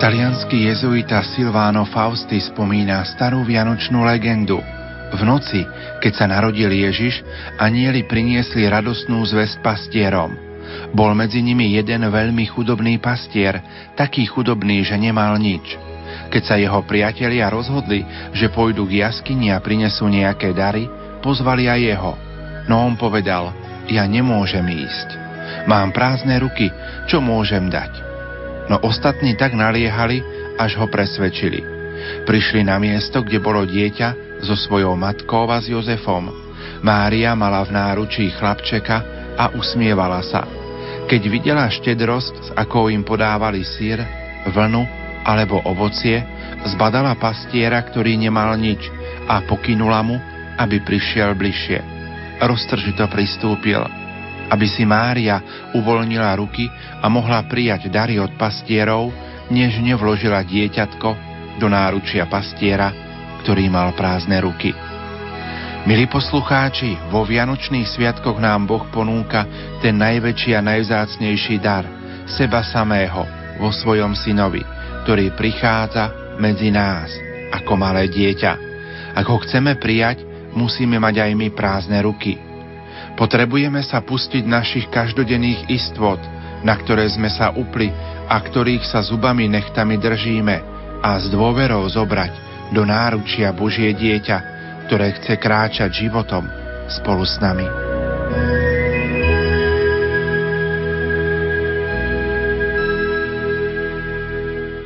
Talianský jezuita Silvano Fausti spomína starú vianočnú legendu. V noci, keď sa narodil Ježiš, anieli priniesli radosnú zväzť pastierom. Bol medzi nimi jeden veľmi chudobný pastier, taký chudobný, že nemal nič. Keď sa jeho priatelia rozhodli, že pôjdu k jaskyni a prinesú nejaké dary, pozvali aj jeho. No on povedal, ja nemôžem ísť. Mám prázdne ruky, čo môžem dať? No ostatní tak naliehali, až ho presvedčili. Prišli na miesto, kde bolo dieťa so svojou matkou a s Jozefom. Mária mala v náručí chlapčeka a usmievala sa. Keď videla štedrosť, s akou im podávali sír, vlnu alebo ovocie, zbadala pastiera, ktorý nemal nič a pokynula mu, aby prišiel bližšie. Roztržito pristúpil – aby si Mária uvoľnila ruky a mohla prijať dary od pastierov, než nevložila dieťatko do náručia pastiera, ktorý mal prázdne ruky. Milí poslucháči, vo Vianočných sviatkoch nám Boh ponúka ten najväčší a najvzácnejší dar, seba samého vo svojom synovi, ktorý prichádza medzi nás ako malé dieťa. Ak ho chceme prijať, musíme mať aj my prázdne ruky – Potrebujeme sa pustiť našich každodenných istot, na ktoré sme sa upli a ktorých sa zubami nechtami držíme a s dôverou zobrať do náručia Božie dieťa, ktoré chce kráčať životom spolu s nami.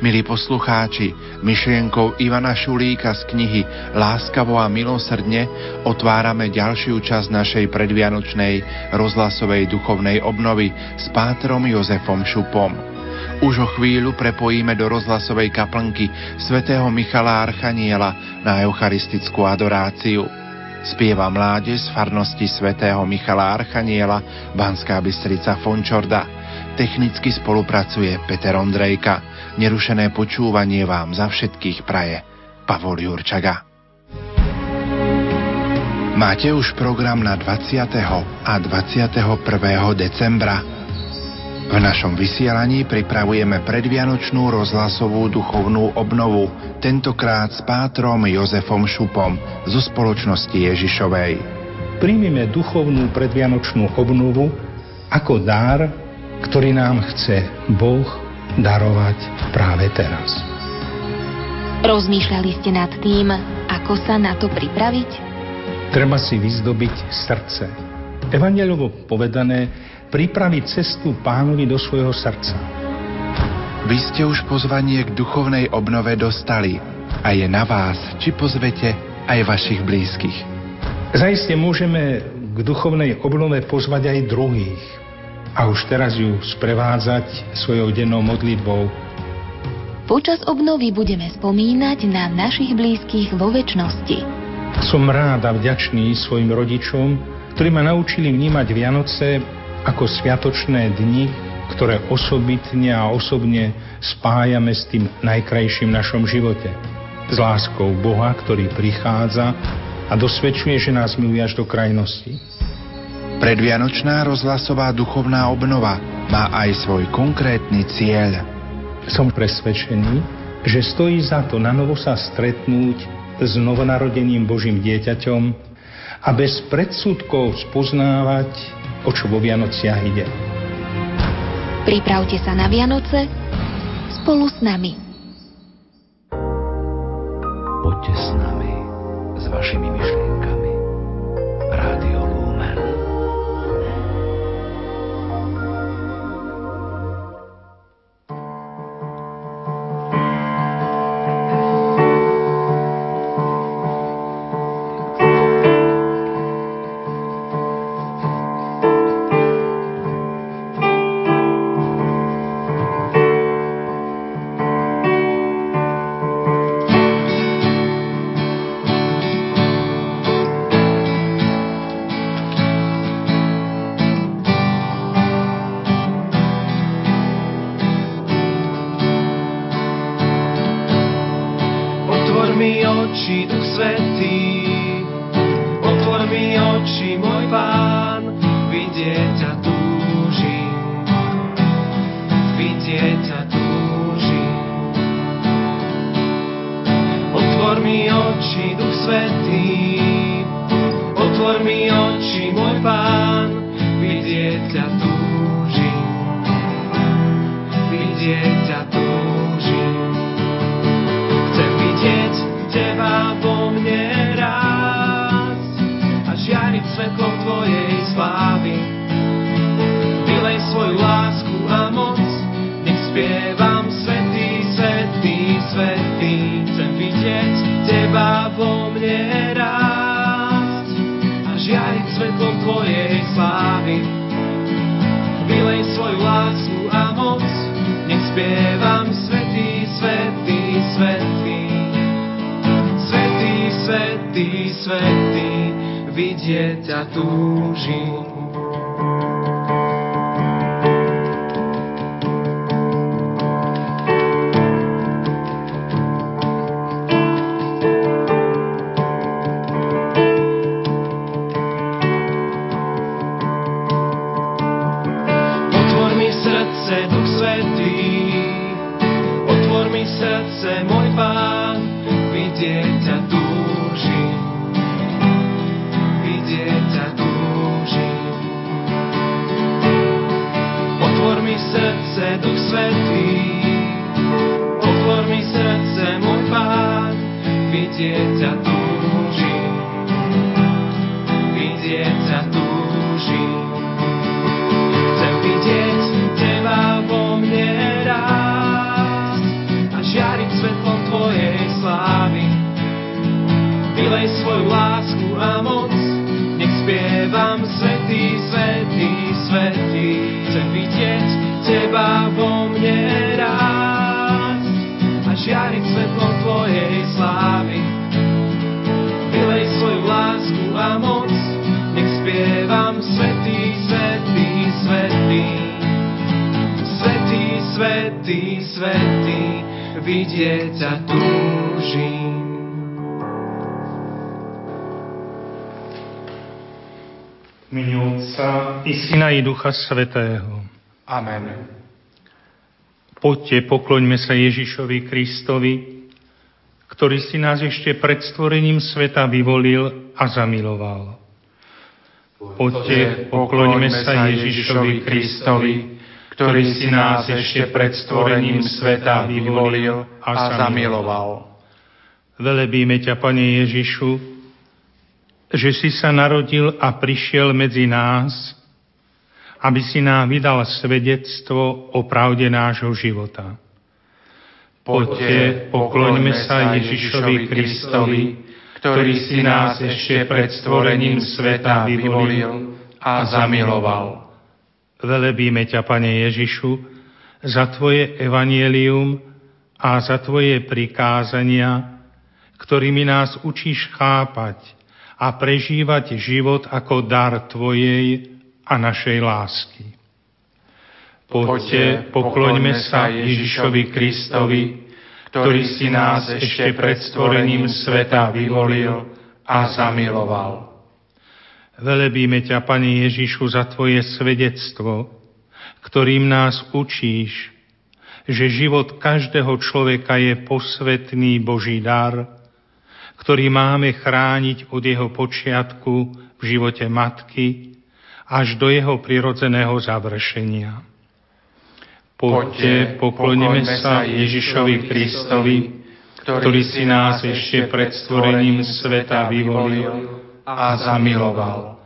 Milí poslucháči, myšlienkou Ivana Šulíka z knihy Láskavo a milosrdne otvárame ďalšiu časť našej predvianočnej rozhlasovej duchovnej obnovy s pátrom Jozefom Šupom. Už o chvíľu prepojíme do rozhlasovej kaplnky svätého Michala Archaniela na eucharistickú adoráciu. Spieva mládež z farnosti svätého Michala Archaniela Banská Bystrica Fončorda. Technicky spolupracuje Peter Ondrejka. Nerušené počúvanie vám za všetkých praje Pavol Jurčaga. Máte už program na 20. a 21. decembra. V našom vysielaní pripravujeme predvianočnú rozhlasovú duchovnú obnovu, tentokrát s pátrom Jozefom Šupom zo spoločnosti Ježišovej. Príjmime duchovnú predvianočnú obnovu ako dar, ktorý nám chce Boh darovať práve teraz. Rozmýšľali ste nad tým, ako sa na to pripraviť? Treba si vyzdobiť srdce. Evangelovo povedané, pripraviť cestu pánovi do svojho srdca. Vy ste už pozvanie k duchovnej obnove dostali a je na vás, či pozvete aj vašich blízkych. Zajiste môžeme k duchovnej obnove pozvať aj druhých, a už teraz ju sprevádzať svojou dennou modlitbou. Počas obnovy budeme spomínať na našich blízkych vo väčšnosti. Som rád a vďačný svojim rodičom, ktorí ma naučili vnímať Vianoce ako sviatočné dni, ktoré osobitne a osobne spájame s tým najkrajším našom živote. S láskou Boha, ktorý prichádza a dosvedčuje, že nás miluje až do krajnosti. Predvianočná rozhlasová duchovná obnova má aj svoj konkrétny cieľ. Som presvedčený, že stojí za to na novo sa stretnúť s novonarodeným Božím dieťaťom a bez predsudkov spoznávať, o čo vo Vianociach ide. Pripravte sa na Vianoce spolu s nami. Poďte s nami, s vašimi myšlienkami. Rádio Ducha Svetého. Amen. Poďte, pokloňme sa Ježišovi Kristovi, ktorý si nás ešte pred stvorením sveta vyvolil a zamiloval. Poďte, pokloňme sa Ježišovi Kristovi, ktorý si nás ešte pred stvorením sveta vyvolil a zamiloval. Velebíme ťa, Pane Ježišu, že si sa narodil a prišiel medzi nás, aby si nám vydal svedectvo o pravde nášho života. Poďte, pokloňme sa Ježišovi Kristovi, ktorý si nás ešte pred stvorením sveta vyvolil a zamiloval. Velebíme ťa, Pane Ježišu, za Tvoje evanielium a za Tvoje prikázania, ktorými nás učíš chápať a prežívať život ako dar Tvojej a našej lásky. Poďte, pokloňme sa Ježišovi Kristovi, ktorý si nás ešte pred stvorením sveta vyvolil a zamiloval. Velebíme ťa, Pane Ježišu, za Tvoje svedectvo, ktorým nás učíš, že život každého človeka je posvetný Boží dar, ktorý máme chrániť od jeho počiatku v živote matky až do jeho prirodzeného završenia. Poďte, pokloníme sa Ježišovi Kristovi, ktorý si nás ešte pred stvorením sveta vyvolil a zamiloval.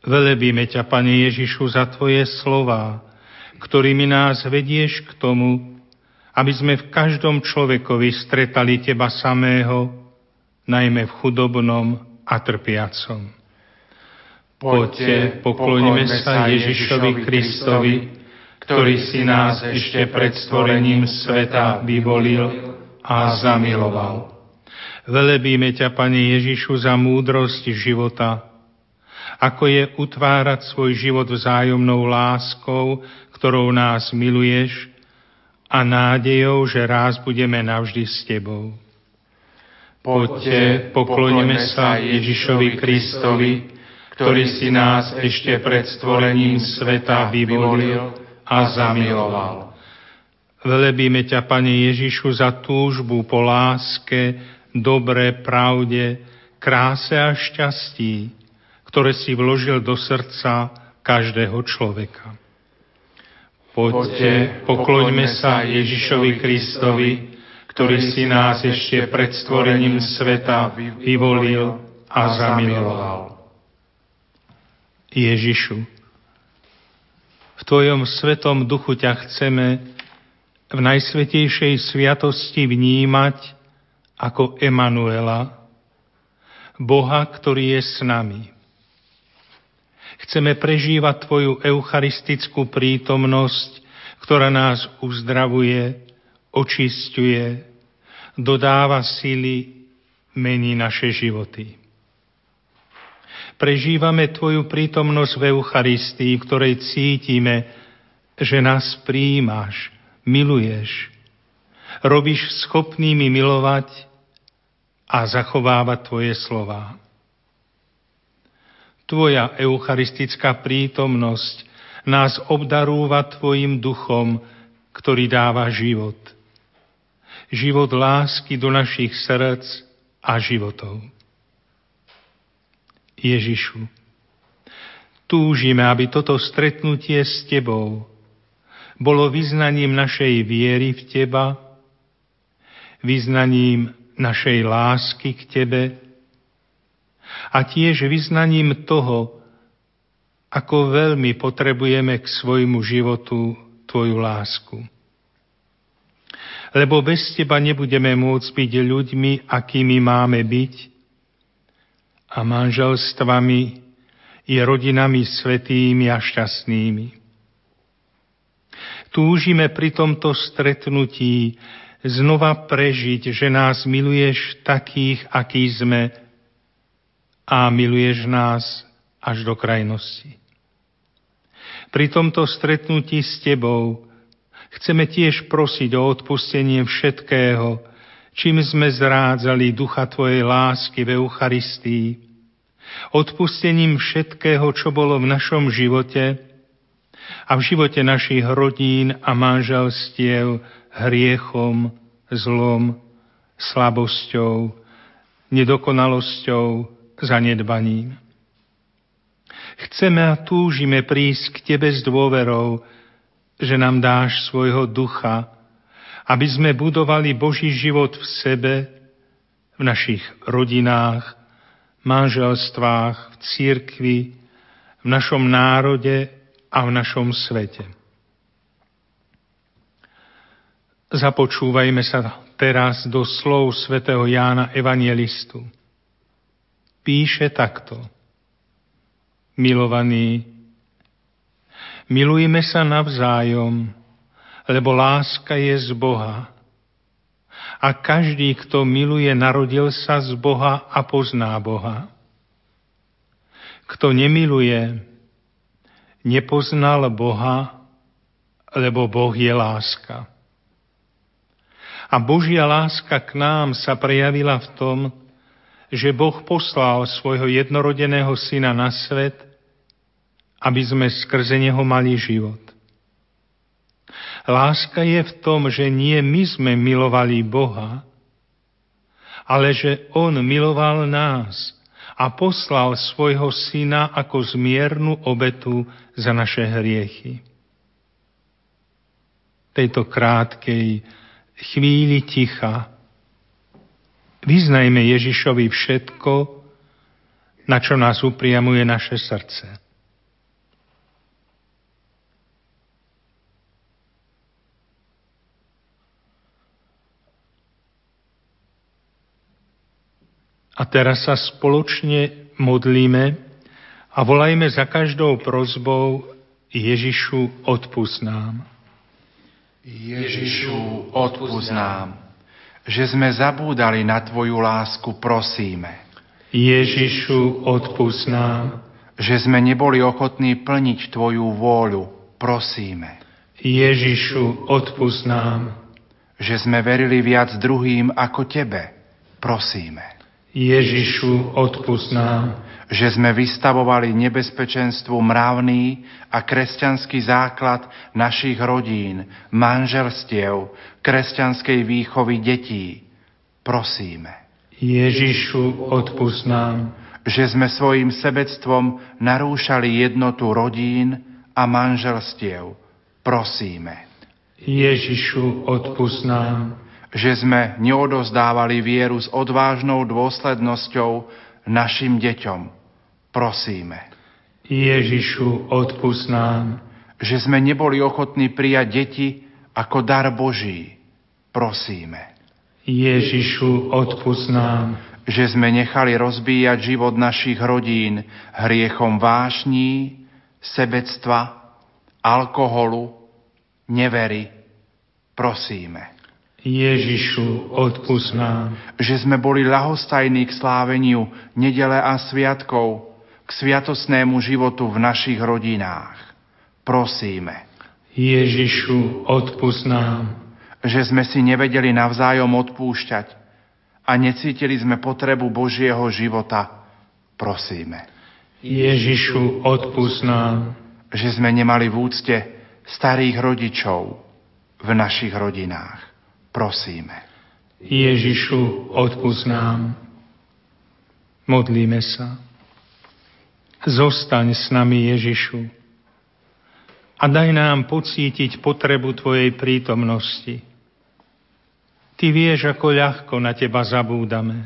Velebíme ťa, Pane Ježišu, za Tvoje slova, ktorými nás vedieš k tomu, aby sme v každom človekovi stretali Teba samého, najmä v chudobnom a trpiacom. Poďte, pokloníme sa Ježišovi Kristovi, ktorý si nás ešte pred stvorením sveta vyvolil a zamiloval. Velebíme ťa, Pane Ježišu, za múdrosť života, ako je utvárať svoj život vzájomnou láskou, ktorou nás miluješ a nádejou, že raz budeme navždy s Tebou. Poďte, pokloníme sa Ježišovi Kristovi, ktorý si nás ešte pred stvorením sveta vyvolil a zamiloval. Velebíme ťa, Pane Ježišu, za túžbu po láske dobre, pravde, kráse a šťastí, ktoré si vložil do srdca každého človeka. Poďte, pokloňme sa Ježišovi Kristovi, ktorý si nás ešte pred stvorením sveta vyvolil a zamiloval. Ježišu, v Tvojom svetom duchu ťa chceme v najsvetejšej sviatosti vnímať ako Emanuela, Boha, ktorý je s nami. Chceme prežívať Tvoju eucharistickú prítomnosť, ktorá nás uzdravuje, očistuje, dodáva sily, mení naše životy. Prežívame Tvoju prítomnosť v Eucharistii, v ktorej cítime, že nás príjmaš, miluješ, robíš schopnými milovať a zachovávať Tvoje slova. Tvoja eucharistická prítomnosť nás obdarúva Tvojim duchom, ktorý dáva život. Život lásky do našich srdc a životov. Ježišu, túžime, aby toto stretnutie s Tebou bolo vyznaním našej viery v Teba, vyznaním našej lásky k Tebe a tiež vyznaním toho, ako veľmi potrebujeme k svojmu životu Tvoju lásku. Lebo bez Teba nebudeme môcť byť ľuďmi, akými máme byť a manželstvami i rodinami svetými a šťastnými. Túžime pri tomto stretnutí znova prežiť, že nás miluješ takých, akí sme a miluješ nás až do krajnosti. Pri tomto stretnutí s Tebou chceme tiež prosiť o odpustenie všetkého, čím sme zrádzali ducha Tvojej lásky v Eucharistii, odpustením všetkého, čo bolo v našom živote, a v živote našich rodín a manželstiev hriechom, zlom, slabosťou, nedokonalosťou, zanedbaním. Chceme a túžime prísť k Tebe s dôverou, že nám dáš svojho ducha, aby sme budovali Boží život v sebe, v našich rodinách, manželstvách, v církvi, v našom národe a v našom svete. Započúvajme sa teraz do slov svätého Jána Evangelistu. Píše takto. Milovaní, milujme sa navzájom, lebo láska je z Boha. A každý, kto miluje, narodil sa z Boha a pozná Boha. Kto nemiluje, nepoznal Boha, lebo Boh je láska. A Božia láska k nám sa prejavila v tom, že Boh poslal svojho jednorodeného syna na svet, aby sme skrze neho mali život. Láska je v tom, že nie my sme milovali Boha, ale že On miloval nás a poslal svojho syna ako zmiernu obetu za naše hriechy. Tejto krátkej chvíli ticha vyznajme Ježišovi všetko, na čo nás upriamuje naše srdce. A teraz sa spoločne modlíme a volajme za každou prozbou Ježišu, odpust nám. Ježišu, odpust nám, že sme zabúdali na Tvoju lásku, prosíme. Ježišu, odpust nám, že sme neboli ochotní plniť Tvoju vôľu, prosíme. Ježišu, odpust nám, že sme verili viac druhým ako Tebe, prosíme. Ježišu, odpust nám. Že sme vystavovali nebezpečenstvu mravný a kresťanský základ našich rodín, manželstiev, kresťanskej výchovy detí. Prosíme. Ježišu, odpust nám, že sme svojim sebectvom narúšali jednotu rodín a manželstiev. Prosíme. Ježišu, odpust nám, že sme neodozdávali vieru s odvážnou dôslednosťou našim deťom. Prosíme. Ježišu, odpust nám, že sme neboli ochotní prijať deti ako dar Boží. Prosíme. Ježišu, odpust nám, že sme nechali rozbíjať život našich rodín hriechom vášní, sebectva, alkoholu, nevery. Prosíme. Ježišu, odpust nám. Že sme boli ľahostajní k sláveniu nedele a sviatkov, k sviatosnému životu v našich rodinách. Prosíme. Ježišu, odpust nám. Že sme si nevedeli navzájom odpúšťať a necítili sme potrebu Božieho života. Prosíme. Ježišu, odpust nám. Že sme nemali v úcte starých rodičov v našich rodinách prosíme. Ježišu, odpust nám. Modlíme sa. Zostaň s nami, Ježišu, a daj nám pocítiť potrebu Tvojej prítomnosti. Ty vieš, ako ľahko na Teba zabúdame.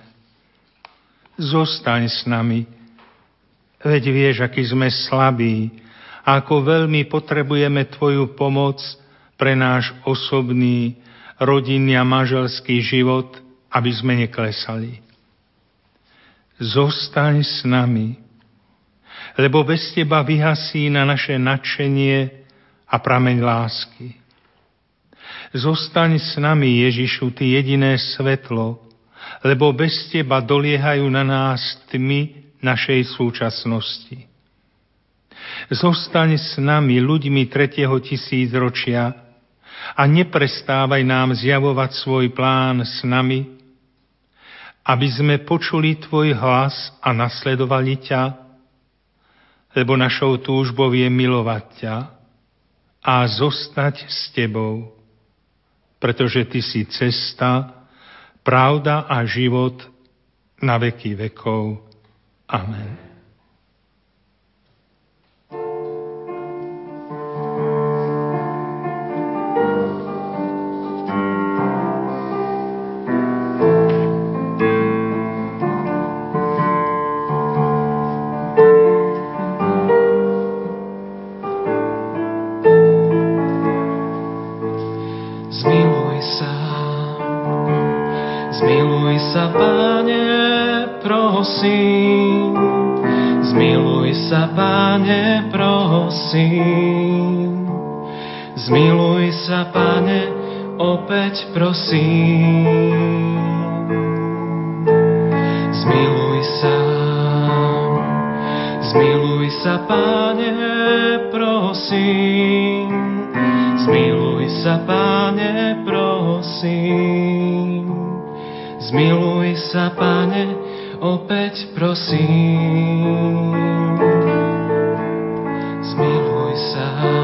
Zostaň s nami, veď vieš, aký sme slabí a ako veľmi potrebujeme Tvoju pomoc pre náš osobný rodinný a manželský život, aby sme neklesali. Zostaň s nami, lebo bez teba vyhasí na naše nadšenie a prameň lásky. Zostaň s nami, Ježišu, ty jediné svetlo, lebo bez teba doliehajú na nás tmy našej súčasnosti. Zostaň s nami, ľuďmi tretieho tisícročia, a neprestávaj nám zjavovať svoj plán s nami, aby sme počuli Tvoj hlas a nasledovali ťa, lebo našou túžbou je milovať ťa a zostať s Tebou, pretože Ty si cesta, pravda a život na veky vekov. Amen. opäť prosím. Zmiluj sa, zmiluj sa, Pane, prosím. Zmiluj sa, Pane, prosím. Zmiluj sa, Pane, opäť prosím. Zmiluj sa,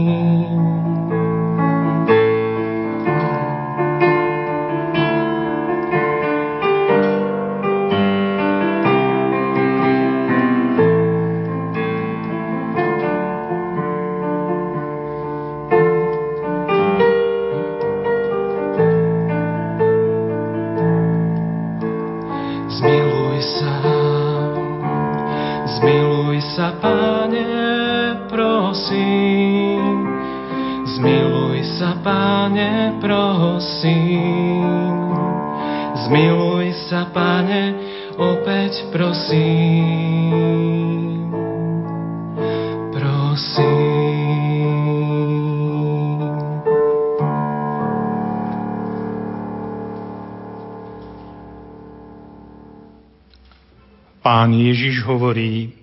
Hovorí,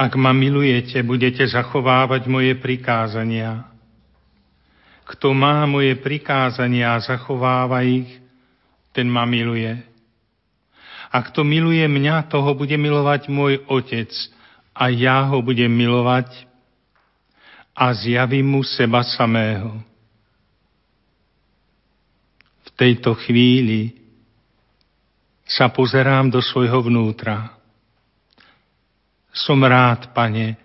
ak ma milujete, budete zachovávať moje prikázania. Kto má moje prikázania a zachováva ich, ten ma miluje. A kto miluje mňa, toho bude milovať môj Otec a ja ho budem milovať a zjavím mu seba samého. V tejto chvíli sa pozerám do svojho vnútra. Som rád, pane,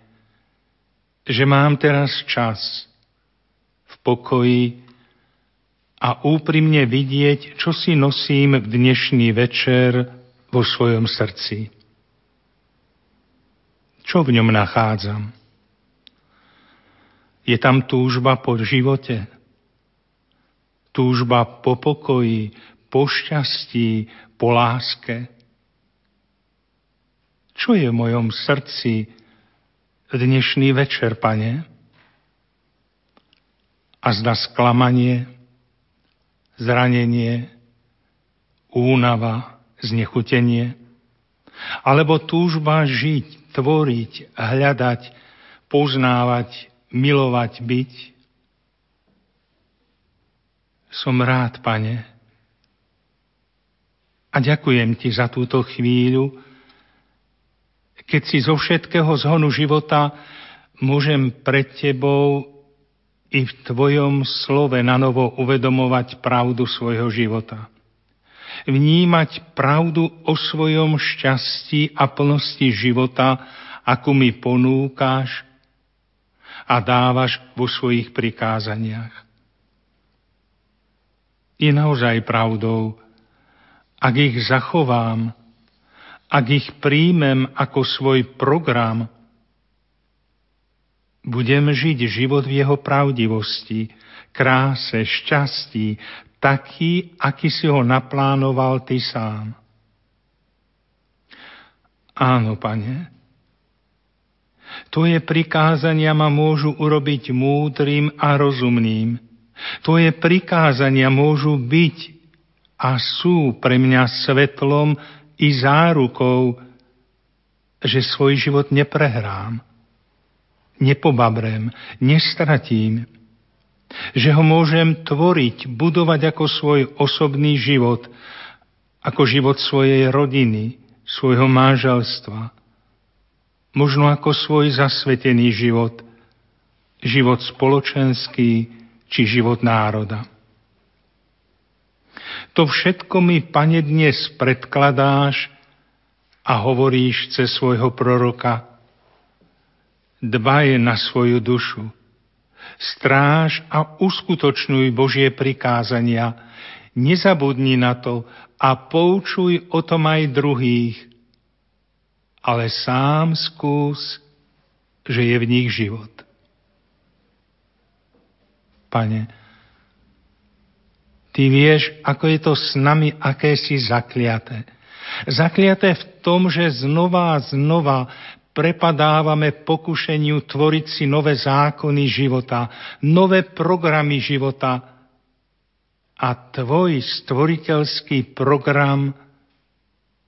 že mám teraz čas v pokoji a úprimne vidieť, čo si nosím v dnešný večer vo svojom srdci. Čo v ňom nachádzam? Je tam túžba po živote, túžba po pokoji, po šťastí, po láske. Čo je v mojom srdci dnešný večer, pane? A zda sklamanie, zranenie, únava, znechutenie, alebo túžba žiť, tvoriť, hľadať, poznávať, milovať, byť. Som rád, pane, a ďakujem ti za túto chvíľu, keď si zo všetkého zhonu života môžem pred tebou i v Tvojom slove na novo uvedomovať pravdu svojho života. Vnímať pravdu o svojom šťastí a plnosti života, akú mi ponúkáš a dávaš vo svojich prikázaniach. Je naozaj pravdou, ak ich zachovám, ak ich príjmem ako svoj program, budem žiť život v jeho pravdivosti, kráse, šťastí, taký, aký si ho naplánoval ty sám. Áno, pane, Tvoje prikázania ma môžu urobiť múdrym a rozumným. Tvoje prikázania môžu byť a sú pre mňa svetlom i zárukou, že svoj život neprehrám nepobabrem, nestratím, že ho môžem tvoriť, budovať ako svoj osobný život, ako život svojej rodiny, svojho manželstva, možno ako svoj zasvetený život, život spoločenský či život národa. To všetko mi, Pane, dnes predkladáš a hovoríš cez svojho proroka – Dbaj na svoju dušu. Stráž a uskutočňuj Božie prikázania. Nezabudni na to a poučuj o tom aj druhých. Ale sám skús, že je v nich život. Pane, Ty vieš, ako je to s nami, aké si zakliaté. Zakliaté v tom, že znova a znova prepadávame pokušeniu tvoriť si nové zákony života, nové programy života a tvoj stvoriteľský program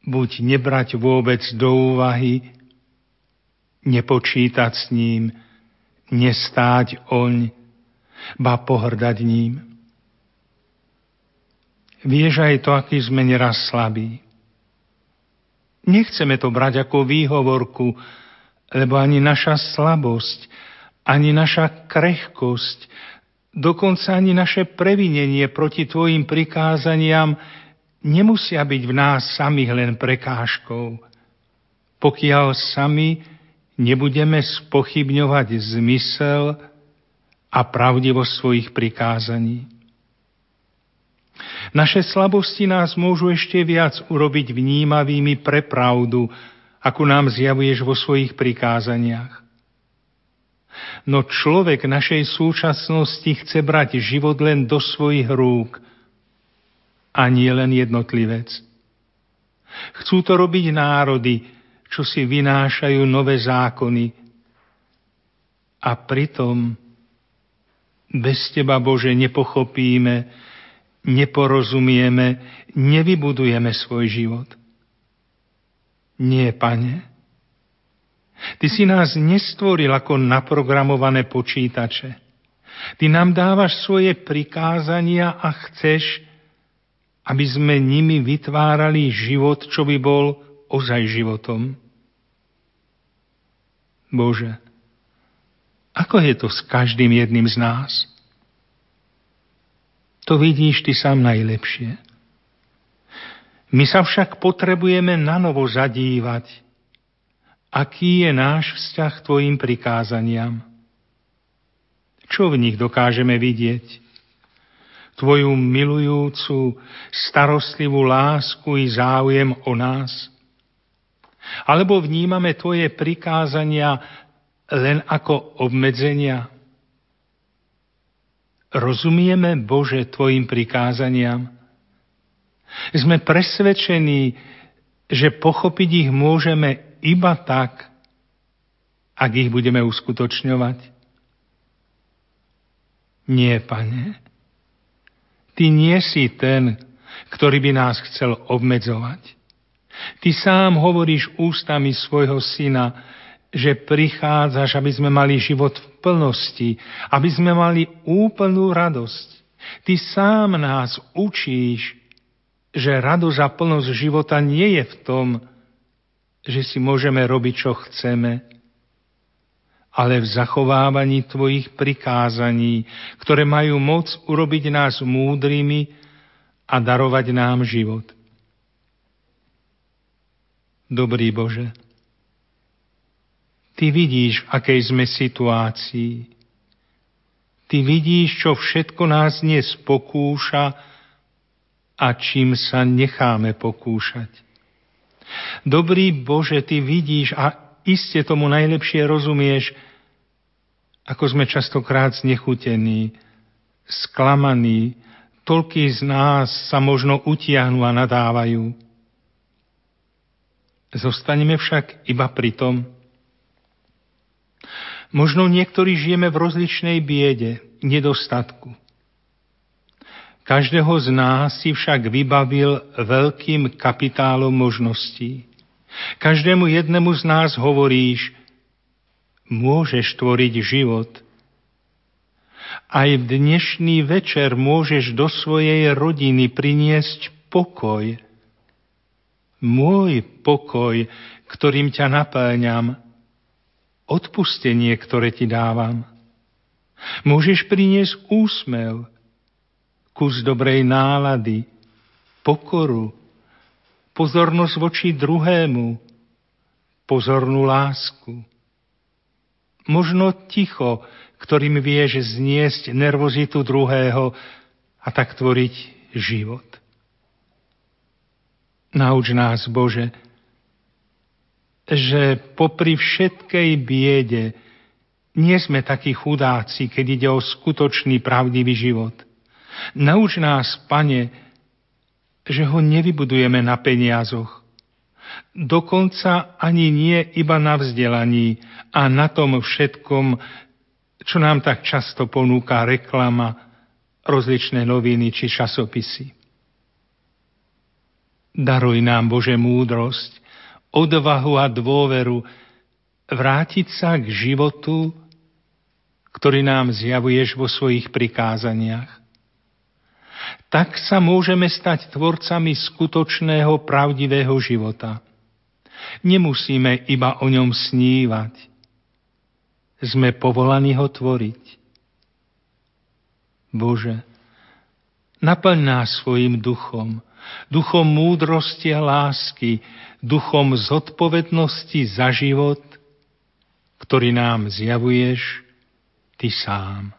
buď nebrať vôbec do úvahy, nepočítať s ním, nestáť oň, ba pohrdať ním. Vieš aj to, aký sme neraz slabí. Nechceme to brať ako výhovorku, lebo ani naša slabosť, ani naša krehkosť, dokonca ani naše previnenie proti Tvojim prikázaniam nemusia byť v nás samých len prekážkou, pokiaľ sami nebudeme spochybňovať zmysel a pravdivosť svojich prikázaní. Naše slabosti nás môžu ešte viac urobiť vnímavými pre pravdu, ako nám zjavuješ vo svojich prikázaniach. No človek našej súčasnosti chce brať život len do svojich rúk a nie len jednotlivec. Chcú to robiť národy, čo si vynášajú nové zákony. A pritom bez Teba, Bože, nepochopíme, neporozumieme, nevybudujeme svoj život. Nie, pane. Ty si nás nestvoril ako naprogramované počítače. Ty nám dávaš svoje prikázania a chceš, aby sme nimi vytvárali život, čo by bol ozaj životom. Bože, ako je to s každým jedným z nás? To vidíš ty sám najlepšie. My sa však potrebujeme nanovo zadívať, aký je náš vzťah k Tvojim prikázaniam. Čo v nich dokážeme vidieť? Tvoju milujúcu, starostlivú lásku i záujem o nás? Alebo vnímame Tvoje prikázania len ako obmedzenia? Rozumieme, Bože, Tvojim prikázaniam? Sme presvedčení, že pochopiť ich môžeme iba tak, ak ich budeme uskutočňovať? Nie, pane. Ty nie si ten, ktorý by nás chcel obmedzovať. Ty sám hovoríš ústami svojho syna, že prichádzaš, aby sme mali život v plnosti, aby sme mali úplnú radosť. Ty sám nás učíš, že radosť a plnosť života nie je v tom, že si môžeme robiť, čo chceme, ale v zachovávaní Tvojich prikázaní, ktoré majú moc urobiť nás múdrymi a darovať nám život. Dobrý Bože, Ty vidíš, v akej sme situácii. Ty vidíš, čo všetko nás dnes pokúša a čím sa necháme pokúšať. Dobrý Bože, Ty vidíš a iste tomu najlepšie rozumieš, ako sme častokrát znechutení, sklamaní, toľký z nás sa možno utiahnu a nadávajú. Zostaneme však iba pri tom. Možno niektorí žijeme v rozličnej biede, nedostatku. Každého z nás si však vybavil veľkým kapitálom možností. Každému jednému z nás hovoríš, môžeš tvoriť život. Aj v dnešný večer môžeš do svojej rodiny priniesť pokoj. Môj pokoj, ktorým ťa napáňam, odpustenie, ktoré ti dávam. Môžeš priniesť úsmev, kus dobrej nálady, pokoru, pozornosť voči druhému, pozornú lásku. Možno ticho, ktorým vieš zniesť nervozitu druhého a tak tvoriť život. Nauč nás, Bože, že popri všetkej biede nie sme takí chudáci, keď ide o skutočný pravdivý život. Nauč nás, Pane, že ho nevybudujeme na peniazoch. Dokonca ani nie iba na vzdelaní a na tom všetkom, čo nám tak často ponúka reklama, rozličné noviny či časopisy. Daruj nám, Bože, múdrosť, odvahu a dôveru vrátiť sa k životu, ktorý nám zjavuješ vo svojich prikázaniach tak sa môžeme stať tvorcami skutočného, pravdivého života. Nemusíme iba o ňom snívať. Sme povolaní ho tvoriť. Bože, naplň nás svojim duchom, duchom múdrosti a lásky, duchom zodpovednosti za život, ktorý nám zjavuješ Ty sám.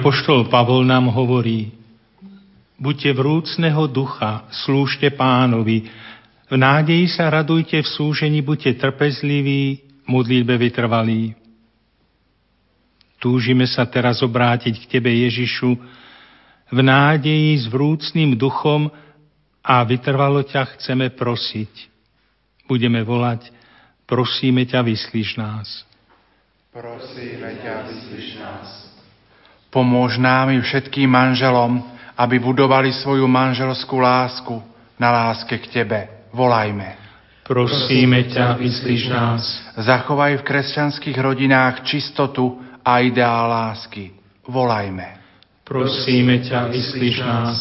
Apoštol Pavol nám hovorí, buďte vrúcného ducha, slúžte pánovi, v nádeji sa radujte, v súžení buďte trpezliví, modlitbe vytrvalí. Túžime sa teraz obrátiť k Tebe, Ježišu, v nádeji s vrúcným duchom a vytrvalo ťa chceme prosiť. Budeme volať, prosíme ťa, vyslíš nás. Prosíme ťa, vyslíš nás. Pomôž nám i všetkým manželom, aby budovali svoju manželskú lásku na láske k Tebe volajme. Prosíme ťa, vyslíš nás. Zachovaj v kresťanských rodinách čistotu a ideál lásky. Volajme. Prosíme ťa, vyslíš nás.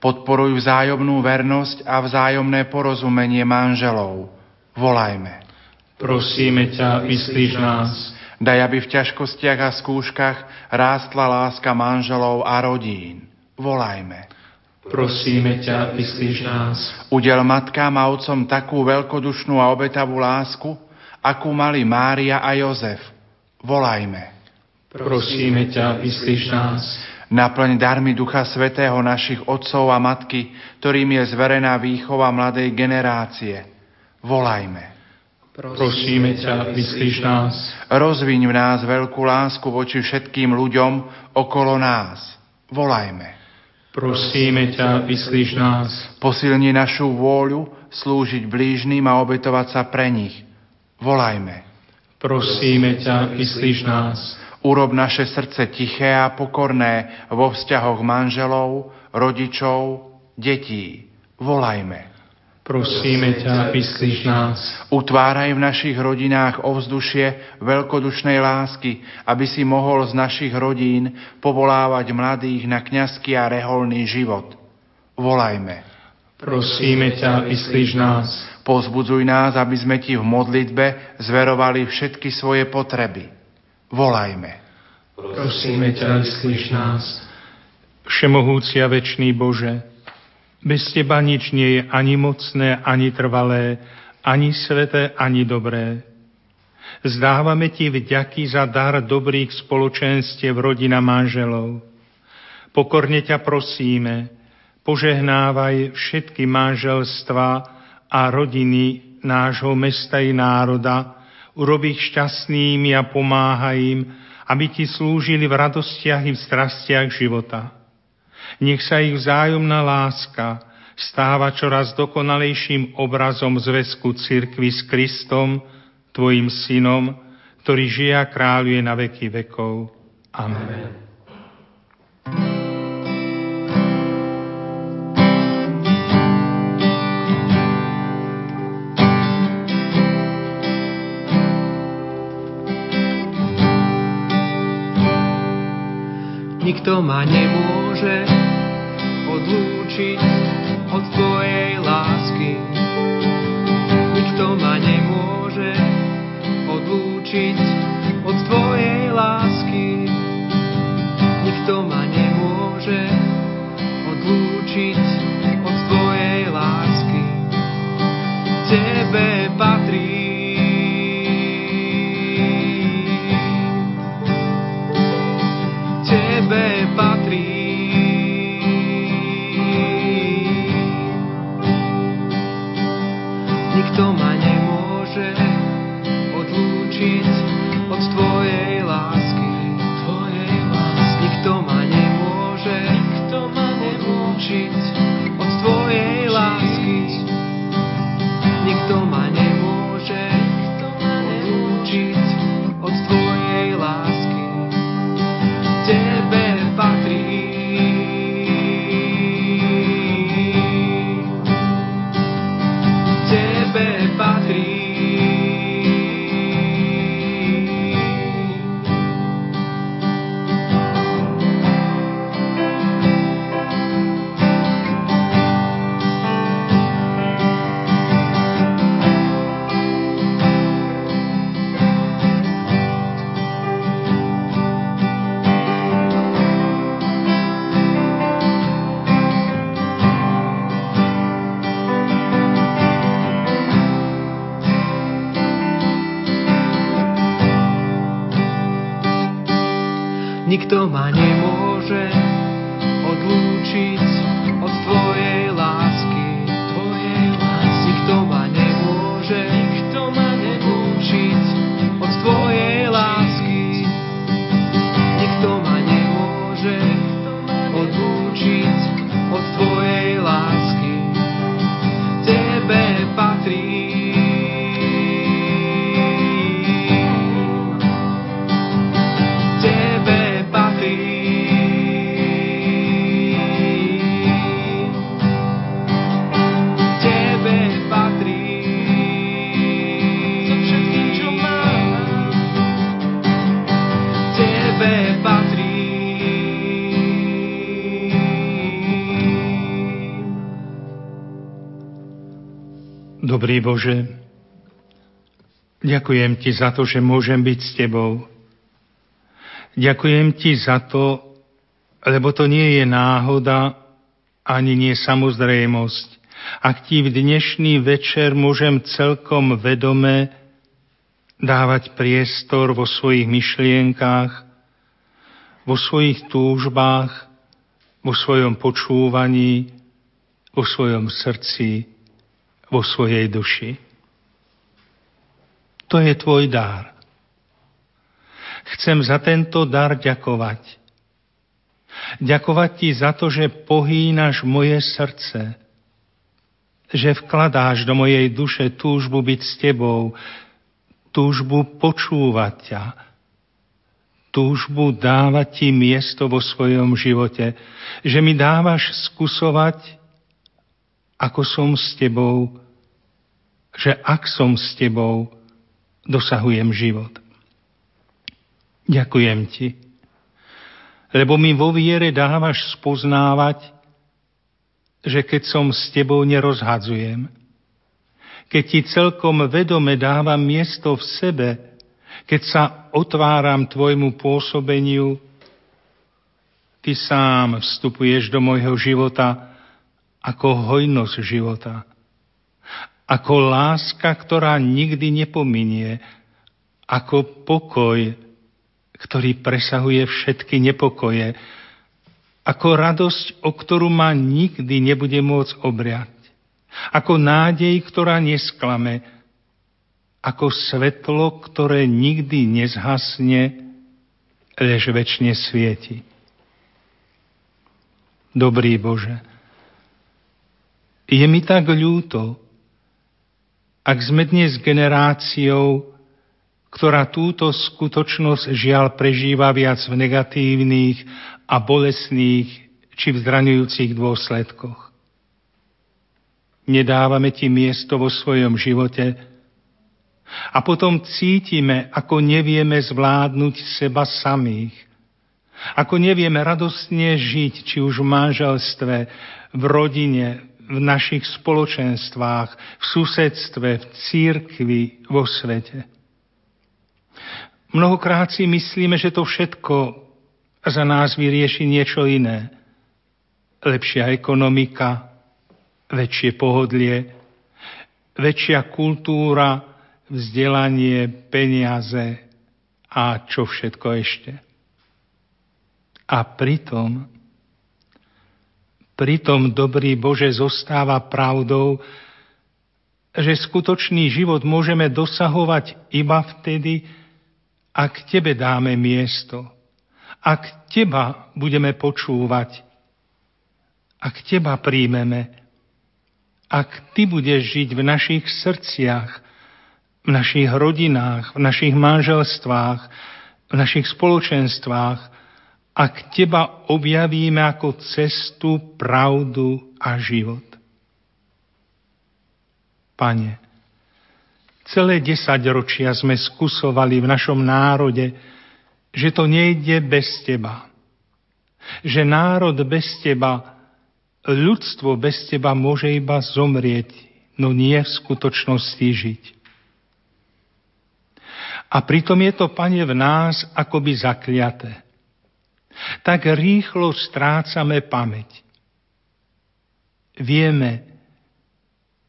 Podporuj vzájomnú vernosť a vzájomné porozumenie manželov. Volajme. Prosíme ťa, vyslíš nás. Daj, aby v ťažkostiach a skúškach rástla láska manželov a rodín. Volajme. Prosíme ťa, vyslíš nás. Udel matkám a otcom takú veľkodušnú a obetavú lásku, akú mali Mária a Jozef. Volajme. Prosíme ťa, vyslíš nás. Naplň darmi Ducha Svetého našich otcov a matky, ktorým je zverená výchova mladej generácie. Volajme. Prosíme ťa, vyslíš nás. Rozviň v nás veľkú lásku voči všetkým ľuďom okolo nás. Volajme. Prosíme ťa, vyslíš nás. Posilni našu vôľu slúžiť blížným a obetovať sa pre nich. Volajme. Prosíme ťa, vyslíš nás. Urob naše srdce tiché a pokorné vo vzťahoch manželov, rodičov, detí. Volajme. Prosíme ťa, vyslíš nás. Utváraj v našich rodinách ovzdušie veľkodušnej lásky, aby si mohol z našich rodín povolávať mladých na kňazský a reholný život. Volajme. Prosíme ťa, vyslíš nás. Pozbudzuj nás, aby sme ti v modlitbe zverovali všetky svoje potreby. Volajme. Prosíme ťa, vyslíš nás. Všemohúcia večný Bože, bez teba nič nie je ani mocné, ani trvalé, ani sveté, ani dobré. Zdávame ti vďaky za dar dobrých spoločenstiev rodina manželov. Pokorne ťa prosíme, požehnávaj všetky manželstva a rodiny nášho mesta i národa, urob ich šťastnými a pomáhaj im, aby ti slúžili v radostiach i v strastiach života. Nech sa ich vzájomná láska stáva čoraz dokonalejším obrazom zväzku cirkvy s Kristom, Tvojim synom, ktorý žije a kráľuje na veky vekov. Amen. Nikto ma nemôže odlúčiť od Tvojej lásky. Nikto ma nemôže odlúčiť Ma nemôže Bože, ďakujem Ti za to, že môžem byť s Tebou. Ďakujem Ti za to, lebo to nie je náhoda, ani nie samozrejmosť. Ak Ti v dnešný večer môžem celkom vedome dávať priestor vo svojich myšlienkách, vo svojich túžbách, vo svojom počúvaní, vo svojom srdci, vo svojej duši. To je tvoj dar. Chcem za tento dar ďakovať. Ďakovať ti za to, že pohýnaš moje srdce, že vkladáš do mojej duše túžbu byť s tebou, túžbu počúvať ťa, túžbu dávať ti miesto vo svojom živote, že mi dávaš skúsovať, ako som s tebou, že ak som s tebou, dosahujem život. Ďakujem ti, lebo mi vo viere dávaš spoznávať, že keď som s tebou nerozhadzujem, keď ti celkom vedome dávam miesto v sebe, keď sa otváram tvojmu pôsobeniu, ty sám vstupuješ do môjho života ako hojnosť života, ako láska, ktorá nikdy nepominie, ako pokoj, ktorý presahuje všetky nepokoje, ako radosť, o ktorú ma nikdy nebude môcť obriať, ako nádej, ktorá nesklame, ako svetlo, ktoré nikdy nezhasne, lež väčšine svieti. Dobrý Bože, je mi tak ľúto, ak sme dnes generáciou, ktorá túto skutočnosť žiaľ prežíva viac v negatívnych a bolesných či v zraňujúcich dôsledkoch. Nedávame ti miesto vo svojom živote a potom cítime, ako nevieme zvládnuť seba samých, ako nevieme radostne žiť, či už v manželstve, v rodine, v našich spoločenstvách, v susedstve, v církvi, vo svete. Mnohokrát si myslíme, že to všetko za nás vyrieši niečo iné. Lepšia ekonomika, väčšie pohodlie, väčšia kultúra, vzdelanie, peniaze a čo všetko ešte. A pritom, pritom dobrý Bože zostáva pravdou, že skutočný život môžeme dosahovať iba vtedy, ak Tebe dáme miesto, ak Teba budeme počúvať, ak Teba príjmeme, ak Ty budeš žiť v našich srdciach, v našich rodinách, v našich manželstvách, v našich spoločenstvách, ak Teba objavíme ako cestu, pravdu a život. Pane, Celé desaťročia sme skúsovali v našom národe, že to nejde bez teba. Že národ bez teba, ľudstvo bez teba môže iba zomrieť, no nie v skutočnosti žiť. A pritom je to, Pane, v nás akoby zakliaté. Tak rýchlo strácame pamäť. Vieme,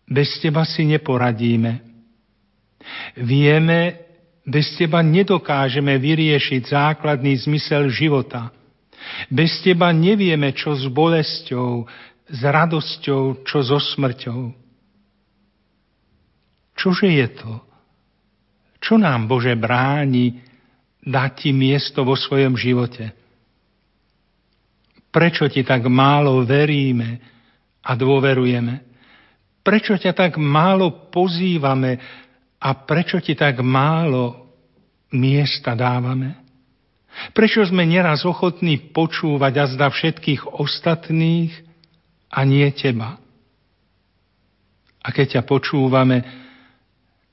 bez teba si neporadíme Vieme, Bez teba nedokážeme vyriešiť základný zmysel života. Bez teba nevieme, čo s bolesťou, s radosťou, čo so smrťou. Čože je to? Čo nám, Bože, bráni dať ti miesto vo svojom živote? Prečo ti tak málo veríme a dôverujeme? Prečo ťa tak málo pozývame a prečo ti tak málo miesta dávame? Prečo sme neraz ochotní počúvať a zda všetkých ostatných a nie teba? A keď ťa počúvame,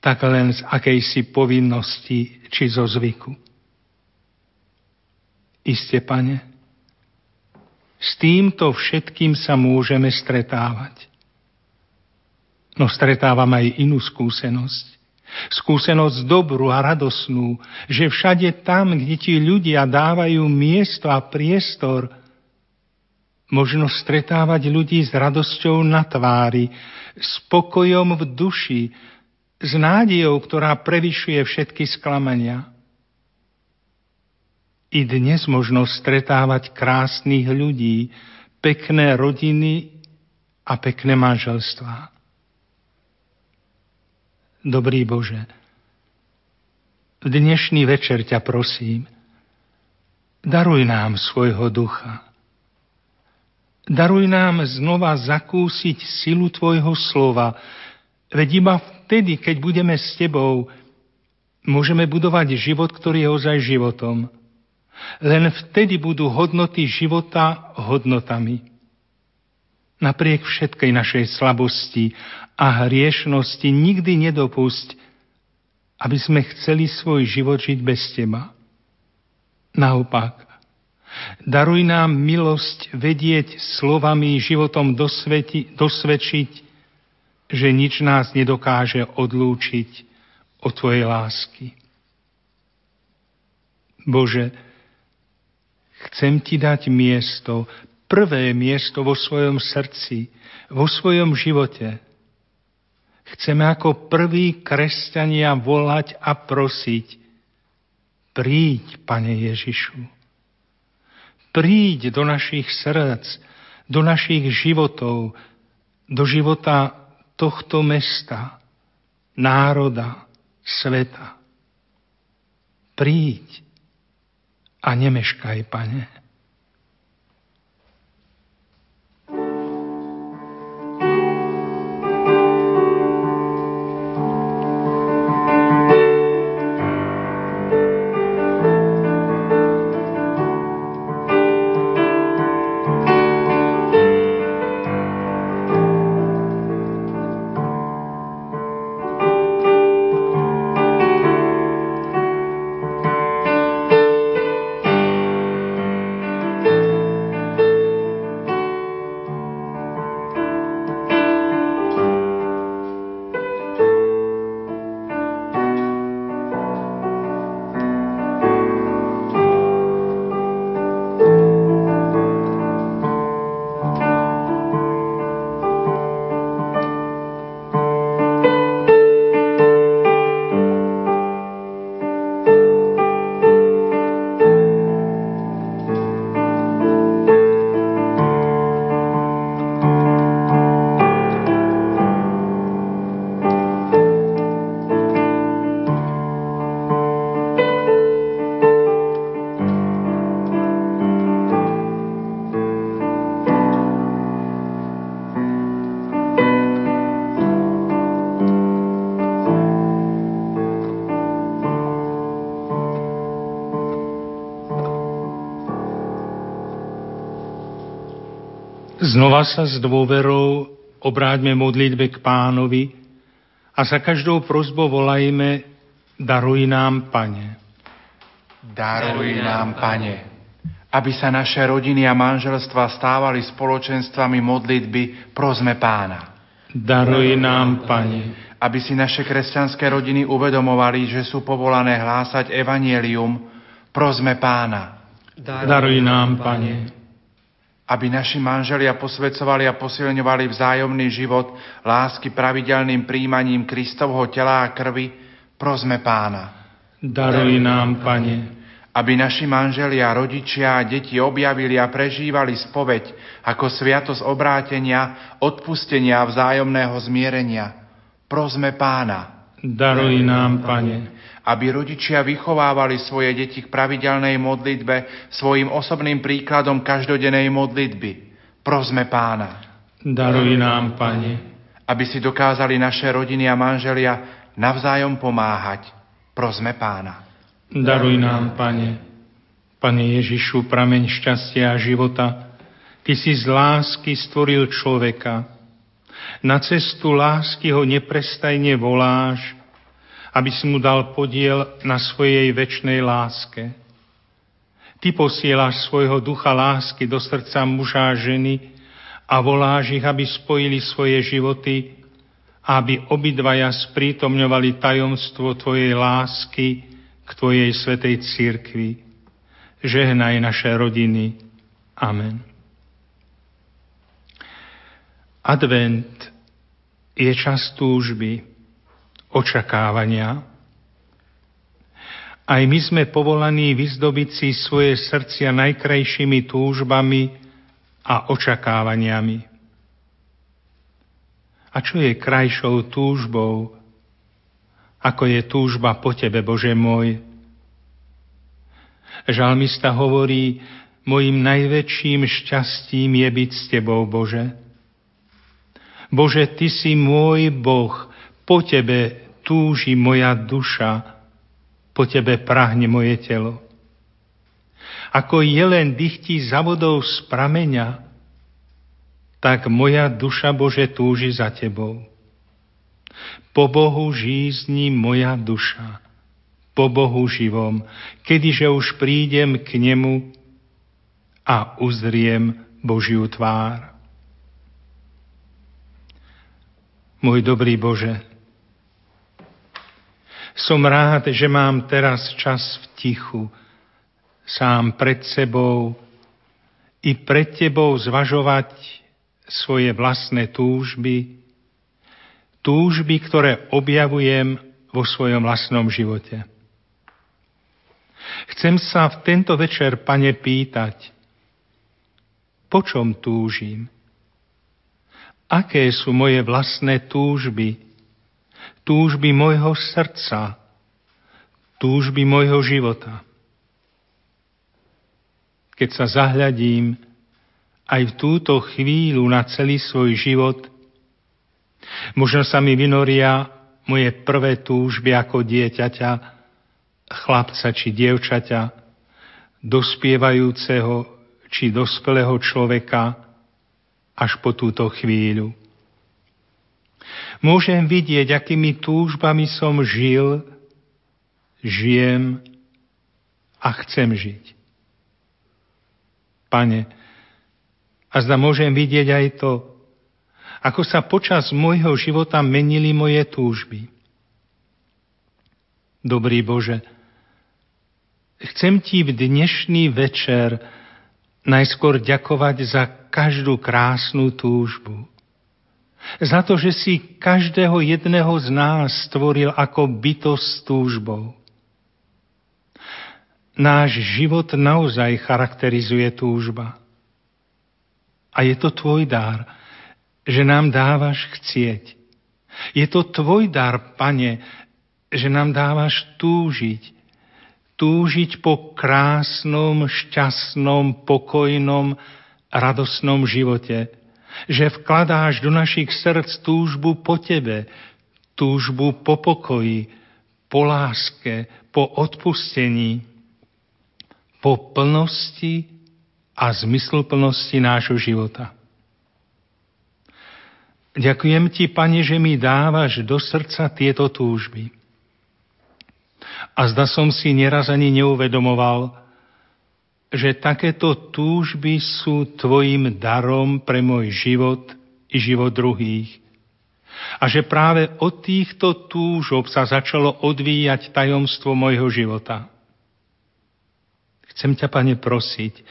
tak len z akejsi povinnosti či zo zvyku. Iste, pane, s týmto všetkým sa môžeme stretávať. No stretávam aj inú skúsenosť. Skúsenosť dobrú a radosnú, že všade tam, kde ti ľudia dávajú miesto a priestor, možno stretávať ľudí s radosťou na tvári, spokojom v duši, s nádejou, ktorá prevyšuje všetky sklamania. I dnes možno stretávať krásnych ľudí, pekné rodiny a pekné manželstvá. Dobrý Bože, v dnešný večer ťa prosím, daruj nám svojho ducha. Daruj nám znova zakúsiť silu Tvojho slova, veď iba vtedy, keď budeme s Tebou, môžeme budovať život, ktorý je ozaj životom. Len vtedy budú hodnoty života hodnotami. Napriek všetkej našej slabosti a hriešnosti nikdy nedopusť, aby sme chceli svoj život žiť bez Teba. Naopak, daruj nám milosť vedieť slovami životom dosveti, dosvedčiť, že nič nás nedokáže odlúčiť od Tvojej lásky. Bože, chcem Ti dať miesto prvé miesto vo svojom srdci, vo svojom živote. Chceme ako prví kresťania volať a prosiť, príď, Pane Ježišu. Príď do našich srdc, do našich životov, do života tohto mesta, národa, sveta. Príď a nemeškaj, Pane. Znova sa s dôverou obráťme modlitbe k pánovi a za každou prozbou volajme Daruj nám, Pane. Daruj nám, Pane, aby sa naše rodiny a manželstva stávali spoločenstvami modlitby, prosme Pána. Daruj nám, Pane, aby si naše kresťanské rodiny uvedomovali, že sú povolané hlásať evanielium, prosme Pána. Daruj nám, Pane aby naši manželia posvedcovali a posilňovali vzájomný život lásky pravidelným príjmaním Kristovho tela a krvi, prosme pána. Daruj nám, Pane, aby naši manželia, rodičia a deti objavili a prežívali spoveď ako sviatosť obrátenia, odpustenia a vzájomného zmierenia. Prosme pána. Daruj nám, Pane. Aby rodičia vychovávali svoje deti k pravidelnej modlitbe svojim osobným príkladom každodennej modlitby. Prosme pána. Daruj nám, Pane. Aby si dokázali naše rodiny a manželia navzájom pomáhať. Prosme pána. Daruj nám, Pane. Pane Ježišu, prameň šťastia a života, Ty si z lásky stvoril človeka. Na cestu lásky ho neprestajne voláš, aby si mu dal podiel na svojej väčšnej láske. Ty posielaš svojho ducha lásky do srdca muža a ženy a voláš ich, aby spojili svoje životy a aby obidvaja sprítomňovali tajomstvo Tvojej lásky, k Tvojej svetej církvi. Žehnaj naše rodiny. Amen. Advent je čas túžby, očakávania. Aj my sme povolaní vyzdobiť si svoje srdcia najkrajšími túžbami a očakávaniami. A čo je krajšou túžbou ako je túžba po Tebe, Bože môj. Žalmista hovorí, mojim najväčším šťastím je byť s Tebou, Bože. Bože, Ty si môj Boh, po Tebe túži moja duša, po Tebe prahne moje telo. Ako jelen dychtí za vodou z prameňa, tak moja duša, Bože, túži za Tebou. Po Bohu žízni moja duša, po Bohu živom, kedyže už prídem k nemu a uzriem Božiu tvár. Môj dobrý Bože, som rád, že mám teraz čas v tichu, sám pred sebou i pred Tebou zvažovať svoje vlastné túžby, túžby, ktoré objavujem vo svojom vlastnom živote. Chcem sa v tento večer, pane, pýtať, po čom túžim? Aké sú moje vlastné túžby? Túžby môjho srdca, túžby môjho života. Keď sa zahľadím aj v túto chvíľu na celý svoj život, Možno sa mi vynoria moje prvé túžby ako dieťaťa, chlapca či dievčaťa, dospievajúceho či dospelého človeka až po túto chvíľu. Môžem vidieť, akými túžbami som žil, žijem a chcem žiť. Pane, a zda môžem vidieť aj to, ako sa počas môjho života menili moje túžby. Dobrý Bože, chcem Ti v dnešný večer najskôr ďakovať za každú krásnu túžbu. Za to, že si každého jedného z nás stvoril ako bytosť s túžbou. Náš život naozaj charakterizuje túžba. A je to tvoj dar, že nám dávaš chcieť. Je to tvoj dar, pane, že nám dávaš túžiť. Túžiť po krásnom, šťastnom, pokojnom, radosnom živote. Že vkladáš do našich srdc túžbu po tebe, túžbu po pokoji, po láske, po odpustení, po plnosti a zmysluplnosti nášho života. Ďakujem ti, Pane, že mi dávaš do srdca tieto túžby. A zda som si neraz ani neuvedomoval, že takéto túžby sú tvojim darom pre môj život i život druhých. A že práve od týchto túžob sa začalo odvíjať tajomstvo mojho života. Chcem ťa, Pane, prosiť,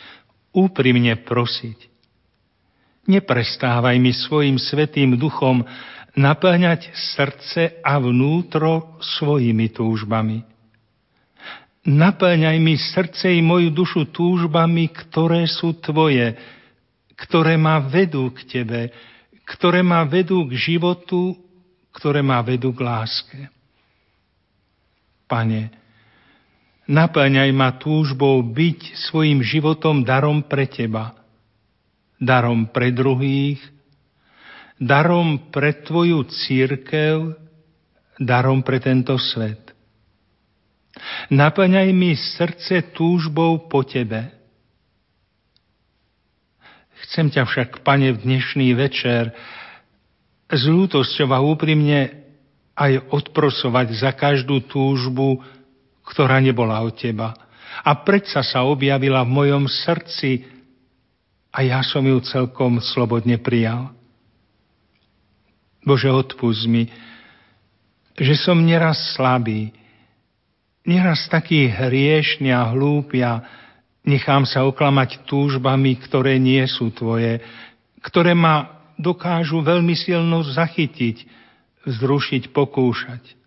úprimne prosiť, Neprestávaj mi svojim svetým duchom naplňať srdce a vnútro svojimi túžbami. Naplňaj mi srdce i moju dušu túžbami, ktoré sú tvoje, ktoré ma vedú k tebe, ktoré ma vedú k životu, ktoré ma vedú k láske. Pane, naplňaj ma túžbou byť svojim životom darom pre Teba, darom pre druhých, darom pre Tvoju církev, darom pre tento svet. Naplňaj mi srdce túžbou po Tebe. Chcem ťa však, Pane, v dnešný večer s ľútosťou a úprimne aj odprosovať za každú túžbu, ktorá nebola od Teba. A predsa sa objavila v mojom srdci a ja som ju celkom slobodne prijal. Bože, odpust mi, že som neraz slabý, neraz taký hriešný a hlúpy a nechám sa oklamať túžbami, ktoré nie sú tvoje, ktoré ma dokážu veľmi silno zachytiť, vzrušiť, pokúšať.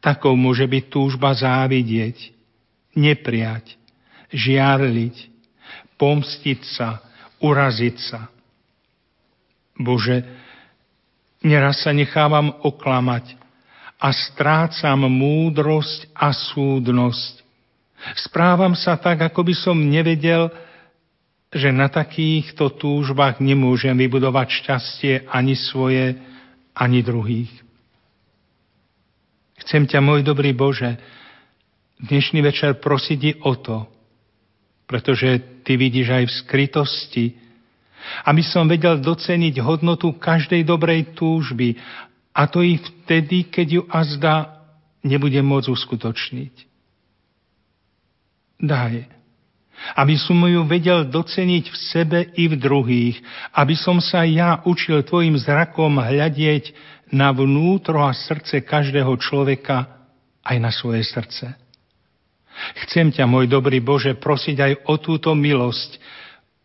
Takou môže byť túžba závidieť, nepriať, žiarliť, pomstiť sa, uraziť sa. Bože, Neraz sa nechávam oklamať a strácam múdrosť a súdnosť. Správam sa tak, ako by som nevedel, že na takýchto túžbách nemôžem vybudovať šťastie ani svoje, ani druhých. Chcem ťa, môj dobrý Bože, dnešný večer prosiť o to, pretože Ty vidíš aj v skrytosti, aby som vedel doceniť hodnotu každej dobrej túžby, a to i vtedy, keď ju azda nebudem môcť uskutočniť. Daj, aby som ju vedel doceniť v sebe i v druhých, aby som sa ja učil tvojim zrakom hľadieť na vnútro a srdce každého človeka, aj na svoje srdce. Chcem ťa, môj dobrý Bože, prosiť aj o túto milosť,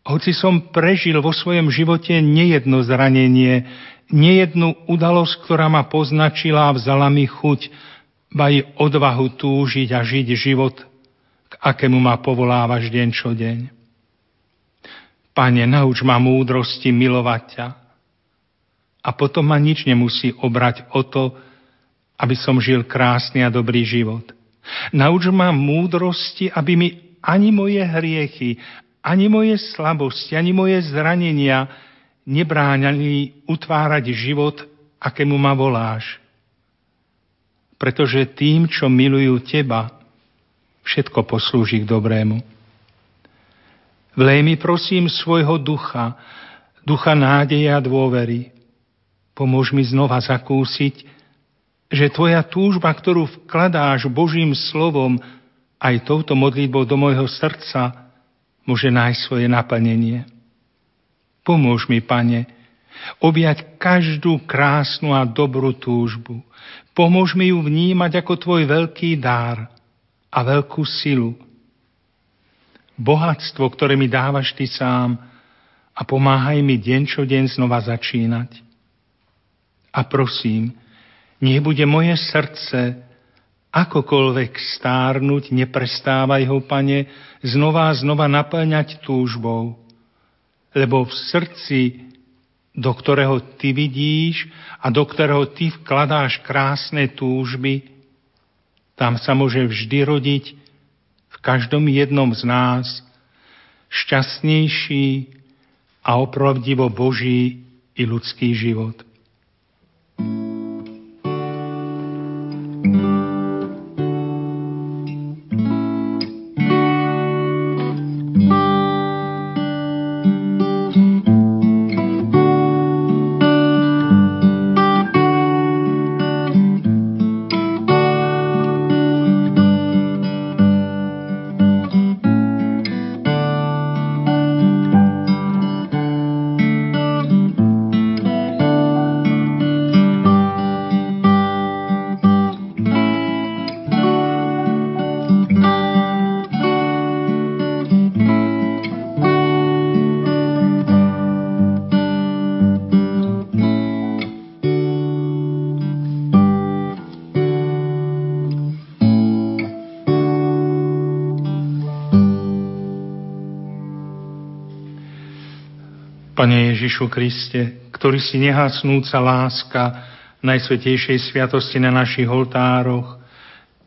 hoci som prežil vo svojom živote nejedno zranenie, nejednu udalosť, ktorá ma poznačila a vzala mi chuť, ba i odvahu túžiť a žiť život, k akému ma povolávaš deň čo deň. Pane, nauč ma múdrosti milovať ťa. A potom ma nič nemusí obrať o to, aby som žil krásny a dobrý život. Nauč ma múdrosti, aby mi ani moje hriechy, ani moje slabosti, ani moje zranenia nebráňali utvárať život, akému ma voláš. Pretože tým, čo milujú teba, všetko poslúži k dobrému. Vlej mi prosím svojho ducha, ducha nádeje a dôvery. Pomôž mi znova zakúsiť, že tvoja túžba, ktorú vkladáš Božím slovom aj touto modlitbou do môjho srdca, môže nájsť svoje naplnenie. Pomôž mi, Pane, objať každú krásnu a dobrú túžbu. Pomôž mi ju vnímať ako Tvoj veľký dár a veľkú silu. Bohatstvo, ktoré mi dávaš Ty sám a pomáhaj mi deň čo deň znova začínať. A prosím, nech bude moje srdce akokoľvek stárnuť, neprestávaj ho, Pane, znova a znova naplňať túžbou, lebo v srdci, do ktorého Ty vidíš a do ktorého Ty vkladáš krásne túžby, tam sa môže vždy rodiť v každom jednom z nás šťastnejší a opravdivo Boží i ľudský život. Ježišu Kriste, ktorý si nehasnúca láska Najsvetejšej sviatosti na našich oltároch,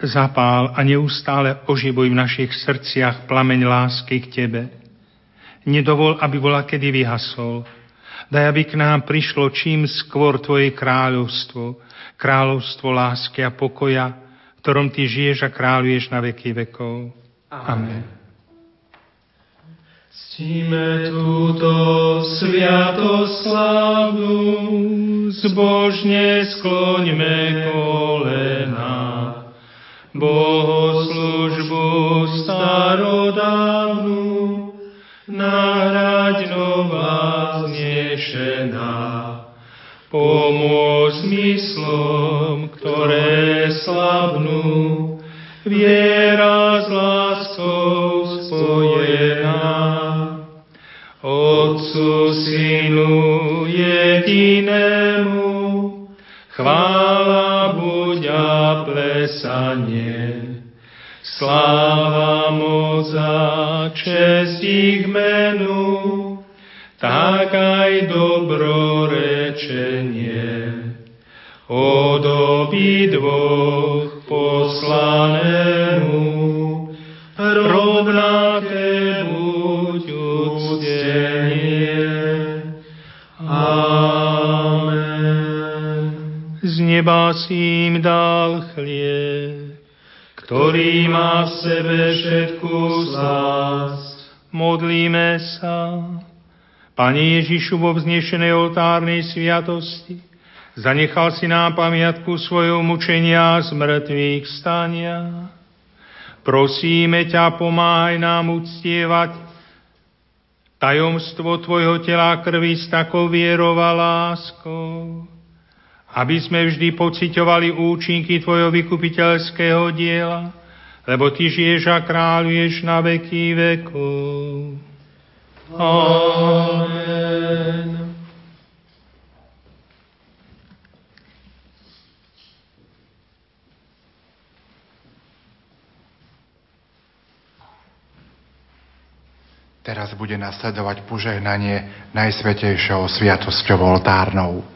zapál a neustále oživuj v našich srdciach plameň lásky k Tebe. Nedovol, aby bola kedy vyhasol. Daj, aby k nám prišlo čím skôr Tvoje kráľovstvo, kráľovstvo lásky a pokoja, v ktorom Ty žiješ a kráľuješ na veky vekov. Amen. Amen. Ctíme túto sviatoslavu, zbožne skloňme kolena. Bohoslužbu starodávnu, náhrať nová znešená. Pomôž myslom, ktoré slabnú, viera Otcu, Synu jedinému, chvála buď a plesanie. Sláva, moc a čest ich menu, tak aj dobrorečenie. Od obidvoch poslanému, neba si im dal chlieb, ktorý má v sebe všetku slasť. Modlíme sa. Pane Ježišu, vo vznešenej oltárnej sviatosti, zanechal si nám pamiatku svojho mučenia z mŕtvych stania. Prosíme ťa, pomáhaj nám uctievať tajomstvo Tvojho tela krvi s takou vierou a láskou, aby sme vždy pociťovali účinky Tvojho vykupiteľského diela, lebo Ty žiješ a kráľuješ na veky vekov. Amen. Teraz bude nasledovať požehnanie Najsvetejšou sviatosťou oltárnou.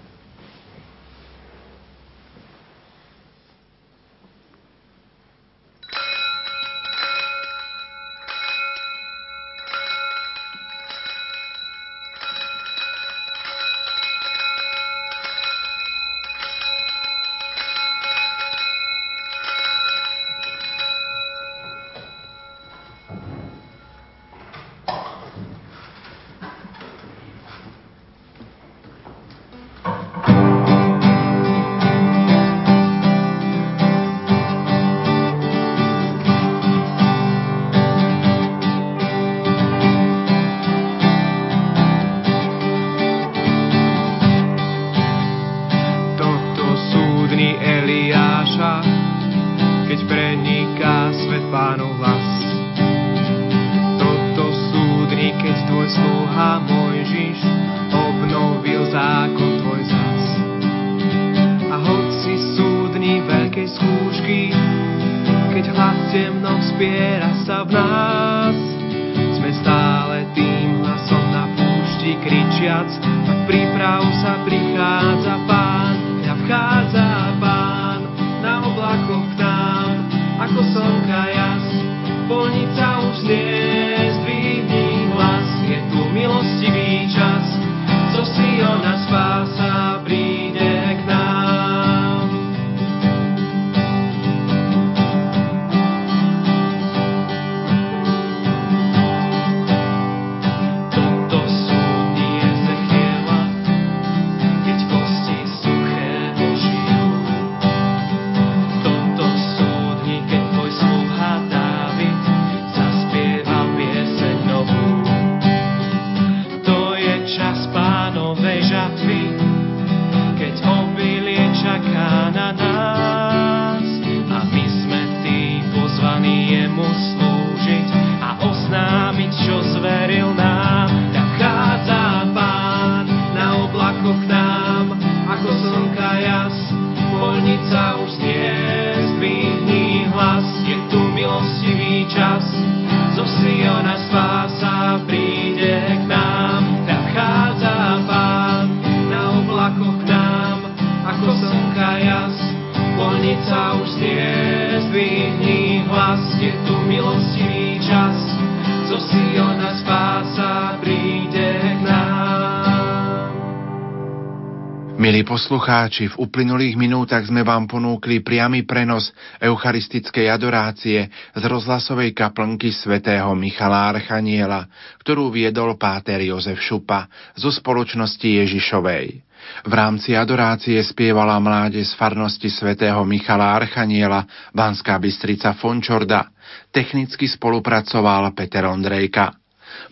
Milí poslucháči, v uplynulých minútach sme vám ponúkli priamy prenos eucharistickej adorácie z rozhlasovej kaplnky svätého Michala Archaniela, ktorú viedol páter Jozef Šupa zo spoločnosti Ježišovej. V rámci adorácie spievala mládež z farnosti svätého Michala Archaniela Banská Bystrica Fončorda. Technicky spolupracoval Peter Ondrejka.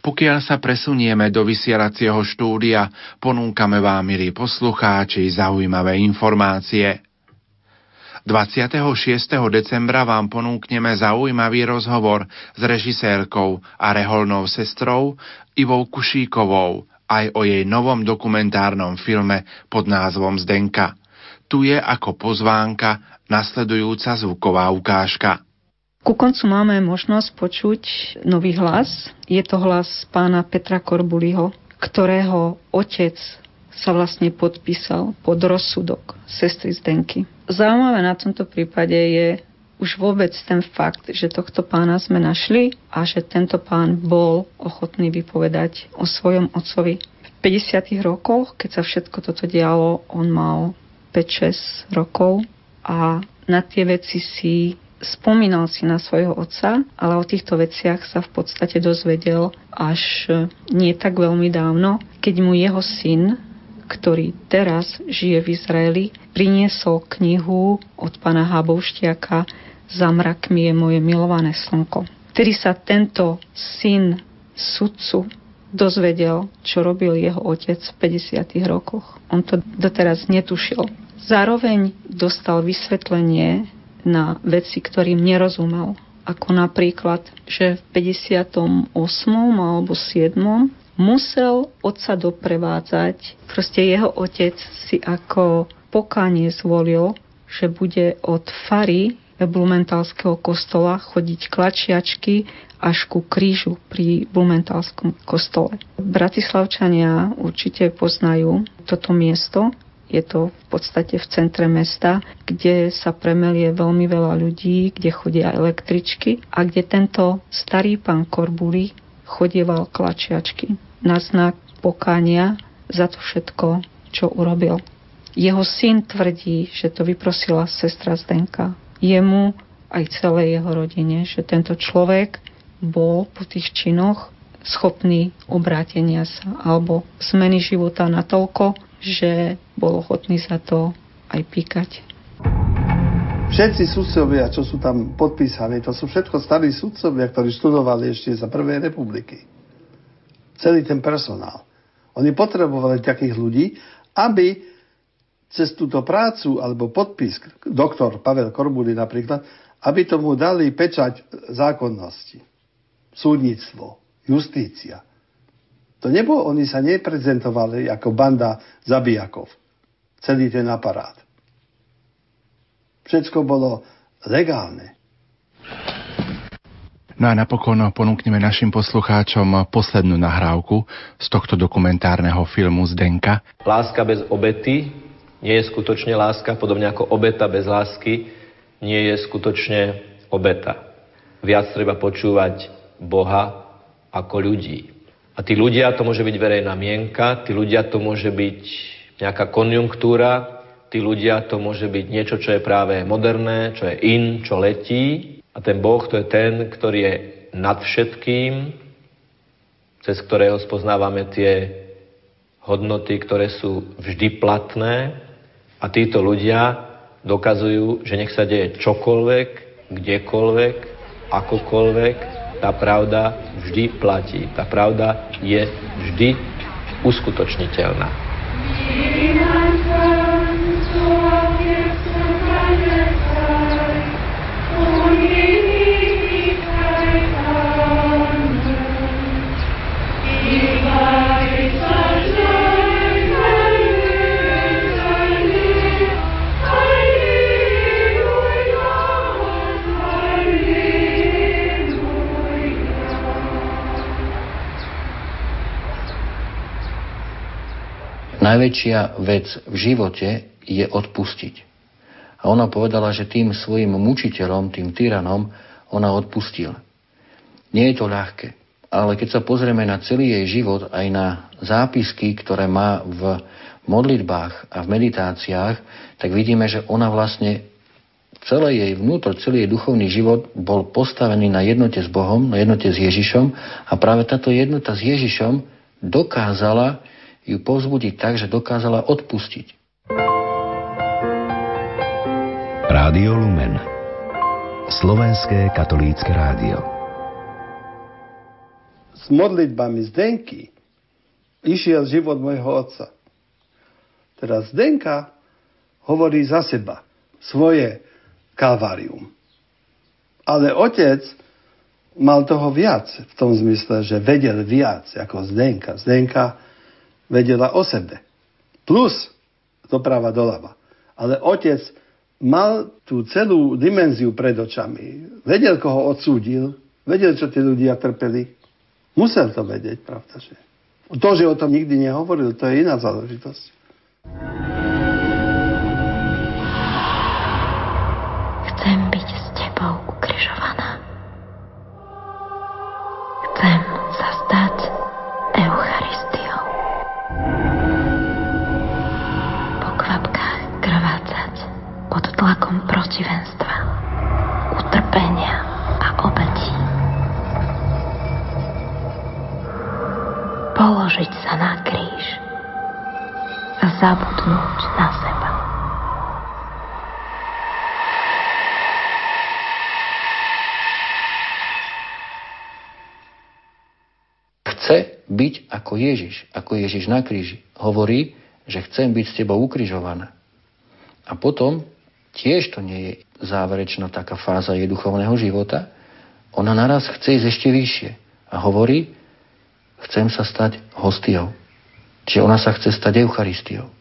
Pokiaľ sa presunieme do vysielacieho štúdia, ponúkame vám, milí poslucháči, zaujímavé informácie. 26. decembra vám ponúkneme zaujímavý rozhovor s režisérkou a reholnou sestrou Ivou Kušíkovou aj o jej novom dokumentárnom filme pod názvom Zdenka. Tu je ako pozvánka nasledujúca zvuková ukážka. Ku koncu máme možnosť počuť nový hlas. Je to hlas pána Petra Korbuliho, ktorého otec sa vlastne podpísal pod rozsudok sestry Zdenky. Zaujímavé na tomto prípade je už vôbec ten fakt, že tohto pána sme našli a že tento pán bol ochotný vypovedať o svojom otcovi. V 50. rokoch, keď sa všetko toto dialo, on mal 5-6 rokov a na tie veci si spomínal si na svojho otca, ale o týchto veciach sa v podstate dozvedel až e, nie tak veľmi dávno, keď mu jeho syn, ktorý teraz žije v Izraeli, priniesol knihu od pana Habouštiaka Za mrakmi je moje milované slnko. Vtedy sa tento syn sudcu dozvedel, čo robil jeho otec v 50. rokoch. On to doteraz netušil. Zároveň dostal vysvetlenie na veci, ktorým nerozumel. Ako napríklad, že v 58. alebo 7. musel otca doprevádzať. Proste jeho otec si ako pokánie zvolil, že bude od fary Blumentalského kostola chodiť klačiačky až ku krížu pri Blumentalskom kostole. Bratislavčania určite poznajú toto miesto, je to v podstate v centre mesta, kde sa premelie veľmi veľa ľudí, kde chodia električky a kde tento starý pán Korbuli chodieval klačiačky na znak pokánia za to všetko, čo urobil. Jeho syn tvrdí, že to vyprosila sestra Zdenka. Jemu aj celej jeho rodine, že tento človek bol po tých činoch schopný obrátenia sa alebo zmeny života natoľko, že bol ochotný za to aj píkať. Všetci sudcovia, čo sú tam podpísaní, to sú všetko starí sudcovia, ktorí študovali ešte za Prvej republiky. Celý ten personál. Oni potrebovali takých ľudí, aby cez túto prácu alebo podpis, doktor Pavel Korbuli napríklad, aby tomu dali pečať zákonnosti, súdnictvo, justícia. To nebolo, oni sa neprezentovali ako banda zabijakov. Celý ten aparát. Všetko bolo legálne. No a napokon ponúkneme našim poslucháčom poslednú nahrávku z tohto dokumentárneho filmu Zdenka. Láska bez obety nie je skutočne láska, podobne ako obeta bez lásky nie je skutočne obeta. Viac treba počúvať Boha ako ľudí. A tí ľudia, to môže byť verejná mienka, tí ľudia, to môže byť nejaká konjunktúra, tí ľudia, to môže byť niečo, čo je práve moderné, čo je in, čo letí. A ten Boh, to je ten, ktorý je nad všetkým, cez ktorého spoznávame tie hodnoty, ktoré sú vždy platné. A títo ľudia dokazujú, že nech sa deje čokoľvek, kdekoľvek, akokoľvek, tá pravda vždy platí. Tá pravda je vždy uskutočniteľná. Amen. Najväčšia vec v živote je odpustiť. A ona povedala, že tým svojim mučiteľom, tým tyranom, ona odpustila. Nie je to ľahké, ale keď sa pozrieme na celý jej život, aj na zápisky, ktoré má v modlitbách a v meditáciách, tak vidíme, že ona vlastne celé jej vnútro, celý jej duchovný život bol postavený na jednote s Bohom, na jednote s Ježišom a práve táto jednota s Ježišom dokázala ju povzbudiť tak, že dokázala odpustiť. Rádio Lumen Slovenské katolícke rádio S modlitbami Zdenky išiel život môjho otca. Teraz Zdenka hovorí za seba svoje kalvárium. Ale otec mal toho viac v tom zmysle, že vedel viac ako Zdenka. Zdenka vedela o sebe. Plus doprava doľava. Ale otec mal tú celú dimenziu pred očami. Vedel, koho odsúdil, vedel, čo tí ľudia trpeli. Musel to vedieť, pravda, že? To, že o tom nikdy nehovoril, to je iná záležitosť. Zabudnúť na seba. chce byť ako Ježiš, ako Ježiš na kríži. Hovorí, že chcem byť s tebou ukrižovaná. A potom tiež to nie je záverečná taká fáza jej duchovného života. Ona naraz chce ísť ešte vyššie a hovorí, chcem sa stať hostiou. Čiže ona sa chce stať Eucharistiou.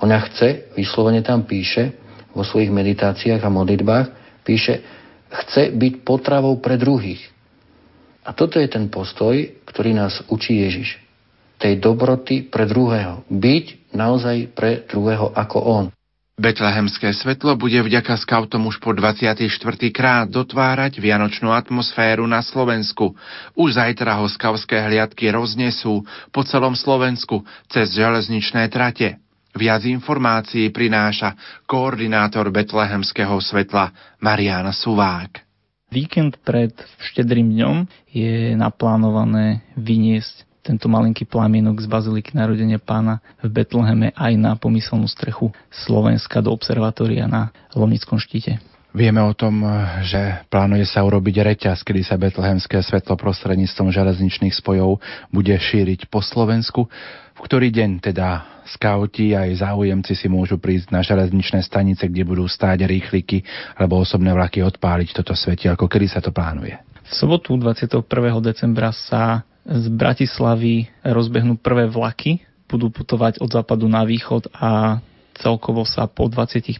Ona chce, vyslovene tam píše, vo svojich meditáciách a modlitbách, píše, chce byť potravou pre druhých. A toto je ten postoj, ktorý nás učí Ježiš. Tej dobroty pre druhého. Byť naozaj pre druhého ako on. Betlehemské svetlo bude vďaka skautom už po 24. krát dotvárať vianočnú atmosféru na Slovensku. Už zajtra ho skavské hliadky roznesú po celom Slovensku cez železničné trate. Viac informácií prináša koordinátor Betlehemského svetla Mariana Suvák. Víkend pred štedrým dňom je naplánované vyniesť tento malinký plamienok z Baziliky narodenia pána v Betleheme aj na pomyselnú strechu Slovenska do observatória na Lomnickom štíte. Vieme o tom, že plánuje sa urobiť reťaz, kedy sa betlehemské svetlo prostredníctvom železničných spojov bude šíriť po Slovensku. V ktorý deň teda skauti aj záujemci si môžu prísť na železničné stanice, kde budú stáť rýchliky alebo osobné vlaky odpáliť toto svetielko. Kedy sa to plánuje? V sobotu 21. decembra sa z Bratislavy rozbehnú prvé vlaky, budú putovať od západu na východ a celkovo sa po 25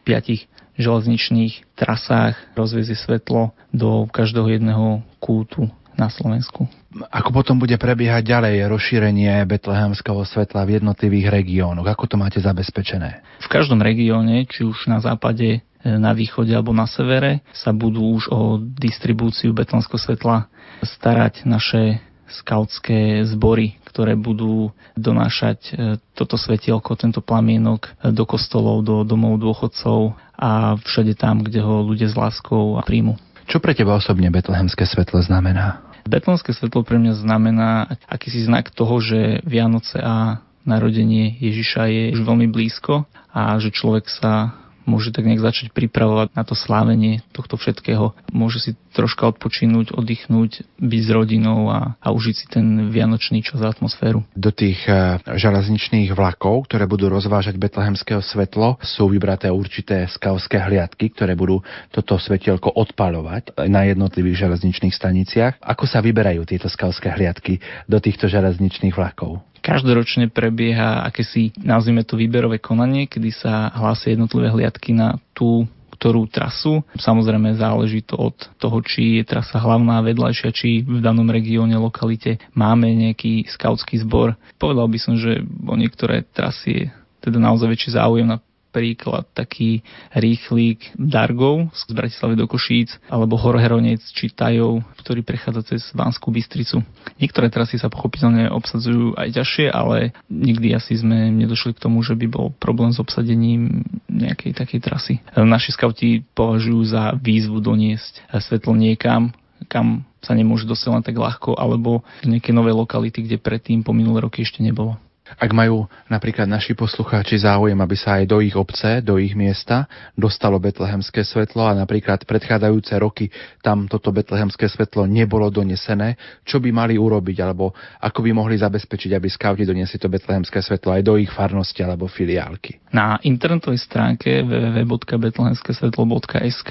železničných trasách rozvezie svetlo do každého jedného kútu na Slovensku. Ako potom bude prebiehať ďalej rozšírenie betlehemského svetla v jednotlivých regiónoch? Ako to máte zabezpečené? V každom regióne, či už na západe, na východe alebo na severe, sa budú už o distribúciu betlehemského svetla starať naše skautské zbory, ktoré budú donášať e, toto svetielko, tento plamienok do kostolov, do domov dôchodcov a všade tam, kde ho ľudia s láskou príjmu. Čo pre teba osobne betlehemské svetlo znamená? Betlonské svetlo pre mňa znamená akýsi znak toho, že Vianoce a narodenie Ježiša je už veľmi blízko a že človek sa môže tak nejak začať pripravovať na to slávenie tohto všetkého. Môže si troška odpočinúť, oddychnúť, byť s rodinou a, a užiť si ten vianočný čas a atmosféru. Do tých uh, železničných vlakov, ktoré budú rozvážať betlehemského svetlo, sú vybraté určité skavské hliadky, ktoré budú toto svetielko odpalovať na jednotlivých železničných staniciach. Ako sa vyberajú tieto skavské hliadky do týchto železničných vlakov? Každoročne prebieha akési, nazvime to výberové konanie, kedy sa hlásia jednotlivé hliadky na tú ktorú trasu. Samozrejme záleží to od toho, či je trasa hlavná, vedľajšia, či v danom regióne, lokalite máme nejaký skautský zbor. Povedal by som, že o niektoré trasy je teda naozaj väčší záujem príklad taký rýchlík Dargov z Bratislavy do Košíc alebo Horheronec či Tajov, ktorý prechádza cez Banskú Bystricu. Niektoré trasy sa pochopiteľne obsadzujú aj ťažšie, ale nikdy asi sme nedošli k tomu, že by bol problém s obsadením nejakej takej trasy. Naši skauti považujú za výzvu doniesť svetlo niekam, kam sa nemôže len tak ľahko, alebo nejaké nové lokality, kde predtým po minulé roky ešte nebolo. Ak majú napríklad naši poslucháči záujem, aby sa aj do ich obce, do ich miesta dostalo betlehemské svetlo a napríklad predchádzajúce roky tam toto betlehemské svetlo nebolo donesené, čo by mali urobiť alebo ako by mohli zabezpečiť, aby skauti doniesli to betlehemské svetlo aj do ich farnosti alebo filiálky. Na internetovej stránke www.betlehemskesvetlo.sk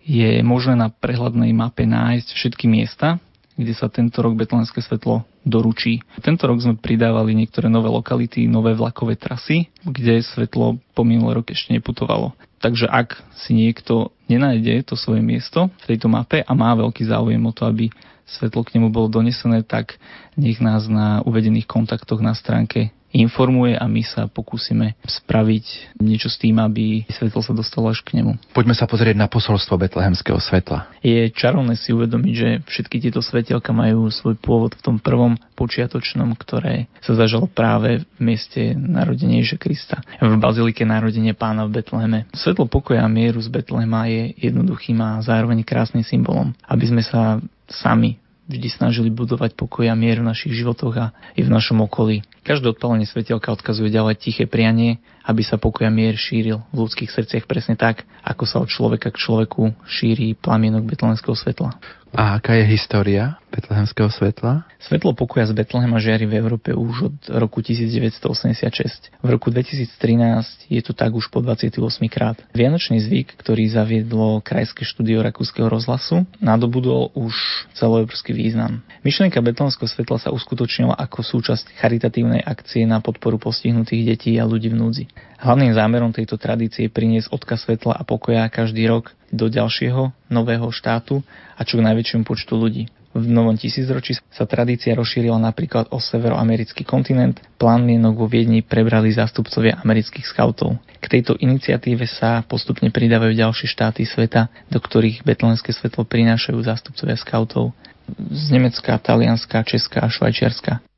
je možné na prehľadnej mape nájsť všetky miesta, kde sa tento rok Betlenské svetlo doručí. Tento rok sme pridávali niektoré nové lokality, nové vlakové trasy, kde svetlo po minulý rok ešte neputovalo. Takže ak si niekto nenájde to svoje miesto v tejto mape a má veľký záujem o to, aby svetlo k nemu bolo donesené, tak nech nás na uvedených kontaktoch na stránke informuje a my sa pokúsime spraviť niečo s tým, aby svetlo sa dostalo až k nemu. Poďme sa pozrieť na posolstvo betlehemského svetla. Je čarovné si uvedomiť, že všetky tieto svetelka majú svoj pôvod v tom prvom počiatočnom, ktoré sa zažalo práve v mieste narodenia Ježiša Krista. V bazilike narodenie pána v Betleheme. Svetlo pokoja a mieru z Betlehema je jednoduchým a zároveň krásnym symbolom, aby sme sa sami vždy snažili budovať pokoj a mier v našich životoch a i v našom okolí. Každé odpalenie svetelka odkazuje ďalej tiché prianie, aby sa pokoj a mier šíril v ľudských srdciach presne tak, ako sa od človeka k človeku šíri plamienok betlenského svetla. A aká je história betlehemského svetla? Svetlo pokoja z Betlehema žiari v Európe už od roku 1986. V roku 2013 je to tak už po 28 krát. Vianočný zvyk, ktorý zaviedlo Krajské štúdio Rakúskeho rozhlasu, nadobudol už celoeurópsky význam. Myšlienka betlehemského svetla sa uskutočnila ako súčasť charitatívnej akcie na podporu postihnutých detí a ľudí v núdzi. Hlavným zámerom tejto tradície je priniesť odkaz svetla a pokoja každý rok do ďalšieho nového štátu a čo k najväčšiemu počtu ľudí. V novom tisícročí sa tradícia rozšírila napríklad o severoamerický kontinent. Plán mienok vo Viedni prebrali zástupcovia amerických skautov. K tejto iniciatíve sa postupne pridávajú ďalšie štáty sveta, do ktorých betlenské svetlo prinášajú zástupcovia skautov z Nemecka, Talianska, Česka a Švajčiarska.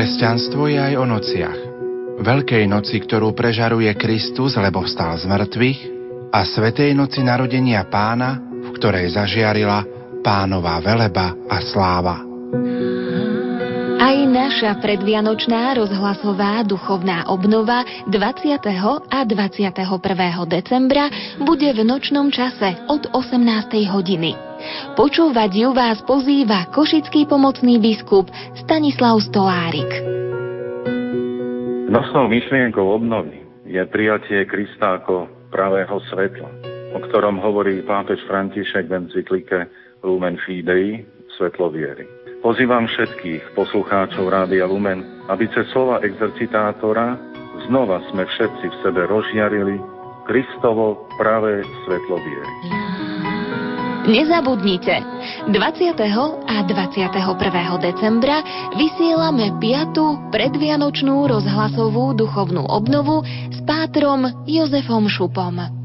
Kresťanstvo je aj o nociach. Veľkej noci, ktorú prežaruje Kristus, lebo vstal z mŕtvych, a Svetej noci narodenia pána, v ktorej zažiarila pánová veleba a sláva. Aj naša predvianočná rozhlasová duchovná obnova 20. a 21. decembra bude v nočnom čase od 18. hodiny. Počúvať ju vás pozýva košický pomocný biskup Stanislav Stolárik. Nosnou myšlienkou obnovy je prijatie Krista ako pravého svetla, o ktorom hovorí pápež František v encyklike Lumen Fidei, svetlo viery. Pozývam všetkých poslucháčov Rádia Lumen, aby cez slova exercitátora znova sme všetci v sebe rozžiarili Kristovo pravé svetlo viery. Nezabudnite, 20. a 21. decembra vysielame 5. predvianočnú rozhlasovú duchovnú obnovu s pátrom Jozefom Šupom.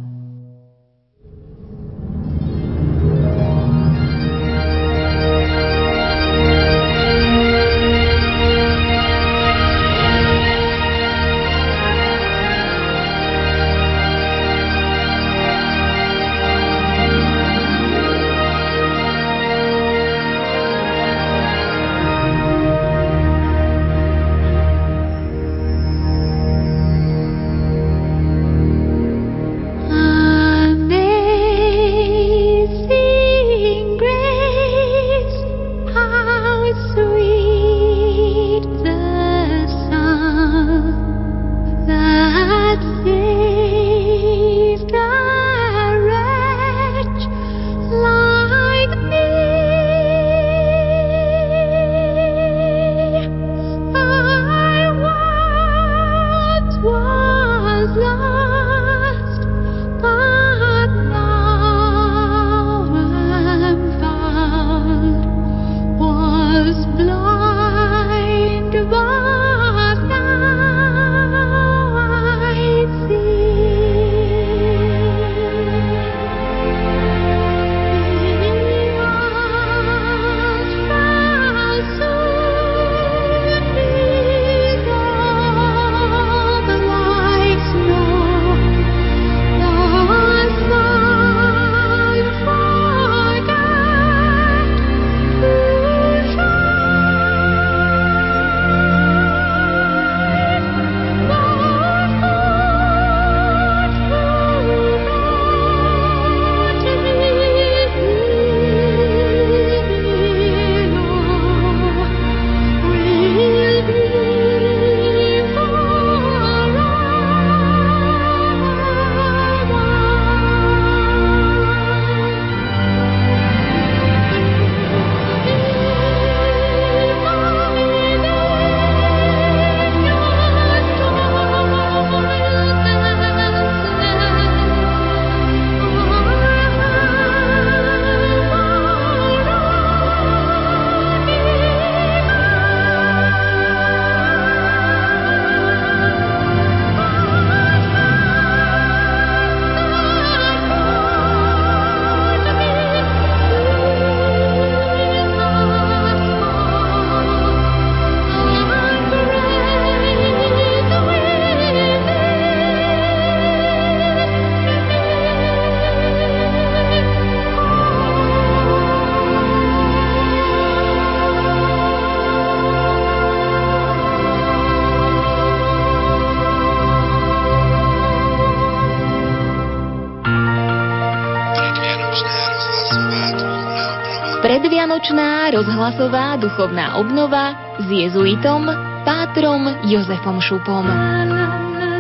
Predvianočná rozhlasová duchovná obnova s jezuitom Pátrom Jozefom Šupom.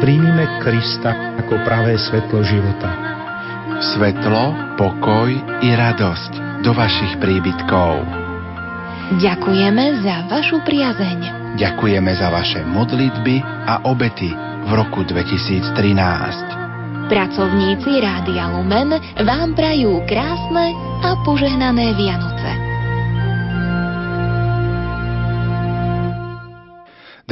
Príjmime Krista ako pravé svetlo života. Svetlo, pokoj i radosť do vašich príbytkov. Ďakujeme za vašu priazeň. Ďakujeme za vaše modlitby a obety v roku 2013. Pracovníci Rádia Lumen vám prajú krásne a požehnané Vianoce.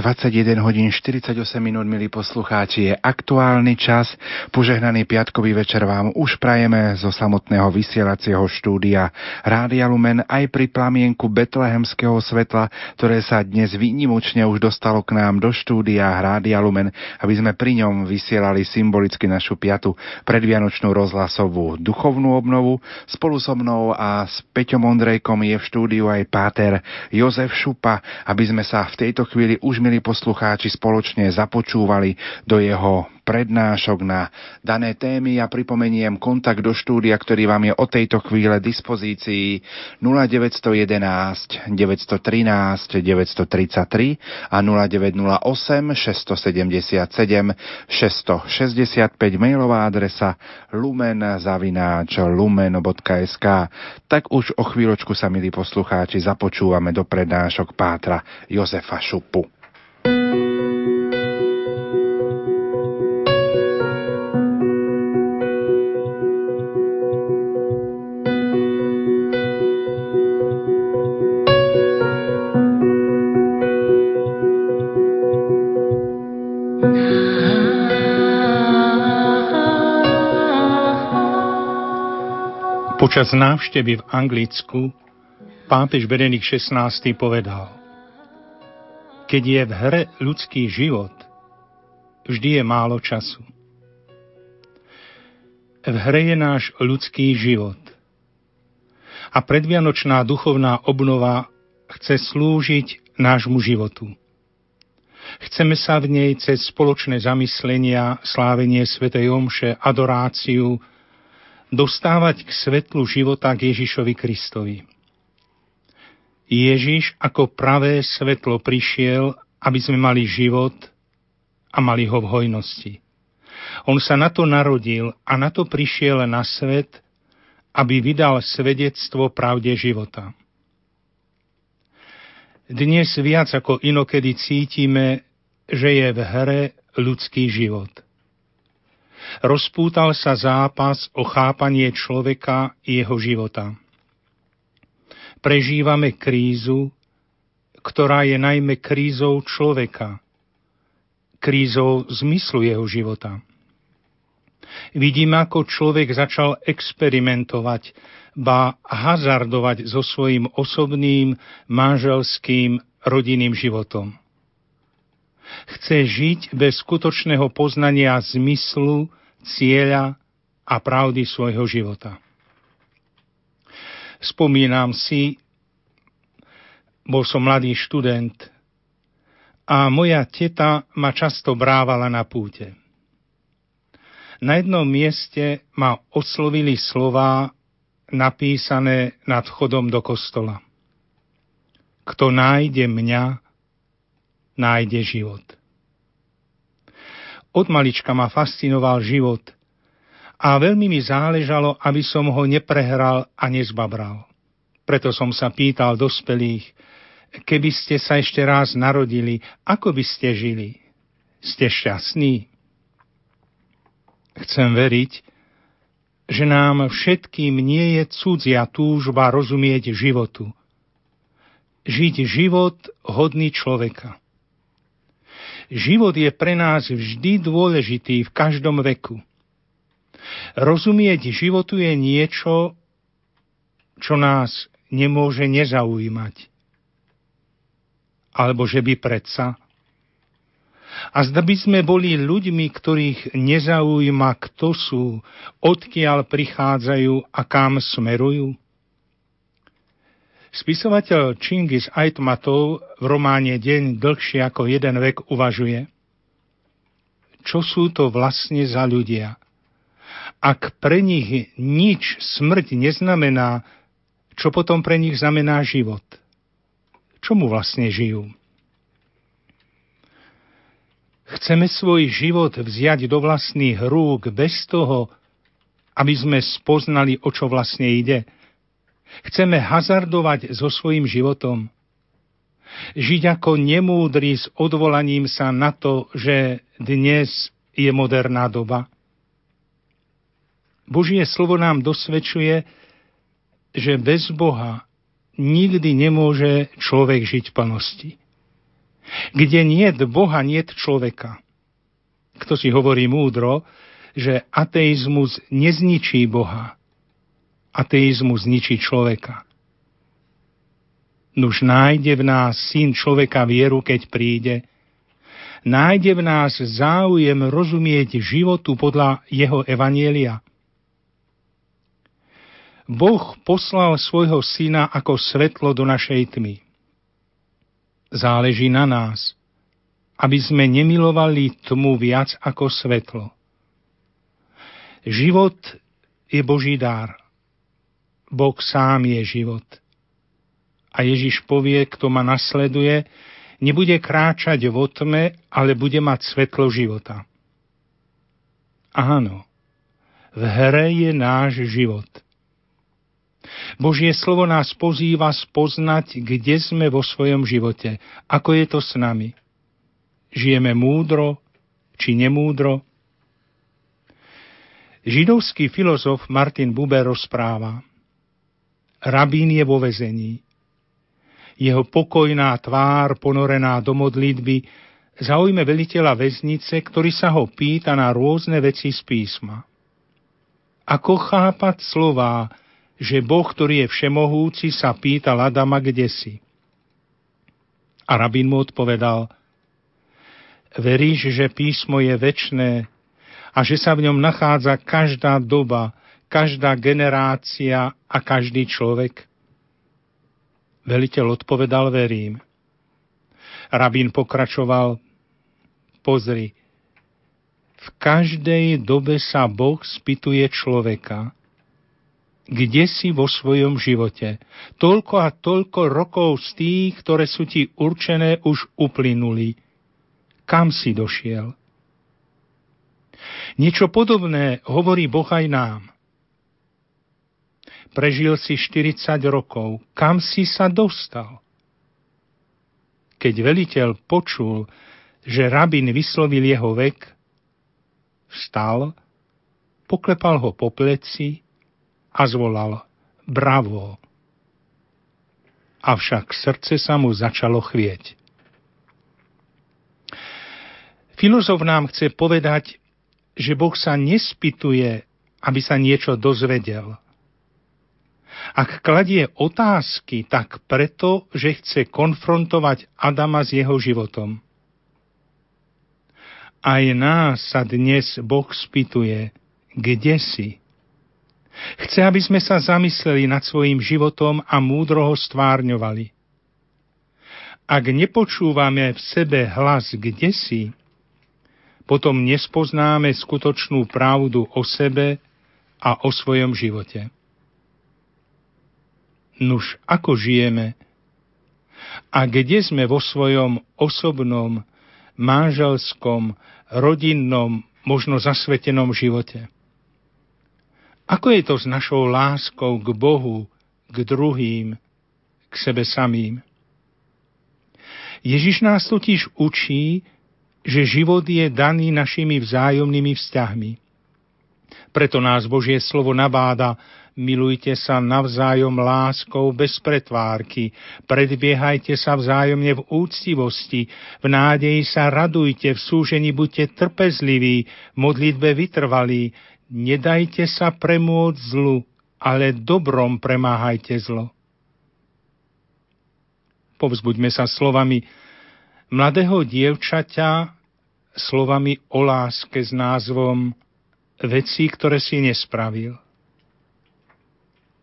21 hodín 48 minút, milí poslucháči, je aktuálny čas. Požehnaný piatkový večer vám už prajeme zo samotného vysielacieho štúdia Rádia Lumen aj pri plamienku Betlehemského svetla, ktoré sa dnes výnimočne už dostalo k nám do štúdia Rádia Lumen, aby sme pri ňom vysielali symbolicky našu piatu predvianočnú rozhlasovú duchovnú obnovu. Spolu so mnou a s Peťom Ondrejkom je v štúdiu aj páter Jozef Šupa, aby sme sa v tejto chvíli už milí poslucháči, spoločne započúvali do jeho prednášok na dané témy. Ja pripomeniem kontakt do štúdia, ktorý vám je o tejto chvíle dispozícii 0911 913 933 a 0908 677 665 mailová adresa lumen.lumen.sk Tak už o chvíľočku sa, milí poslucháči, započúvame do prednášok Pátra Jozefa Šupu. Počas návštevy v Anglicku pápež Berenik XVI povedal Keď je v hre ľudský život, vždy je málo času. V hre je náš ľudský život. A predvianočná duchovná obnova chce slúžiť nášmu životu. Chceme sa v nej cez spoločné zamyslenia, slávenie Svetej Omše, adoráciu, dostávať k svetlu života k Ježišovi Kristovi. Ježiš ako pravé svetlo prišiel, aby sme mali život a mali ho v hojnosti. On sa na to narodil a na to prišiel na svet, aby vydal svedectvo pravde života. Dnes viac ako inokedy cítime, že je v hre ľudský život – rozpútal sa zápas o chápanie človeka i jeho života. Prežívame krízu, ktorá je najmä krízou človeka, krízou zmyslu jeho života. Vidím, ako človek začal experimentovať, ba hazardovať so svojím osobným, manželským, rodinným životom. Chce žiť bez skutočného poznania zmyslu cieľa a pravdy svojho života. Spomínam si, bol som mladý študent a moja teta ma často brávala na púte. Na jednom mieste ma oslovili slová napísané nad chodom do kostola. Kto nájde mňa, nájde život. Od malička ma fascinoval život a veľmi mi záležalo, aby som ho neprehral a nezbabral. Preto som sa pýtal dospelých, keby ste sa ešte raz narodili, ako by ste žili? Ste šťastní? Chcem veriť, že nám všetkým nie je cudzia túžba rozumieť životu. Žiť život hodný človeka. Život je pre nás vždy dôležitý v každom veku. Rozumieť životu je niečo, čo nás nemôže nezaujímať. Alebo že by predsa. A zda by sme boli ľuďmi, ktorých nezaujíma, kto sú, odkiaľ prichádzajú a kam smerujú. Spisovateľ Čingis Aitmatov v románe Deň dlhšie ako jeden vek uvažuje, čo sú to vlastne za ľudia. Ak pre nich nič smrť neznamená, čo potom pre nich znamená život. Čomu vlastne žijú? Chceme svoj život vziať do vlastných rúk bez toho, aby sme spoznali, o čo vlastne ide. Chceme hazardovať so svojim životom. Žiť ako nemúdry s odvolaním sa na to, že dnes je moderná doba. Božie slovo nám dosvedčuje, že bez Boha nikdy nemôže človek žiť v plnosti. Kde nie Boha, nie človeka. Kto si hovorí múdro, že ateizmus nezničí Boha. Ateizmus zničí človeka. Nuž nájde v nás syn človeka vieru, keď príde. Nájde v nás záujem rozumieť životu podľa jeho evanielia. Boh poslal svojho syna ako svetlo do našej tmy. Záleží na nás, aby sme nemilovali tmu viac ako svetlo. Život je Boží dár. Boh sám je život. A Ježiš povie, kto ma nasleduje, nebude kráčať vo tme, ale bude mať svetlo života. Áno, v hre je náš život – Božie slovo nás pozýva spoznať, kde sme vo svojom živote, ako je to s nami. Žijeme múdro či nemúdro? Židovský filozof Martin Buber rozpráva. Rabín je vo vezení. Jeho pokojná tvár, ponorená do modlitby, zaujme veliteľa väznice, ktorý sa ho pýta na rôzne veci z písma. Ako chápať slová, že Boh, ktorý je všemohúci, sa pýtal Adama, kde si. A rabín mu odpovedal, veríš, že písmo je väčné a že sa v ňom nachádza každá doba, každá generácia a každý človek? Veliteľ odpovedal, verím. Rabín pokračoval, pozri, v každej dobe sa Boh spýtuje človeka, kde si vo svojom živote. Toľko a toľko rokov z tých, ktoré sú ti určené, už uplynuli. Kam si došiel? Niečo podobné hovorí Boh aj nám. Prežil si 40 rokov. Kam si sa dostal? Keď veliteľ počul, že rabin vyslovil jeho vek, vstal, poklepal ho po pleci a zvolal Bravo! Avšak srdce sa mu začalo chvieť. Filozof nám chce povedať, že Boh sa nespituje, aby sa niečo dozvedel. Ak kladie otázky, tak preto, že chce konfrontovať Adama s jeho životom. Aj nás sa dnes Boh spituje, kde si? Chce, aby sme sa zamysleli nad svojim životom a múdro ho stvárňovali. Ak nepočúvame v sebe hlas kde si, potom nespoznáme skutočnú pravdu o sebe a o svojom živote. Nuž, ako žijeme? A kde sme vo svojom osobnom, manželskom, rodinnom, možno zasvetenom živote? Ako je to s našou láskou k Bohu, k druhým, k sebe samým? Ježiš nás totiž učí, že život je daný našimi vzájomnými vzťahmi. Preto nás Božie slovo nabáda, milujte sa navzájom láskou bez pretvárky, predbiehajte sa vzájomne v úctivosti, v nádeji sa radujte, v súžení buďte trpezliví, v modlitbe vytrvalí, nedajte sa premôcť zlu, ale dobrom premáhajte zlo. Povzbuďme sa slovami mladého dievčaťa, slovami o láske s názvom Veci, ktoré si nespravil.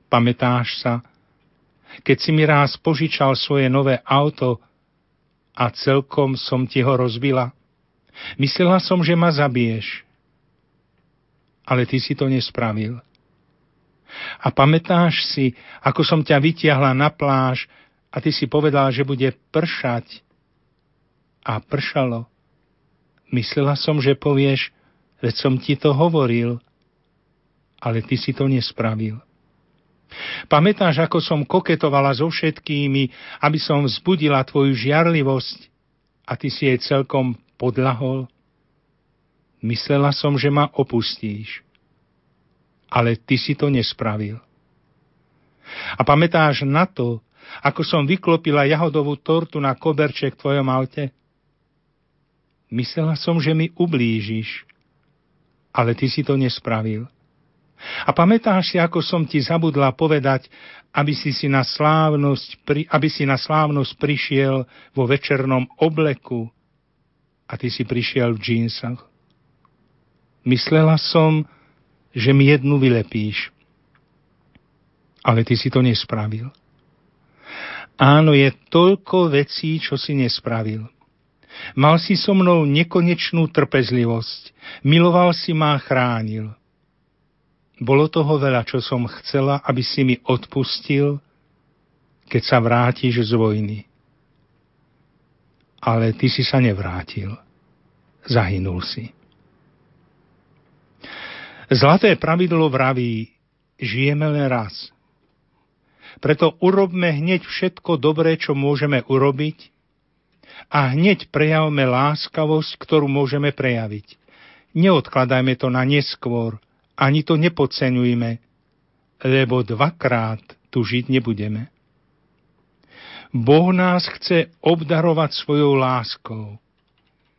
Pamätáš sa, keď si mi raz požičal svoje nové auto a celkom som ti ho rozbila? Myslela som, že ma zabiješ ale ty si to nespravil. A pamätáš si, ako som ťa vytiahla na pláž a ty si povedal, že bude pršať. A pršalo. Myslela som, že povieš, veď som ti to hovoril, ale ty si to nespravil. Pamätáš, ako som koketovala so všetkými, aby som vzbudila tvoju žiarlivosť a ty si jej celkom podlahol? Myslela som, že ma opustíš, ale ty si to nespravil. A pamätáš na to, ako som vyklopila jahodovú tortu na koberček v tvojom aute? Myslela som, že mi ublížiš, ale ty si to nespravil. A pamätáš si, ako som ti zabudla povedať, aby si, si na slávnosť, aby si na slávnosť prišiel vo večernom obleku a ty si prišiel v džínsach? Myslela som, že mi jednu vylepíš, ale ty si to nespravil. Áno, je toľko vecí, čo si nespravil. Mal si so mnou nekonečnú trpezlivosť, miloval si ma a chránil. Bolo toho veľa, čo som chcela, aby si mi odpustil, keď sa vrátiš z vojny. Ale ty si sa nevrátil. Zahynul si. Zlaté pravidlo vraví, žijeme len raz. Preto urobme hneď všetko dobré, čo môžeme urobiť a hneď prejavme láskavosť, ktorú môžeme prejaviť. Neodkladajme to na neskôr, ani to nepodceňujme, lebo dvakrát tu žiť nebudeme. Boh nás chce obdarovať svojou láskou,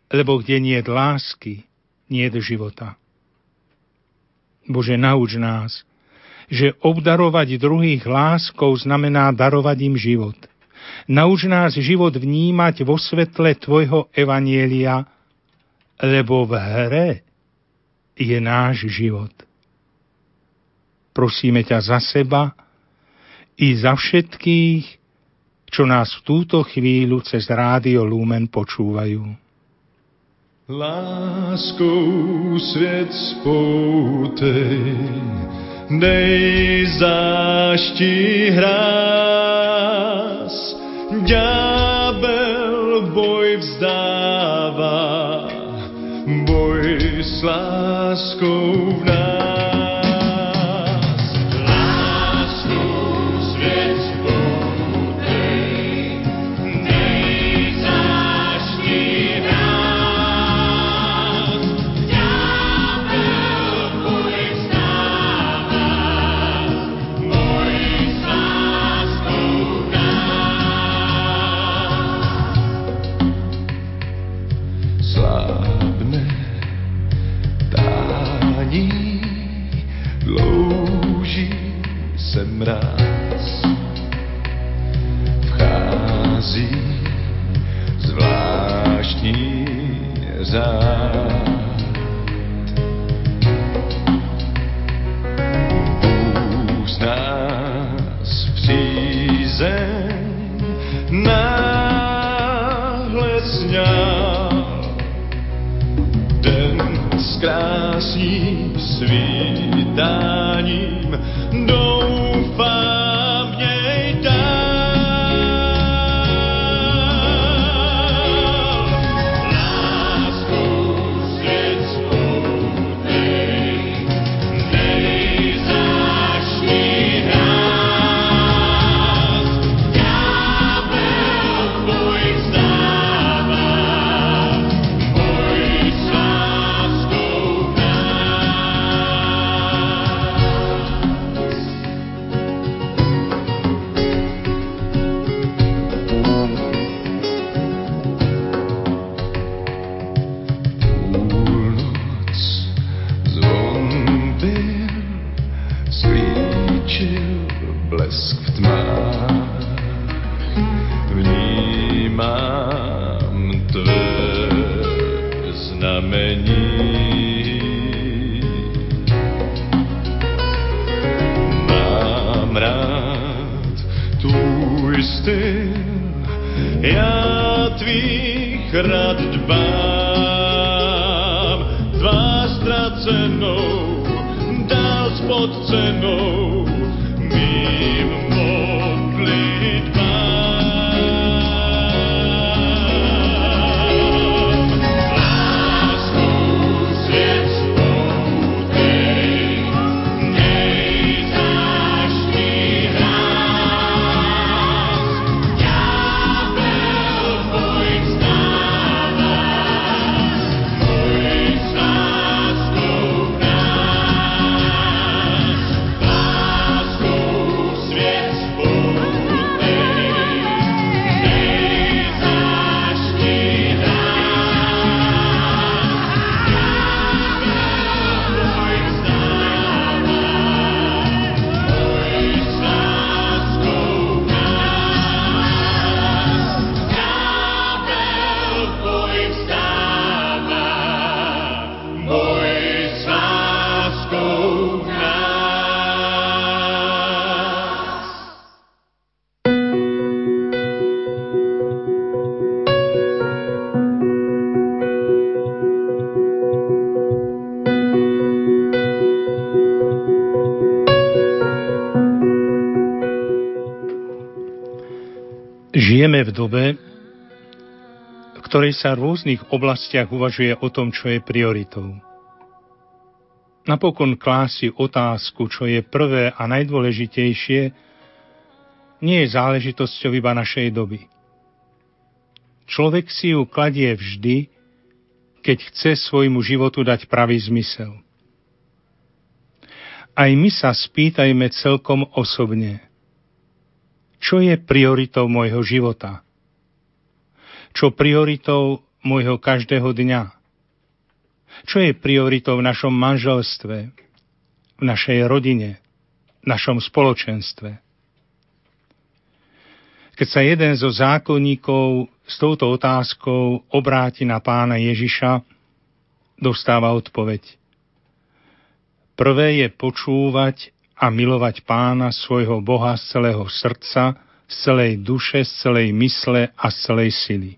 lebo kde nie je lásky, nie je života. Bože, nauč nás, že obdarovať druhých láskou znamená darovať im život. Nauč nás život vnímať vo svetle Tvojho evanielia, lebo v hre je náš život. Prosíme ťa za seba i za všetkých, čo nás v túto chvíľu cez rádio Lumen počúvajú. Láskou svět spoutej, dej zášti hrás, ďábel boj vzdává, boj s láskou v nás. Pod dobe, v ktorej sa v rôznych oblastiach uvažuje o tom, čo je prioritou. Napokon klási otázku, čo je prvé a najdôležitejšie, nie je záležitosťou iba našej doby. Človek si ju kladie vždy, keď chce svojmu životu dať pravý zmysel. Aj my sa spýtajme celkom osobne, čo je prioritou môjho života? Čo prioritou môjho každého dňa? Čo je prioritou v našom manželstve, v našej rodine, v našom spoločenstve? Keď sa jeden zo zákonníkov s touto otázkou obráti na pána Ježiša, dostáva odpoveď. Prvé je počúvať a milovať pána svojho Boha z celého srdca, z celej duše, z celej mysle a z celej sily.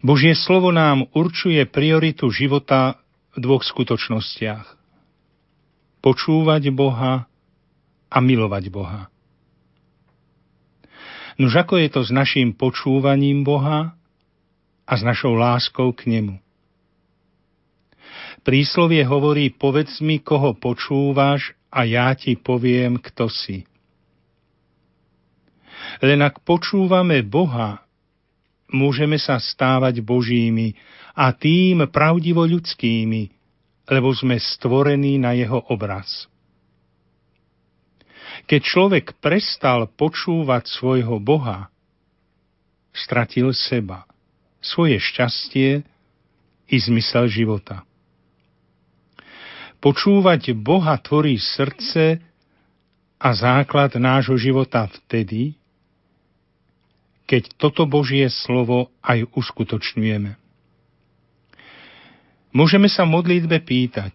Božie slovo nám určuje prioritu života v dvoch skutočnostiach. Počúvať Boha a milovať Boha. Nož ako je to s našim počúvaním Boha a s našou láskou k Nemu? Príslovie hovorí, povedz mi, koho počúvaš a ja ti poviem, kto si. Len ak počúvame Boha, môžeme sa stávať Božími a tým pravdivo ľudskými, lebo sme stvorení na jeho obraz. Keď človek prestal počúvať svojho Boha, stratil seba, svoje šťastie i zmysel života. Počúvať Boha tvorí srdce a základ nášho života vtedy, keď toto Božie slovo aj uskutočňujeme. Môžeme sa modlitbe pýtať,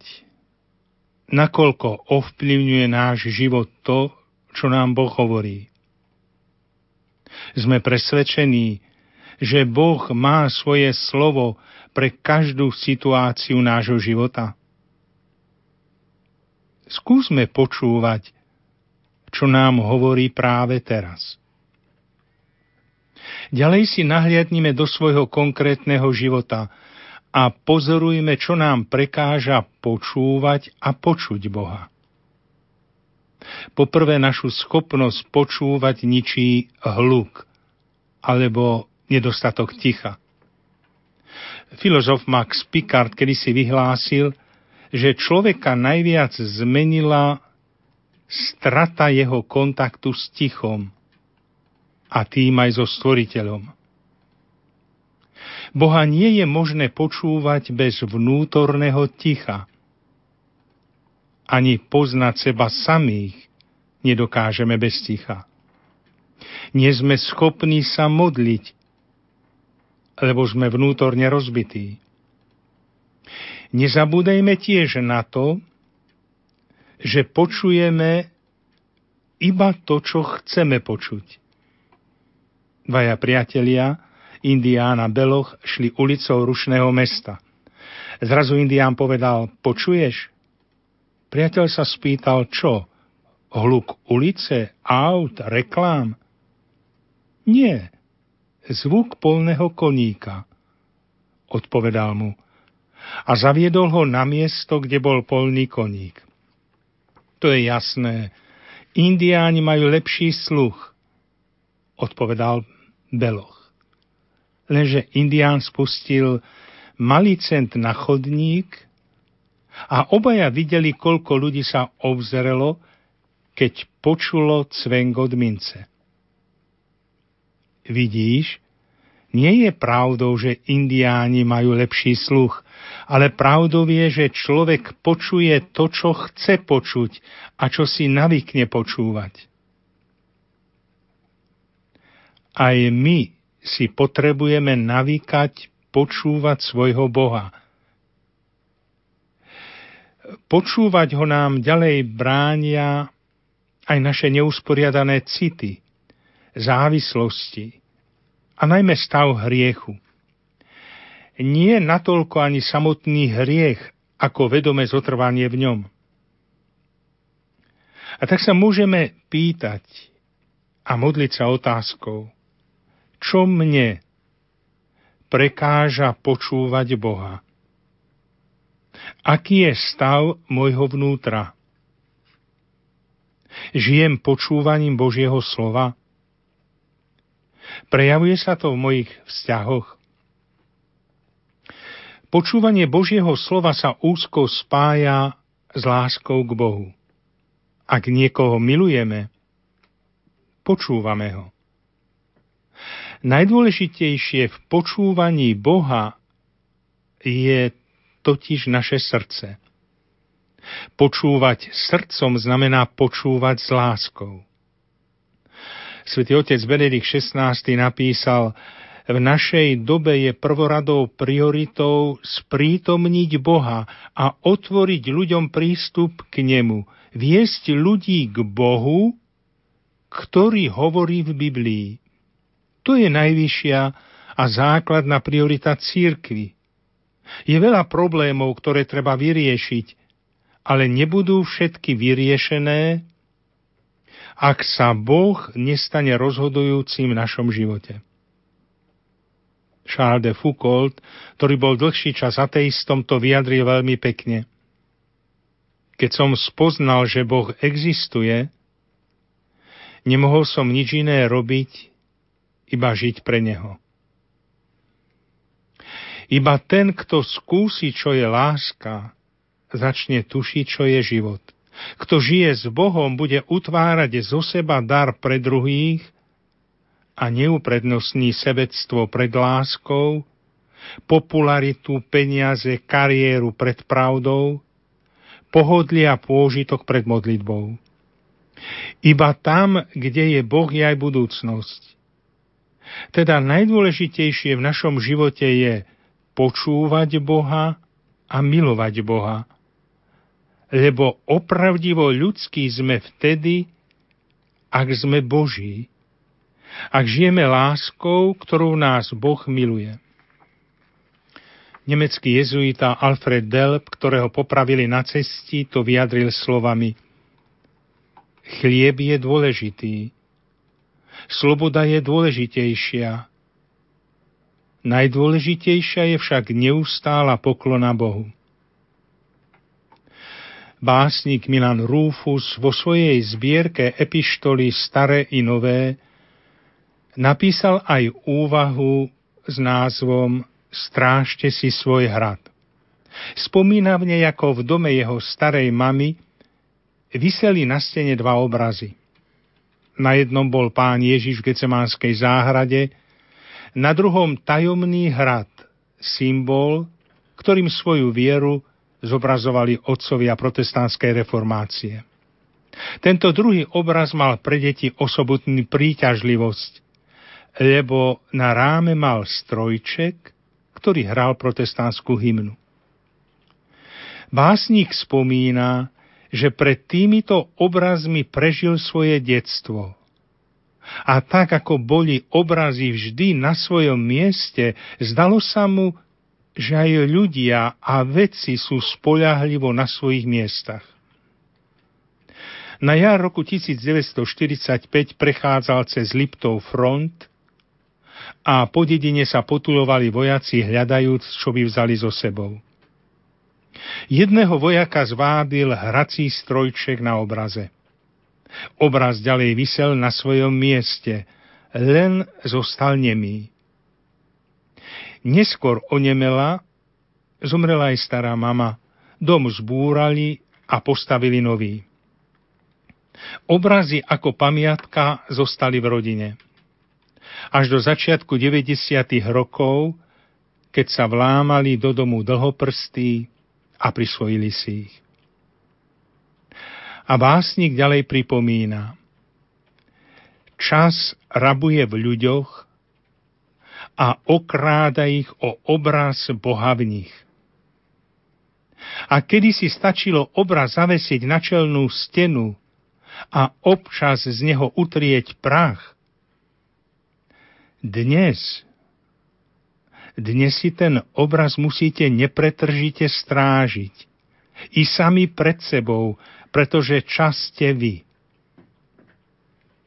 nakoľko ovplyvňuje náš život to, čo nám Boh hovorí. Sme presvedčení, že Boh má svoje slovo pre každú situáciu nášho života. Skúsme počúvať, čo nám hovorí práve teraz. Ďalej si nahliadnime do svojho konkrétneho života a pozorujme, čo nám prekáža počúvať a počuť Boha. Poprvé našu schopnosť počúvať ničí hluk alebo nedostatok ticha. Filozof Max Picard kedy si vyhlásil, že človeka najviac zmenila strata jeho kontaktu s tichom a tým aj so stvoriteľom. Boha nie je možné počúvať bez vnútorného ticha – ani poznať seba samých nedokážeme bez ticha. Nie sme schopní sa modliť, lebo sme vnútorne rozbití. Nezabúdajme tiež na to, že počujeme iba to, čo chceme počuť. Dvaja priatelia, Indián a Beloch, šli ulicou rušného mesta. Zrazu Indián povedal, počuješ? Priateľ sa spýtal, čo? Hluk ulice, aut, reklám? Nie, zvuk polného koníka, odpovedal mu a zaviedol ho na miesto, kde bol polný koník. To je jasné, indiáni majú lepší sluch, odpovedal Beloch. Lenže indián spustil malý cent na chodník a obaja videli, koľko ľudí sa obzrelo, keď počulo cvengot mince. Vidíš, nie je pravdou, že indiáni majú lepší sluch, ale pravdou je, že človek počuje to, čo chce počuť a čo si navykne počúvať. Aj my si potrebujeme navykať počúvať svojho Boha – Počúvať ho nám ďalej bránia aj naše neusporiadané city, závislosti a najmä stav hriechu. Nie natoľko ani samotný hriech, ako vedomé zotrvanie v ňom. A tak sa môžeme pýtať, a modliť sa otázkou, čo mne prekáža počúvať Boha? Aký je stav môjho vnútra? Žijem počúvaním Božieho slova? Prejavuje sa to v mojich vzťahoch? Počúvanie Božieho slova sa úzko spája s láskou k Bohu. Ak niekoho milujeme, počúvame ho. Najdôležitejšie v počúvaní Boha je totiž naše srdce. Počúvať srdcom znamená počúvať s láskou. Svetý otec Benedikt XVI napísal, v našej dobe je prvoradou prioritou sprítomniť Boha a otvoriť ľuďom prístup k Nemu, viesť ľudí k Bohu, ktorý hovorí v Biblii. To je najvyššia a základná priorita církvy. Je veľa problémov, ktoré treba vyriešiť, ale nebudú všetky vyriešené, ak sa Boh nestane rozhodujúcim v našom živote. Charles de Foucault, ktorý bol dlhší čas ateistom, to vyjadril veľmi pekne. Keď som spoznal, že Boh existuje, Nemohol som nič iné robiť, iba žiť pre Neho. Iba ten, kto skúsi, čo je láska, začne tušiť, čo je život. Kto žije s Bohom, bude utvárať zo seba dar pre druhých a neuprednostní sebectvo pred láskou, popularitu, peniaze, kariéru pred pravdou, pohodlia a pôžitok pred modlitbou. Iba tam, kde je Boh, je aj budúcnosť. Teda najdôležitejšie v našom živote je počúvať Boha a milovať Boha. Lebo opravdivo ľudskí sme vtedy, ak sme Boží. Ak žijeme láskou, ktorú nás Boh miluje. Nemecký jezuita Alfred Delp, ktorého popravili na cesti, to vyjadril slovami – Chlieb je dôležitý. Sloboda je dôležitejšia. Najdôležitejšia je však neustála poklona Bohu. Básnik Milan Rufus vo svojej zbierke epištoly Staré i Nové napísal aj úvahu s názvom Strážte si svoj hrad. Spomína v nej, ako v dome jeho starej mamy vyseli na stene dva obrazy. Na jednom bol pán Ježiš v Gecemánskej záhrade, na druhom tajomný hrad, symbol, ktorým svoju vieru zobrazovali otcovia protestantskej reformácie. Tento druhý obraz mal pre deti osobutný príťažlivosť, lebo na ráme mal strojček, ktorý hral protestantskú hymnu. Básnik spomína, že pred týmito obrazmi prežil svoje detstvo. A tak ako boli obrazy vždy na svojom mieste, zdalo sa mu, že aj ľudia a veci sú spoľahlivo na svojich miestach. Na jar roku 1945 prechádzal cez Liptov front a po dedine sa potulovali vojaci hľadajúc, čo by vzali so sebou. Jedného vojaka zvádil hrací strojček na obraze. Obraz ďalej vysel na svojom mieste, len zostal nemý. Neskôr onemela, zomrela aj stará mama, dom zbúrali a postavili nový. Obrazy ako pamiatka zostali v rodine. Až do začiatku 90. rokov, keď sa vlámali do domu dlhoprstí, a prisvojili si ich. A básnik ďalej pripomína, čas rabuje v ľuďoch a okráda ich o obraz Boha v nich. A kedy si stačilo obraz zavesiť na čelnú stenu a občas z neho utrieť prach, dnes dnes si ten obraz musíte nepretržite strážiť. I sami pred sebou, pretože čas ste vy.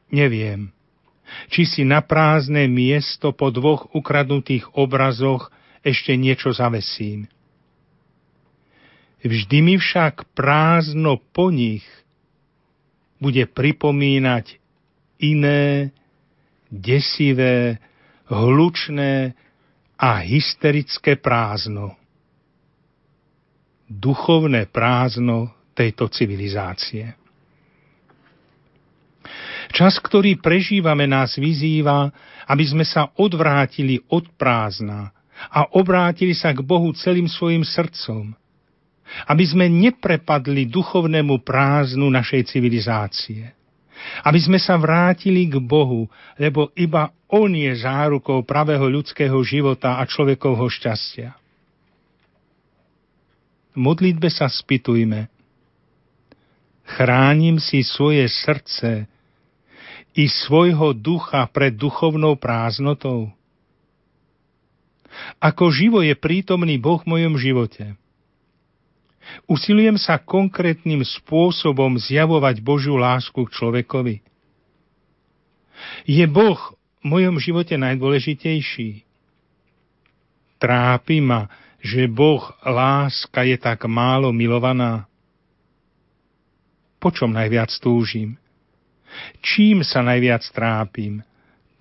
Neviem, či si na prázdne miesto po dvoch ukradnutých obrazoch ešte niečo zavesím. Vždy mi však prázdno po nich bude pripomínať iné, desivé, hlučné a hysterické prázdno. Duchovné prázdno tejto civilizácie. Čas, ktorý prežívame, nás vyzýva, aby sme sa odvrátili od prázdna a obrátili sa k Bohu celým svojim srdcom. Aby sme neprepadli duchovnému prázdnu našej civilizácie. Aby sme sa vrátili k Bohu, lebo iba On je zárukou pravého ľudského života a človekovho šťastia. V modlitbe sa spýtujme. Chránim si svoje srdce i svojho ducha pred duchovnou prázdnotou? Ako živo je prítomný Boh v mojom živote? Usilujem sa konkrétnym spôsobom zjavovať Božiu lásku k človekovi. Je Boh v mojom živote najdôležitejší? Trápi ma, že Boh láska je tak málo milovaná. Po čom najviac túžim? Čím sa najviac trápim?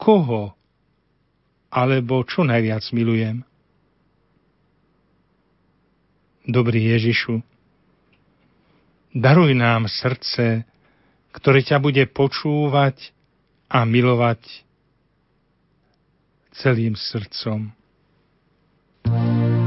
Koho? Alebo čo najviac milujem? Dobrý Ježišu, daruj nám srdce, ktoré ťa bude počúvať a milovať celým srdcom. Boží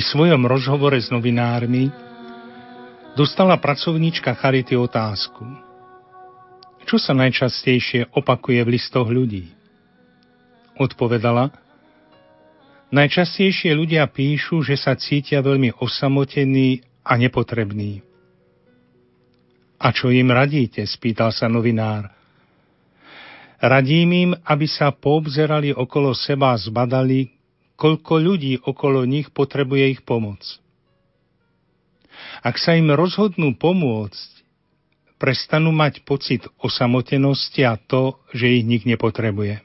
Pri svojom rozhovore s novinármi dostala pracovníčka Charity otázku. Čo sa najčastejšie opakuje v listoch ľudí? Odpovedala, najčastejšie ľudia píšu, že sa cítia veľmi osamotení a nepotrební. A čo im radíte? spýtal sa novinár. Radím im, aby sa poobzerali okolo seba a zbadali, koľko ľudí okolo nich potrebuje ich pomoc. Ak sa im rozhodnú pomôcť, prestanú mať pocit osamotenosti a to, že ich nik nepotrebuje.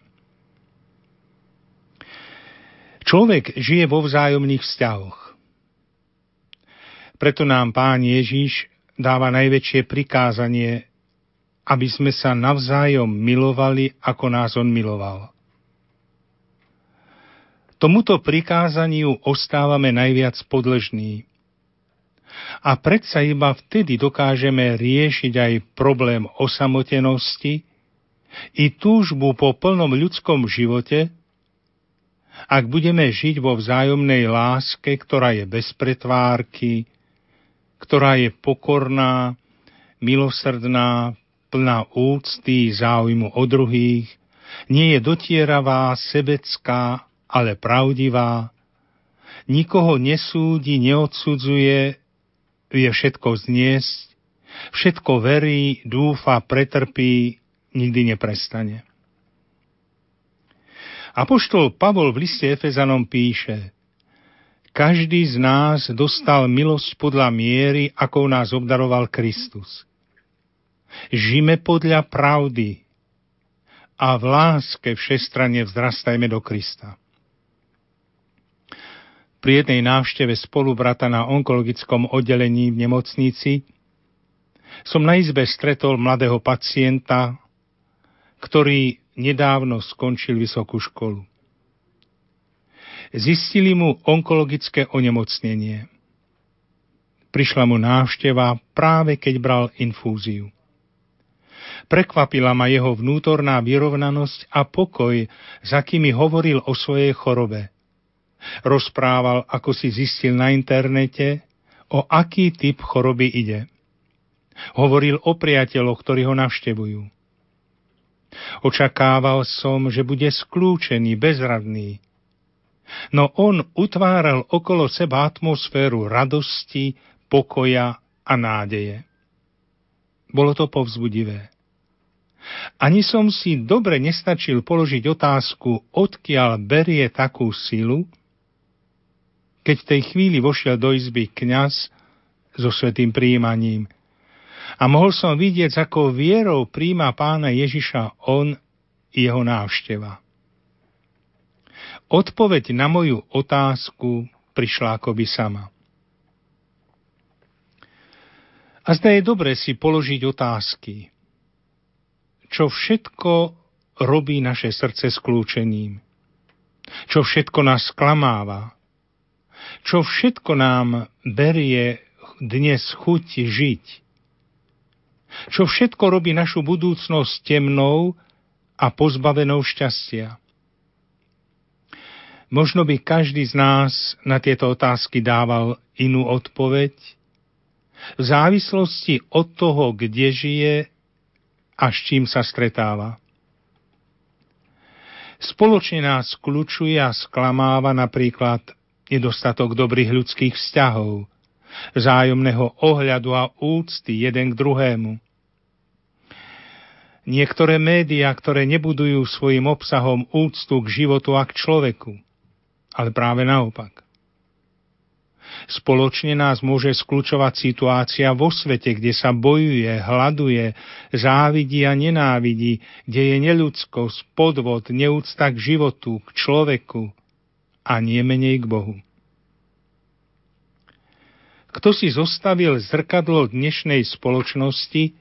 Človek žije vo vzájomných vzťahoch. Preto nám Pán Ježiš dáva najväčšie prikázanie aby sme sa navzájom milovali, ako nás On miloval. Tomuto prikázaniu ostávame najviac podležní. A predsa iba vtedy dokážeme riešiť aj problém osamotenosti i túžbu po plnom ľudskom živote, ak budeme žiť vo vzájomnej láske, ktorá je bez pretvárky, ktorá je pokorná, milosrdná, plná úcty, záujmu o druhých, nie je dotieravá, sebecká, ale pravdivá, nikoho nesúdi, neodsudzuje, vie všetko zniesť, všetko verí, dúfa, pretrpí, nikdy neprestane. Apoštol Pavol v liste Efezanom píše Každý z nás dostal milosť podľa miery, ako nás obdaroval Kristus. Žime podľa pravdy a v láske všestranne vzrastajme do Krista. Pri jednej návšteve spolubrata na onkologickom oddelení v nemocnici som na izbe stretol mladého pacienta, ktorý nedávno skončil vysokú školu. Zistili mu onkologické onemocnenie. Prišla mu návšteva práve keď bral infúziu. Prekvapila ma jeho vnútorná vyrovnanosť a pokoj, za akými hovoril o svojej chorobe. Rozprával, ako si zistil na internete, o aký typ choroby ide. Hovoril o priateľoch, ktorí ho navštevujú. Očakával som, že bude skľúčený, bezradný. No on utváral okolo seba atmosféru radosti, pokoja a nádeje. Bolo to povzbudivé. Ani som si dobre nestačil položiť otázku, odkiaľ berie takú silu, keď v tej chvíli vošiel do izby kňaz so svetým príjmaním. A mohol som vidieť, ako vierou príjma pána Ježiša on i jeho návšteva. Odpoveď na moju otázku prišla akoby sama. A zda je dobre si položiť otázky, čo všetko robí naše srdce skľúčením, čo všetko nás sklamáva, čo všetko nám berie dnes chuť žiť, čo všetko robí našu budúcnosť temnou a pozbavenou šťastia. Možno by každý z nás na tieto otázky dával inú odpoveď, v závislosti od toho, kde žije a s čím sa stretáva. Spoločne nás kľúčuje a sklamáva napríklad nedostatok dobrých ľudských vzťahov, vzájomného ohľadu a úcty jeden k druhému. Niektoré médiá, ktoré nebudujú svojim obsahom úctu k životu a k človeku, ale práve naopak. Spoločne nás môže skľúčovať situácia vo svete, kde sa bojuje, hľaduje, závidí a nenávidí, kde je neľudskosť, podvod, neúcta k životu, k človeku a nie menej k Bohu. Kto si zostavil zrkadlo dnešnej spoločnosti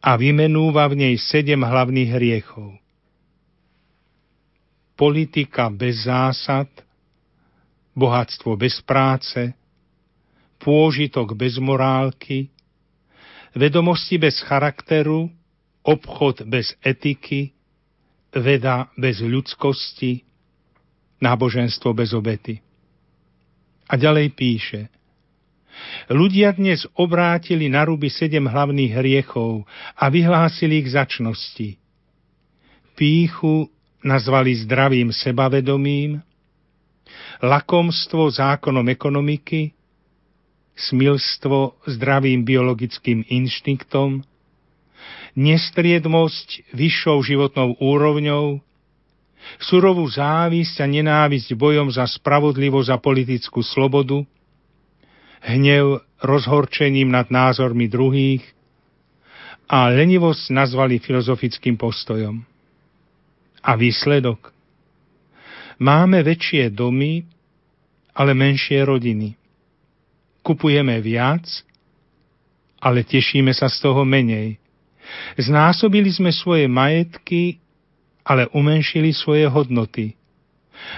a vymenúva v nej sedem hlavných hriechov. Politika bez zásad – bohatstvo bez práce, pôžitok bez morálky, vedomosti bez charakteru, obchod bez etiky, veda bez ľudskosti, náboženstvo bez obety. A ďalej píše – Ľudia dnes obrátili na ruby sedem hlavných hriechov a vyhlásili ich začnosti. Píchu nazvali zdravým sebavedomím, lakomstvo zákonom ekonomiky, smilstvo zdravým biologickým inštinktom, nestriedmosť vyššou životnou úrovňou, surovú závisť a nenávisť bojom za spravodlivosť a politickú slobodu, hnev rozhorčením nad názormi druhých a lenivosť nazvali filozofickým postojom. A výsledok? Máme väčšie domy, ale menšie rodiny. Kupujeme viac, ale tešíme sa z toho menej. Znásobili sme svoje majetky, ale umenšili svoje hodnoty.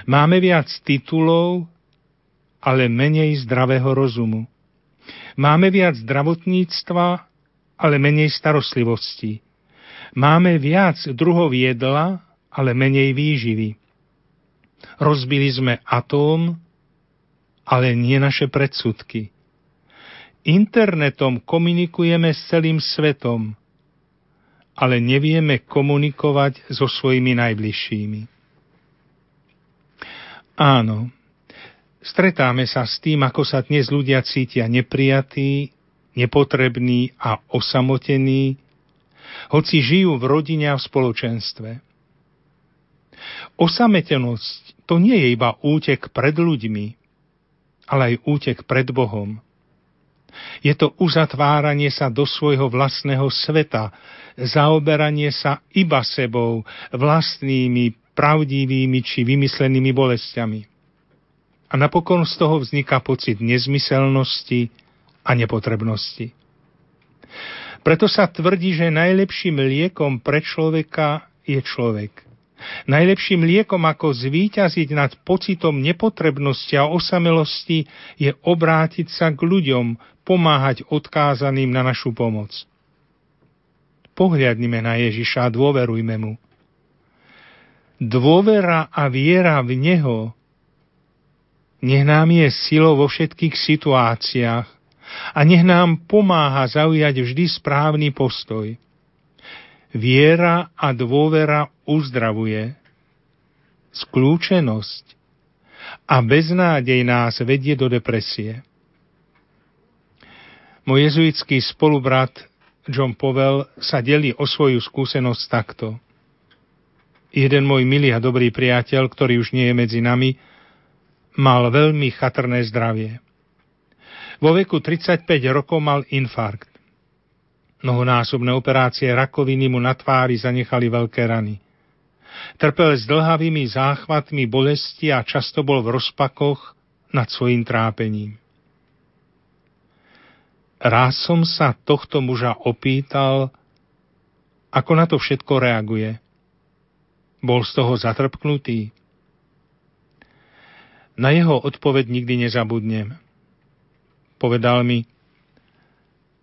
Máme viac titulov, ale menej zdravého rozumu. Máme viac zdravotníctva, ale menej starostlivosti. Máme viac druhov jedla, ale menej výživy. Rozbili sme atóm, ale nie naše predsudky. Internetom komunikujeme s celým svetom, ale nevieme komunikovať so svojimi najbližšími. Áno, Stretáme sa s tým, ako sa dnes ľudia cítia neprijatí, nepotrební a osamotení, hoci žijú v rodine a v spoločenstve. Osametenosť to nie je iba útek pred ľuďmi, ale aj útek pred Bohom. Je to uzatváranie sa do svojho vlastného sveta, zaoberanie sa iba sebou, vlastnými, pravdivými či vymyslenými bolestiami. A napokon z toho vzniká pocit nezmyselnosti a nepotrebnosti. Preto sa tvrdí, že najlepším liekom pre človeka je človek. Najlepším liekom, ako zvíťaziť nad pocitom nepotrebnosti a osamelosti, je obrátiť sa k ľuďom, pomáhať odkázaným na našu pomoc. Pohľadnime na Ježiša a dôverujme mu. Dôvera a viera v Neho nech nám je silou vo všetkých situáciách a nech nám pomáha zaujať vždy správny postoj. Viera a dôvera uzdravuje. Skľúčenosť a beznádej nás vedie do depresie. Môj jezuitský spolubrat John Powell sa delí o svoju skúsenosť takto. Jeden môj milý a dobrý priateľ, ktorý už nie je medzi nami, mal veľmi chatrné zdravie. Vo veku 35 rokov mal infarkt. Mnohonásobné operácie rakoviny mu na tvári zanechali veľké rany. Trpel s dlhavými záchvatmi bolesti a často bol v rozpakoch nad svojim trápením. Raz som sa tohto muža opýtal, ako na to všetko reaguje. Bol z toho zatrpknutý. Na jeho odpoveď nikdy nezabudnem. Povedal mi,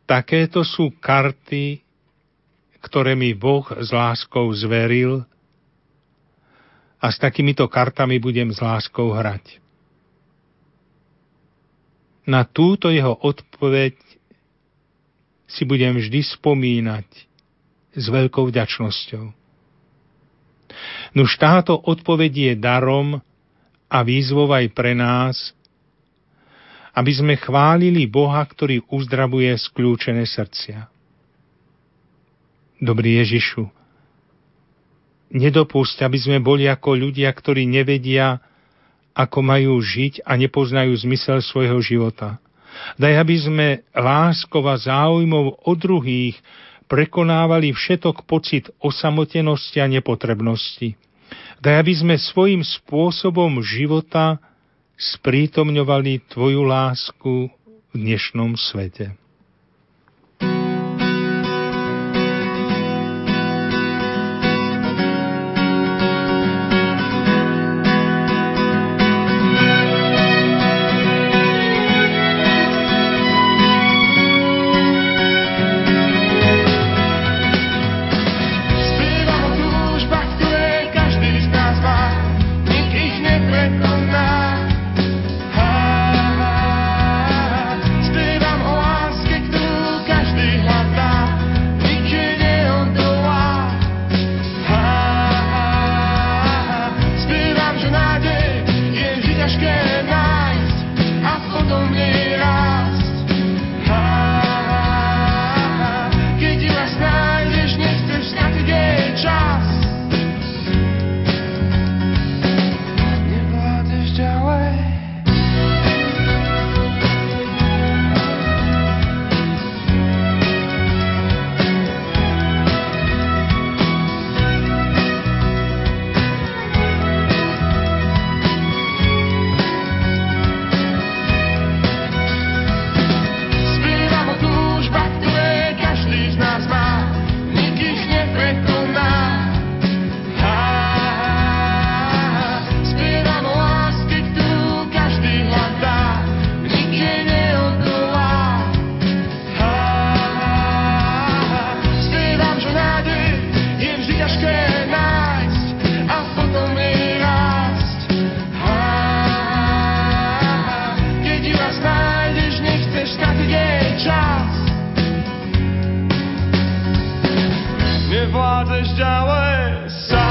takéto sú karty, ktoré mi Boh s láskou zveril a s takýmito kartami budem s láskou hrať. Na túto jeho odpoveď si budem vždy spomínať s veľkou vďačnosťou. Nuž táto odpoveď je darom, a výzvou aj pre nás, aby sme chválili Boha, ktorý uzdravuje skľúčené srdcia. Dobrý Ježišu, nedopusť, aby sme boli ako ľudia, ktorí nevedia, ako majú žiť a nepoznajú zmysel svojho života. Daj, aby sme láskov a záujmov o druhých prekonávali všetok pocit osamotenosti a nepotrebnosti Daj, aby sme svojim spôsobom života sprítomňovali Tvoju lásku v dnešnom svete. vládzeš ďalej sám.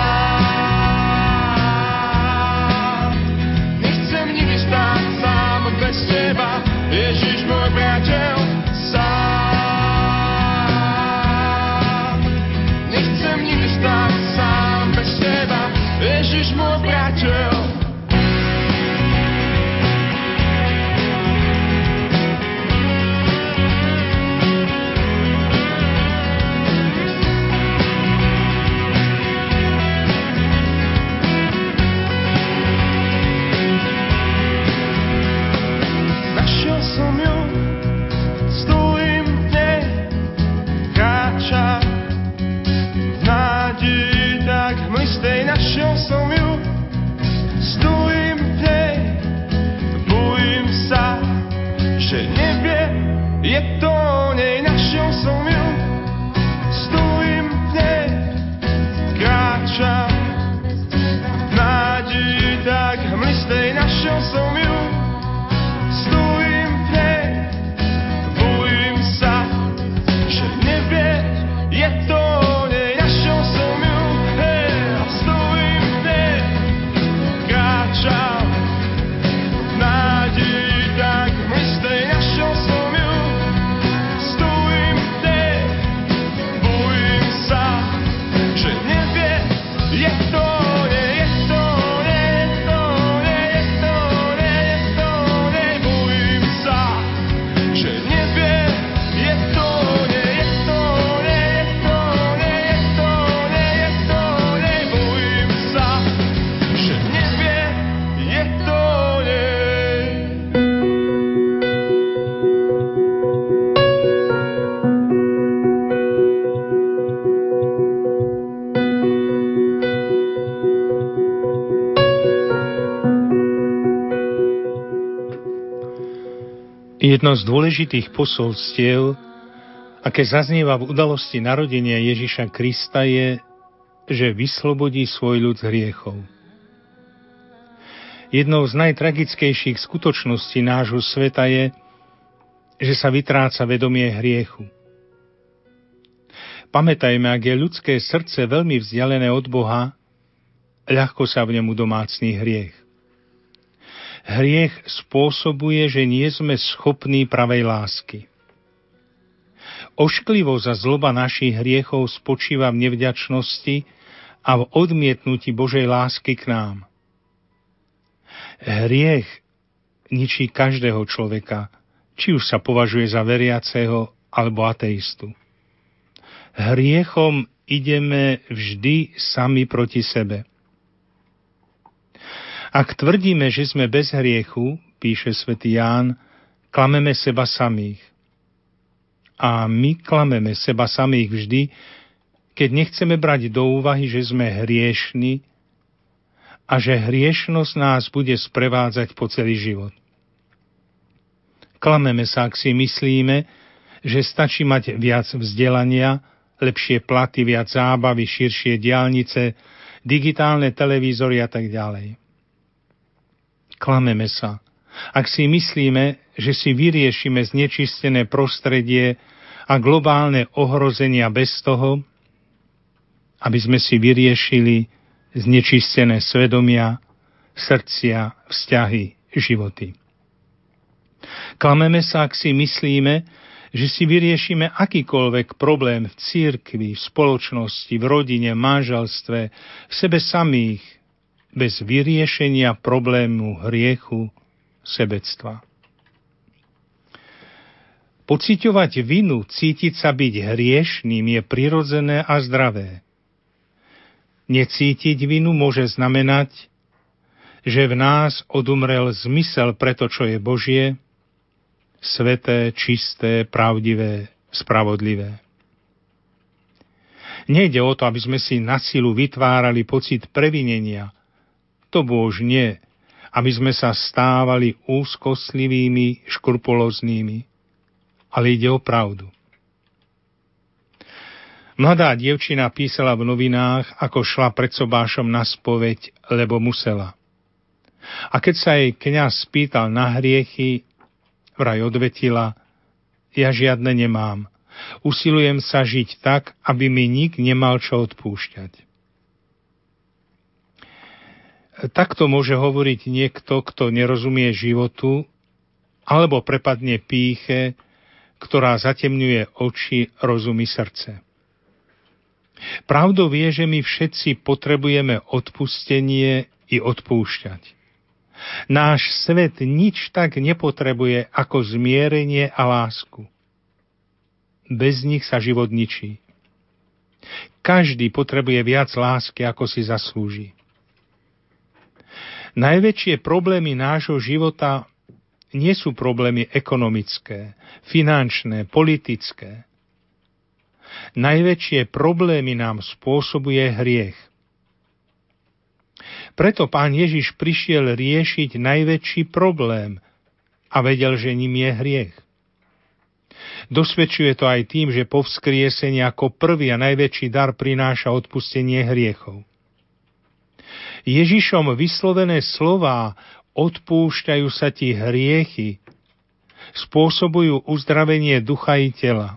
Jedno z dôležitých posolstiev, aké zaznieva v udalosti narodenia Ježiša Krista je, že vyslobodí svoj ľud z hriechov. Jednou z najtragickejších skutočností nášho sveta je, že sa vytráca vedomie hriechu. Pamätajme, ak je ľudské srdce veľmi vzdialené od Boha, ľahko sa v ňom udomácný hriech. Hriech spôsobuje, že nie sme schopní pravej lásky. Ošklivosť a zloba našich hriechov spočíva v nevďačnosti a v odmietnutí Božej lásky k nám. Hriech ničí každého človeka, či už sa považuje za veriaceho alebo ateistu. Hriechom ideme vždy sami proti sebe. Ak tvrdíme, že sme bez hriechu, píše svätý Ján, klameme seba samých. A my klameme seba samých vždy, keď nechceme brať do úvahy, že sme hriešni a že hriešnosť nás bude sprevádzať po celý život. Klameme sa, ak si myslíme, že stačí mať viac vzdelania, lepšie platy, viac zábavy, širšie diálnice, digitálne televízory a tak ďalej. Klameme sa, ak si myslíme, že si vyriešime znečistené prostredie a globálne ohrozenia bez toho, aby sme si vyriešili znečistené svedomia, srdcia, vzťahy, životy. Klameme sa, ak si myslíme, že si vyriešime akýkoľvek problém v církvi, v spoločnosti, v rodine, manželstve, v sebe samých, bez vyriešenia problému hriechu, sebectva. Pociťovať vinu, cítiť sa byť hriešným je prirodzené a zdravé. Necítiť vinu môže znamenať, že v nás odumrel zmysel pre to, čo je Božie, sveté, čisté, pravdivé, spravodlivé. Nejde o to, aby sme si na silu vytvárali pocit previnenia, to bôž nie, aby sme sa stávali úzkostlivými, škrupuloznými, ale ide o pravdu. Mladá dievčina písala v novinách, ako šla pred sobášom na spoveď, lebo musela. A keď sa jej kňaz spýtal na hriechy, vraj odvetila, ja žiadne nemám. Usilujem sa žiť tak, aby mi nik nemal čo odpúšťať. Takto môže hovoriť niekto, kto nerozumie životu, alebo prepadne píche, ktorá zatemňuje oči, rozumy srdce. Pravdou vie, že my všetci potrebujeme odpustenie i odpúšťať. Náš svet nič tak nepotrebuje ako zmierenie a lásku. Bez nich sa život ničí. Každý potrebuje viac lásky, ako si zaslúži. Najväčšie problémy nášho života nie sú problémy ekonomické, finančné, politické. Najväčšie problémy nám spôsobuje hriech. Preto pán Ježiš prišiel riešiť najväčší problém a vedel, že ním je hriech. Dosvedčuje to aj tým, že po vzkriesení ako prvý a najväčší dar prináša odpustenie hriechov. Ježišom vyslovené slová odpúšťajú sa ti hriechy, spôsobujú uzdravenie ducha i tela.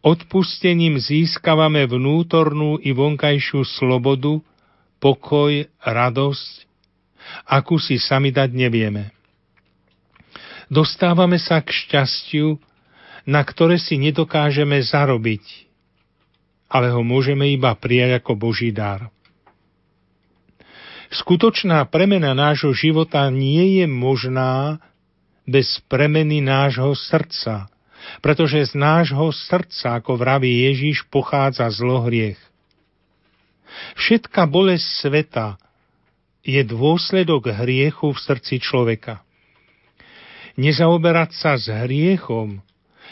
Odpustením získavame vnútornú i vonkajšiu slobodu, pokoj, radosť, akú si sami dať nevieme. Dostávame sa k šťastiu, na ktoré si nedokážeme zarobiť, ale ho môžeme iba prijať ako Boží dar. Skutočná premena nášho života nie je možná bez premeny nášho srdca, pretože z nášho srdca, ako vraví Ježiš, pochádza zlohriech. Všetká bolesť sveta je dôsledok hriechu v srdci človeka. Nezaoberať sa s hriechom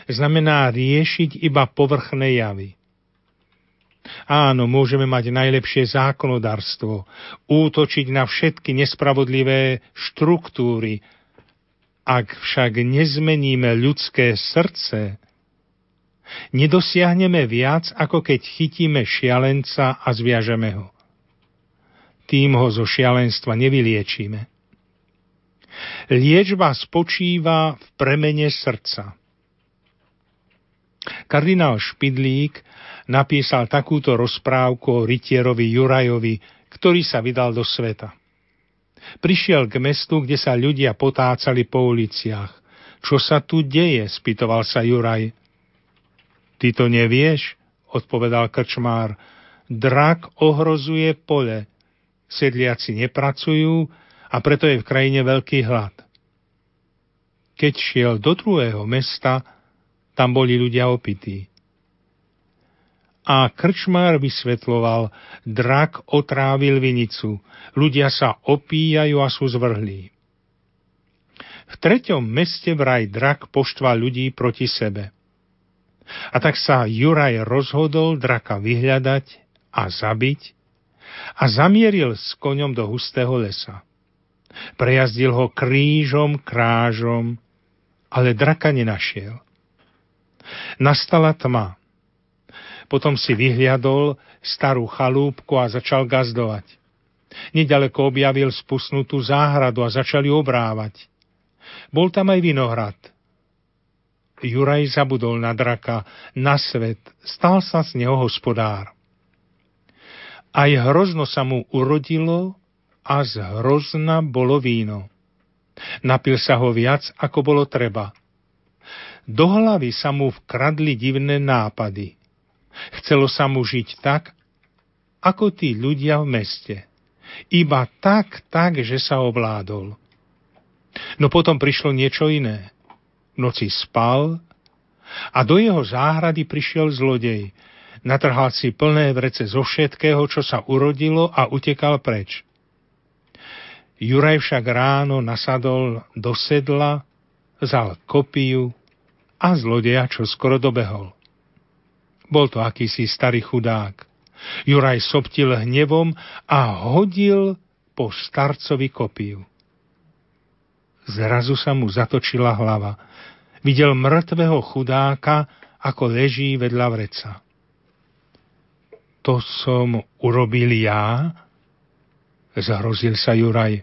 znamená riešiť iba povrchné javy. Áno, môžeme mať najlepšie zákonodarstvo, útočiť na všetky nespravodlivé štruktúry. Ak však nezmeníme ľudské srdce, nedosiahneme viac, ako keď chytíme šialenca a zviažeme ho. Tým ho zo šialenstva nevyliečíme. Liečba spočíva v premene srdca. Kardinál Špidlík napísal takúto rozprávku o rytierovi Jurajovi, ktorý sa vydal do sveta. Prišiel k mestu, kde sa ľudia potácali po uliciach. Čo sa tu deje? spýtoval sa Juraj. Ty to nevieš? odpovedal krčmár. Drak ohrozuje pole. Sedliaci nepracujú a preto je v krajine veľký hlad. Keď šiel do druhého mesta, tam boli ľudia opití. A krčmár vysvetloval, drak otrávil vinicu, ľudia sa opíjajú a sú zvrhlí. V treťom meste vraj drak poštval ľudí proti sebe. A tak sa Juraj rozhodol draka vyhľadať a zabiť a zamieril s koňom do hustého lesa. Prejazdil ho krížom, krážom, ale draka nenašiel. Nastala tma. Potom si vyhliadol starú chalúbku a začal gazdovať. Nedaleko objavil spusnutú záhradu a začali obrávať. Bol tam aj vinohrad. Juraj zabudol na draka, na svet, stal sa z neho hospodár. Aj hrozno sa mu urodilo a z hrozna bolo víno. Napil sa ho viac, ako bolo treba – do hlavy sa mu vkradli divné nápady. Chcelo sa mu žiť tak, ako tí ľudia v meste. Iba tak, tak, že sa ovládol. No potom prišlo niečo iné. V noci spal a do jeho záhrady prišiel zlodej. Natrhal si plné vrece zo všetkého, čo sa urodilo a utekal preč. Juraj však ráno nasadol do sedla, vzal kopiu a zlodeja, čo skoro dobehol. Bol to akýsi starý chudák. Juraj soptil hnevom a hodil po starcovi kopiu. Zrazu sa mu zatočila hlava. Videl mŕtvého chudáka, ako leží vedľa vreca. To som urobil ja? Zahrozil sa Juraj.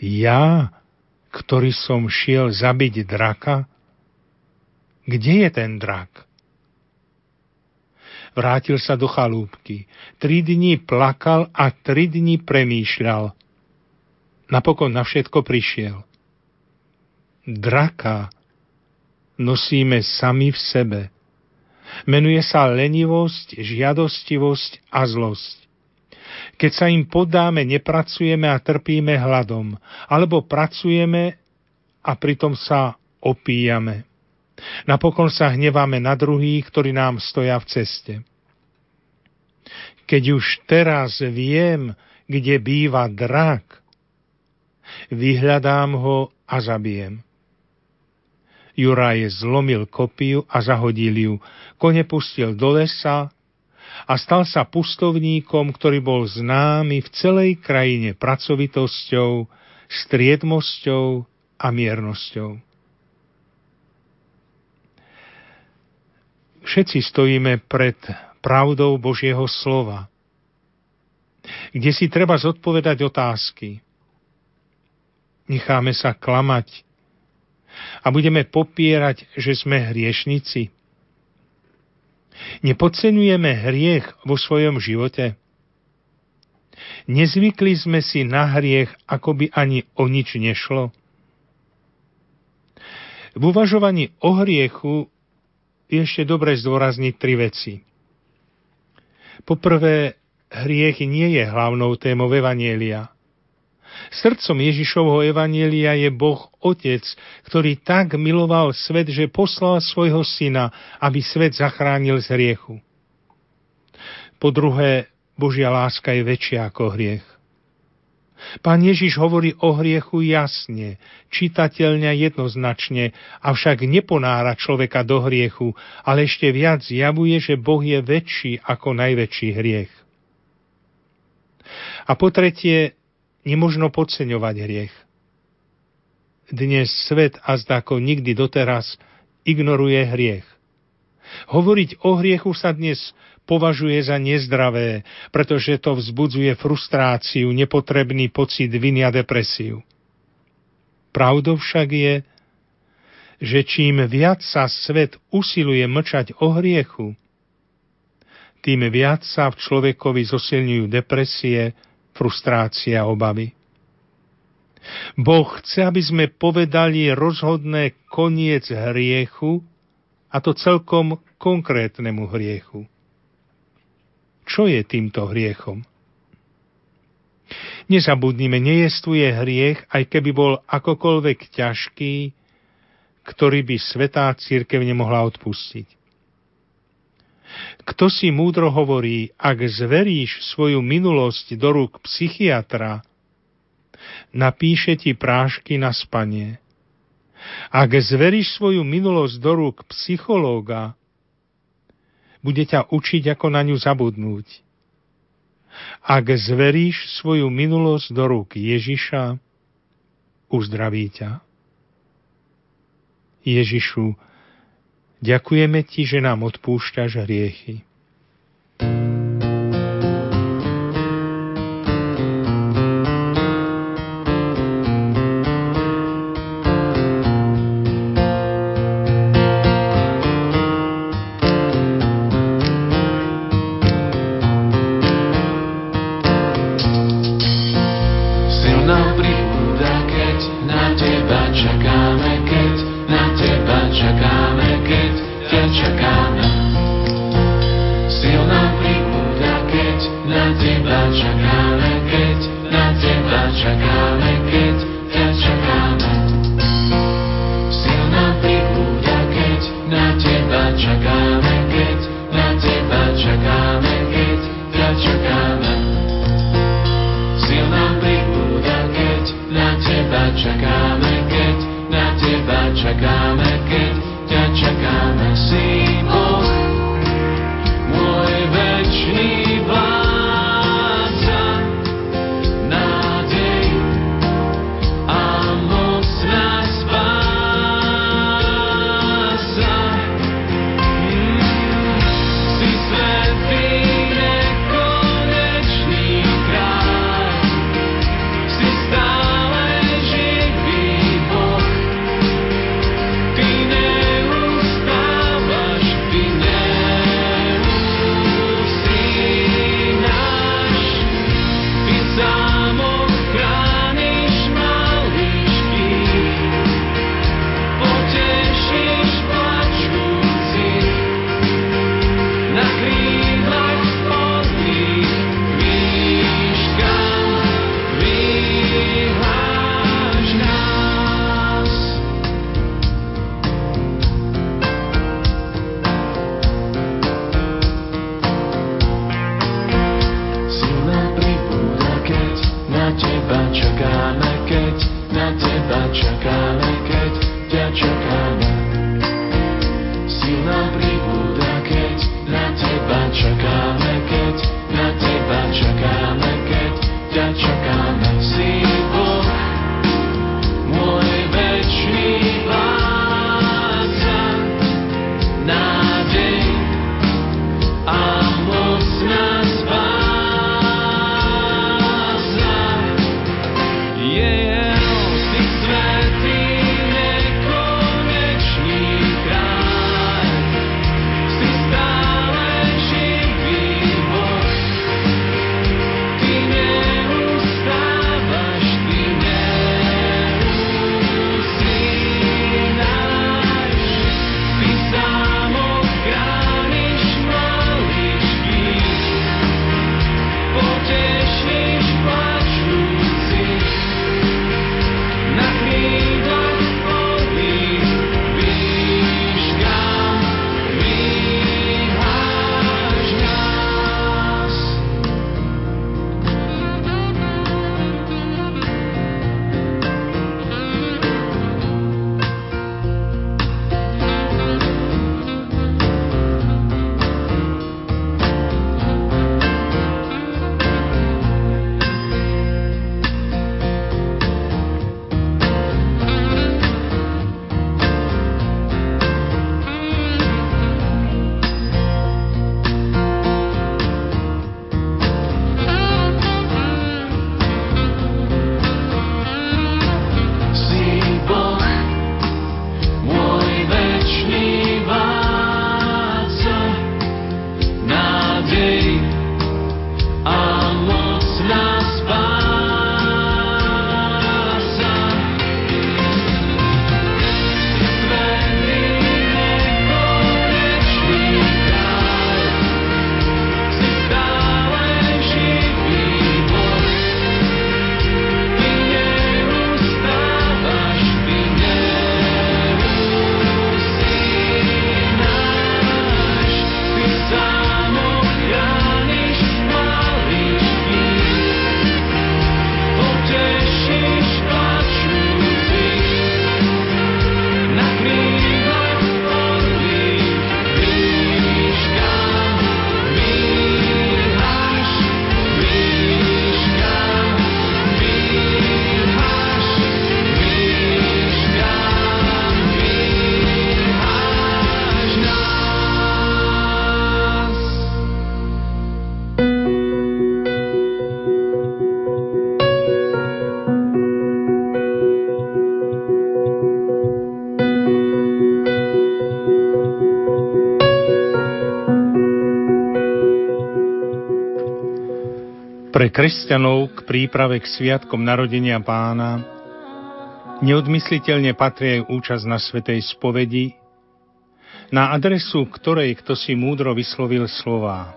Ja, ktorý som šiel zabiť draka? Kde je ten drak? Vrátil sa do chalúbky. Tri dní plakal a tri dní premýšľal. Napokon na všetko prišiel. Draka nosíme sami v sebe. Menuje sa lenivosť, žiadostivosť a zlosť. Keď sa im podáme, nepracujeme a trpíme hladom, alebo pracujeme a pritom sa opíjame. Napokon sa hneváme na druhých, ktorí nám stoja v ceste. Keď už teraz viem, kde býva drak, vyhľadám ho a zabijem. Juraj zlomil kopiu a zahodil ju. Kone pustil do lesa a stal sa pustovníkom, ktorý bol známy v celej krajine pracovitosťou, striedmosťou a miernosťou. Všetci stojíme pred pravdou Božieho slova, kde si treba zodpovedať otázky. Necháme sa klamať a budeme popierať, že sme hriešnici. Nepodceňujeme hriech vo svojom živote. Nezvykli sme si na hriech, ako by ani o nič nešlo. V uvažovaní o hriechu je ešte dobre zdôrazniť tri veci. Poprvé, hriech nie je hlavnou témou Evanielia. Srdcom Ježišovho Evanielia je Boh Otec, ktorý tak miloval svet, že poslal svojho syna, aby svet zachránil z hriechu. Po druhé, Božia láska je väčšia ako hriech. Pán Ježiš hovorí o hriechu jasne, čitateľne jednoznačne, avšak neponára človeka do hriechu, ale ešte viac zjavuje, že Boh je väčší ako najväčší hriech. A po tretie, nemožno podceňovať hriech. Dnes svet a ako nikdy doteraz ignoruje hriech. Hovoriť o hriechu sa dnes považuje za nezdravé, pretože to vzbudzuje frustráciu, nepotrebný pocit viny a depresiu. Pravdou však je, že čím viac sa svet usiluje mlčať o hriechu, tým viac sa v človekovi zosilňujú depresie, frustrácia, obavy. Boh chce, aby sme povedali rozhodné koniec hriechu, a to celkom konkrétnemu hriechu. Čo je týmto hriechom? Nezabudnime, nejestvuje hriech, aj keby bol akokoľvek ťažký, ktorý by svetá církev nemohla odpustiť. Kto si múdro hovorí, ak zveríš svoju minulosť do rúk psychiatra, napíše ti prášky na spanie. Ak zveríš svoju minulosť do rúk psychológa, bude ťa učiť, ako na ňu zabudnúť. Ak zveríš svoju minulosť do rúk Ježiša, uzdraví ťa. Ježišu, ďakujeme Ti, že nám odpúšťaš hriechy. Pre kresťanov k príprave k sviatkom narodenia pána neodmysliteľne patrí aj účasť na Svetej spovedi, na adresu ktorej kto si múdro vyslovil slová.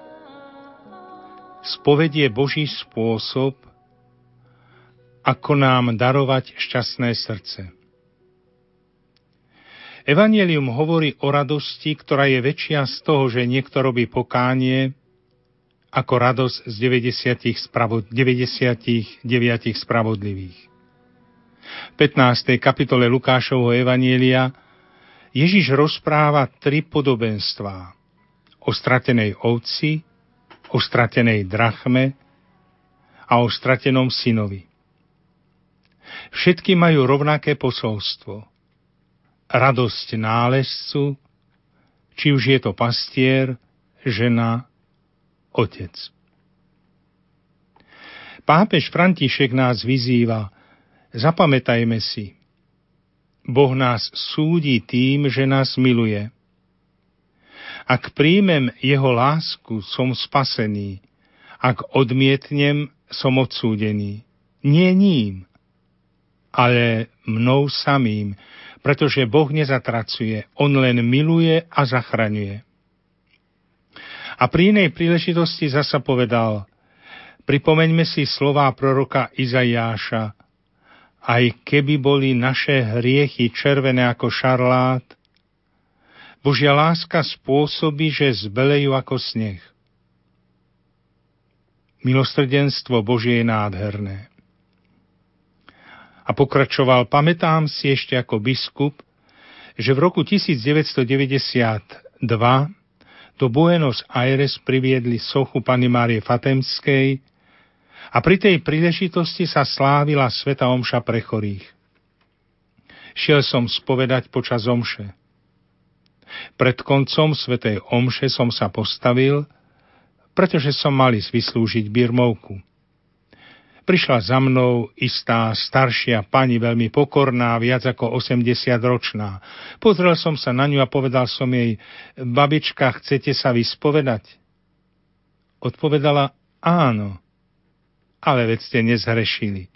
Spoved je Boží spôsob, ako nám darovať šťastné srdce. Evangelium hovorí o radosti, ktorá je väčšia z toho, že niekto robí pokánie, ako radosť z 90 spravod- 99 spravodlivých. V 15. kapitole Lukášovho Evanielia Ježiš rozpráva tri podobenstvá. O stratenej ovci, o stratenej drachme a o stratenom synovi. Všetky majú rovnaké posolstvo – radosť nálezcu, či už je to pastier, žena, otec. Pápež František nás vyzýva, zapamätajme si, Boh nás súdi tým, že nás miluje. Ak príjmem jeho lásku, som spasený. Ak odmietnem, som odsúdený. Nie ním, ale mnou samým, pretože Boh nezatracuje, On len miluje a zachraňuje. A pri inej príležitosti zasa povedal, pripomeňme si slová proroka Izajáša, aj keby boli naše hriechy červené ako šarlát, Božia láska spôsobí, že zbelejú ako sneh. Milostrdenstvo Božie je nádherné. A pokračoval, pamätám si ešte ako biskup, že v roku 1992 do Buenos Aires priviedli sochu Pany Márie Fatemskej a pri tej príležitosti sa slávila Sveta Omša pre chorých. Šiel som spovedať počas omše. Pred koncom Svetej Omše som sa postavil, pretože som mali vyslúžiť birmovku. Prišla za mnou istá staršia pani, veľmi pokorná, viac ako 80 ročná. Pozrel som sa na ňu a povedal som jej, babička, chcete sa vyspovedať? Odpovedala, áno, ale veď ste nezhrešili.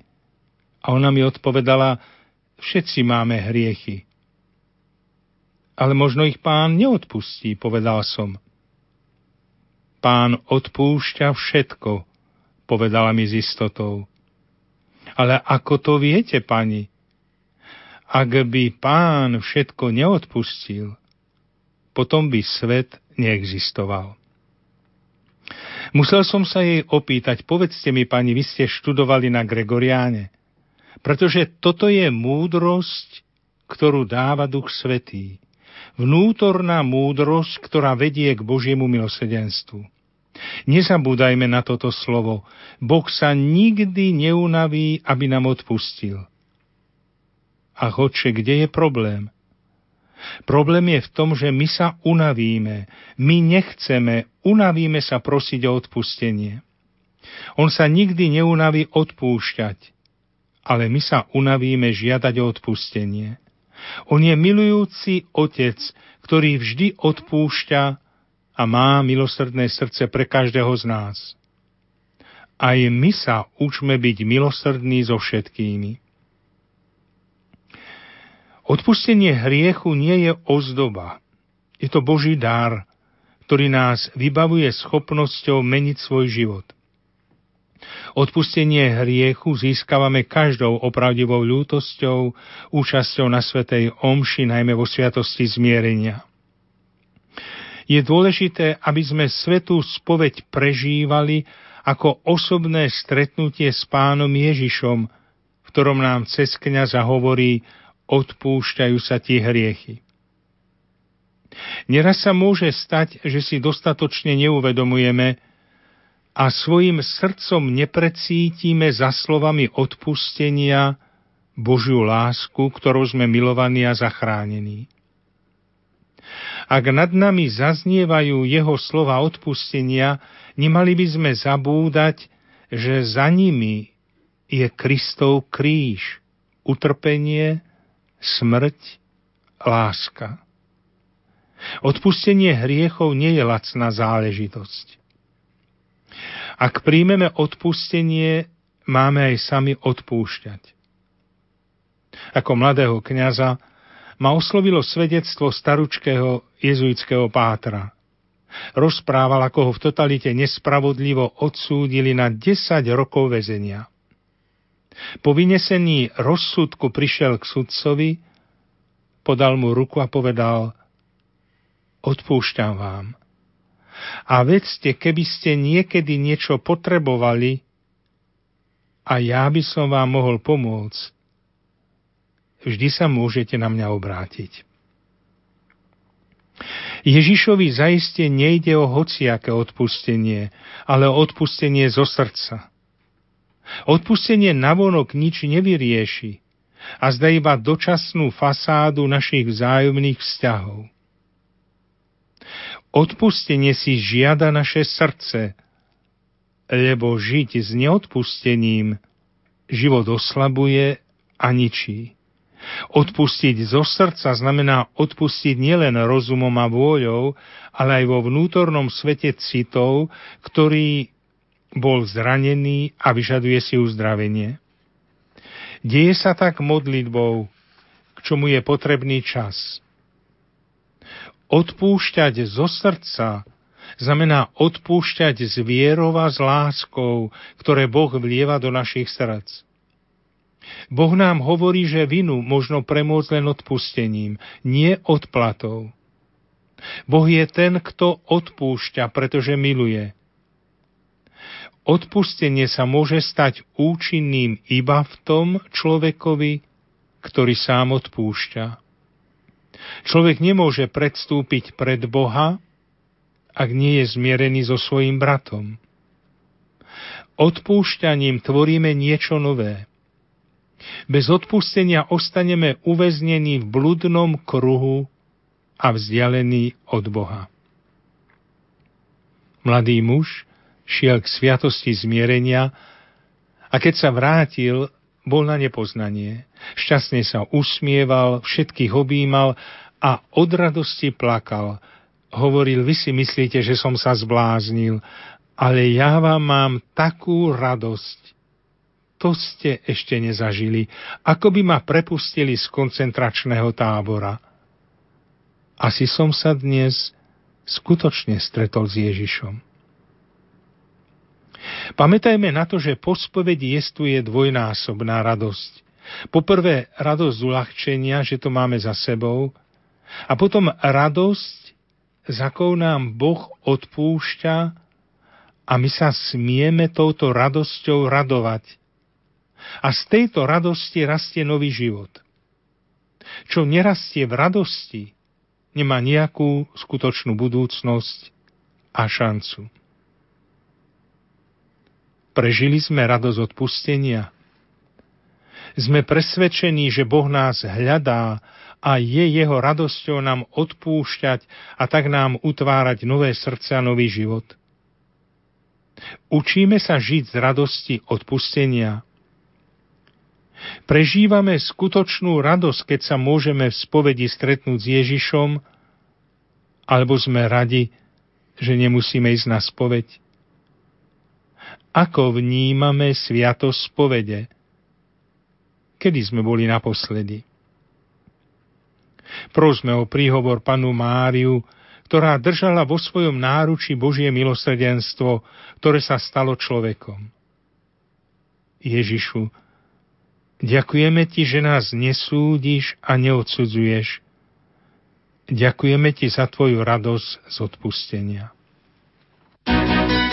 A ona mi odpovedala, všetci máme hriechy. Ale možno ich pán neodpustí, povedal som. Pán odpúšťa všetko, povedala mi s istotou. Ale ako to viete, pani? Ak by pán všetko neodpustil, potom by svet neexistoval. Musel som sa jej opýtať, povedzte mi, pani, vy ste študovali na Gregoriáne, pretože toto je múdrosť, ktorú dáva Duch Svetý. Vnútorná múdrosť, ktorá vedie k Božiemu milosedenstvu. Nezabúdajme na toto slovo. Boh sa nikdy neunaví, aby nám odpustil. A hoče, kde je problém? Problém je v tom, že my sa unavíme. My nechceme, unavíme sa prosiť o odpustenie. On sa nikdy neunaví odpúšťať, ale my sa unavíme žiadať o odpustenie. On je milujúci otec, ktorý vždy odpúšťa a má milosrdné srdce pre každého z nás. Aj my sa učme byť milosrdní so všetkými. Odpustenie hriechu nie je ozdoba. Je to Boží dar, ktorý nás vybavuje schopnosťou meniť svoj život. Odpustenie hriechu získavame každou opravdivou ľútosťou, účasťou na Svetej Omši, najmä vo Sviatosti zmierenia. Je dôležité, aby sme svetú spoveď prežívali ako osobné stretnutie s pánom Ježišom, v ktorom nám cez kniaza hovorí odpúšťajú sa ti hriechy. Neraz sa môže stať, že si dostatočne neuvedomujeme a svojim srdcom neprecítime za slovami odpustenia Božiu lásku, ktorou sme milovaní a zachránení. Ak nad nami zaznievajú jeho slova odpustenia, nemali by sme zabúdať, že za nimi je Kristov kríž, utrpenie, smrť, láska. Odpustenie hriechov nie je lacná záležitosť. Ak príjmeme odpustenie, máme aj sami odpúšťať. Ako mladého kňaza ma oslovilo svedectvo staručkého jezuitského pátra. Rozprával, ako ho v totalite nespravodlivo odsúdili na 10 rokov väzenia. Po vynesení rozsudku prišiel k sudcovi, podal mu ruku a povedal Odpúšťam vám. A vedzte, keby ste niekedy niečo potrebovali a ja by som vám mohol pomôcť, vždy sa môžete na mňa obrátiť. Ježišovi zaiste nejde o hociaké odpustenie, ale o odpustenie zo srdca. Odpustenie navonok nič nevyrieši a zda iba dočasnú fasádu našich vzájomných vzťahov. Odpustenie si žiada naše srdce, lebo žiť s neodpustením život oslabuje a ničí. Odpustiť zo srdca znamená odpustiť nielen rozumom a vôľou, ale aj vo vnútornom svete citov, ktorý bol zranený a vyžaduje si uzdravenie. Deje sa tak modlitbou, k čomu je potrebný čas. Odpúšťať zo srdca znamená odpúšťať z vierou a s láskou, ktoré Boh vlieva do našich srdc. Boh nám hovorí, že vinu možno premôcť len odpustením, nie odplatou. Boh je ten, kto odpúšťa, pretože miluje. Odpustenie sa môže stať účinným iba v tom človekovi, ktorý sám odpúšťa. Človek nemôže predstúpiť pred Boha, ak nie je zmierený so svojim bratom. Odpúšťaním tvoríme niečo nové. Bez odpustenia ostaneme uväznení v bludnom kruhu a vzdialení od Boha. Mladý muž šiel k sviatosti zmierenia a keď sa vrátil, bol na nepoznanie. Šťastne sa usmieval, všetkých objímal a od radosti plakal. Hovoril, vy si myslíte, že som sa zbláznil, ale ja vám mám takú radosť, to ste ešte nezažili, ako by ma prepustili z koncentračného tábora. Asi som sa dnes skutočne stretol s Ježišom. Pamätajme na to, že po spovedi jestuje dvojnásobná radosť. Poprvé radosť z uľahčenia, že to máme za sebou, a potom radosť, za akou nám Boh odpúšťa a my sa smieme touto radosťou radovať a z tejto radosti rastie nový život. Čo nerastie v radosti, nemá nejakú skutočnú budúcnosť a šancu. Prežili sme radosť odpustenia. Sme presvedčení, že Boh nás hľadá a je jeho radosťou nám odpúšťať a tak nám utvárať nové srdce a nový život. Učíme sa žiť z radosti odpustenia Prežívame skutočnú radosť, keď sa môžeme v spovedi stretnúť s Ježišom, alebo sme radi, že nemusíme ísť na spoveď? Ako vnímame sviatosť spovede? Kedy sme boli naposledy? Prosme o príhovor panu Máriu, ktorá držala vo svojom náruči Božie milosrdenstvo, ktoré sa stalo človekom. Ježišu, Ďakujeme Ti, že nás nesúdiš a neodsudzuješ. Ďakujeme Ti za Tvoju radosť z odpustenia. thank you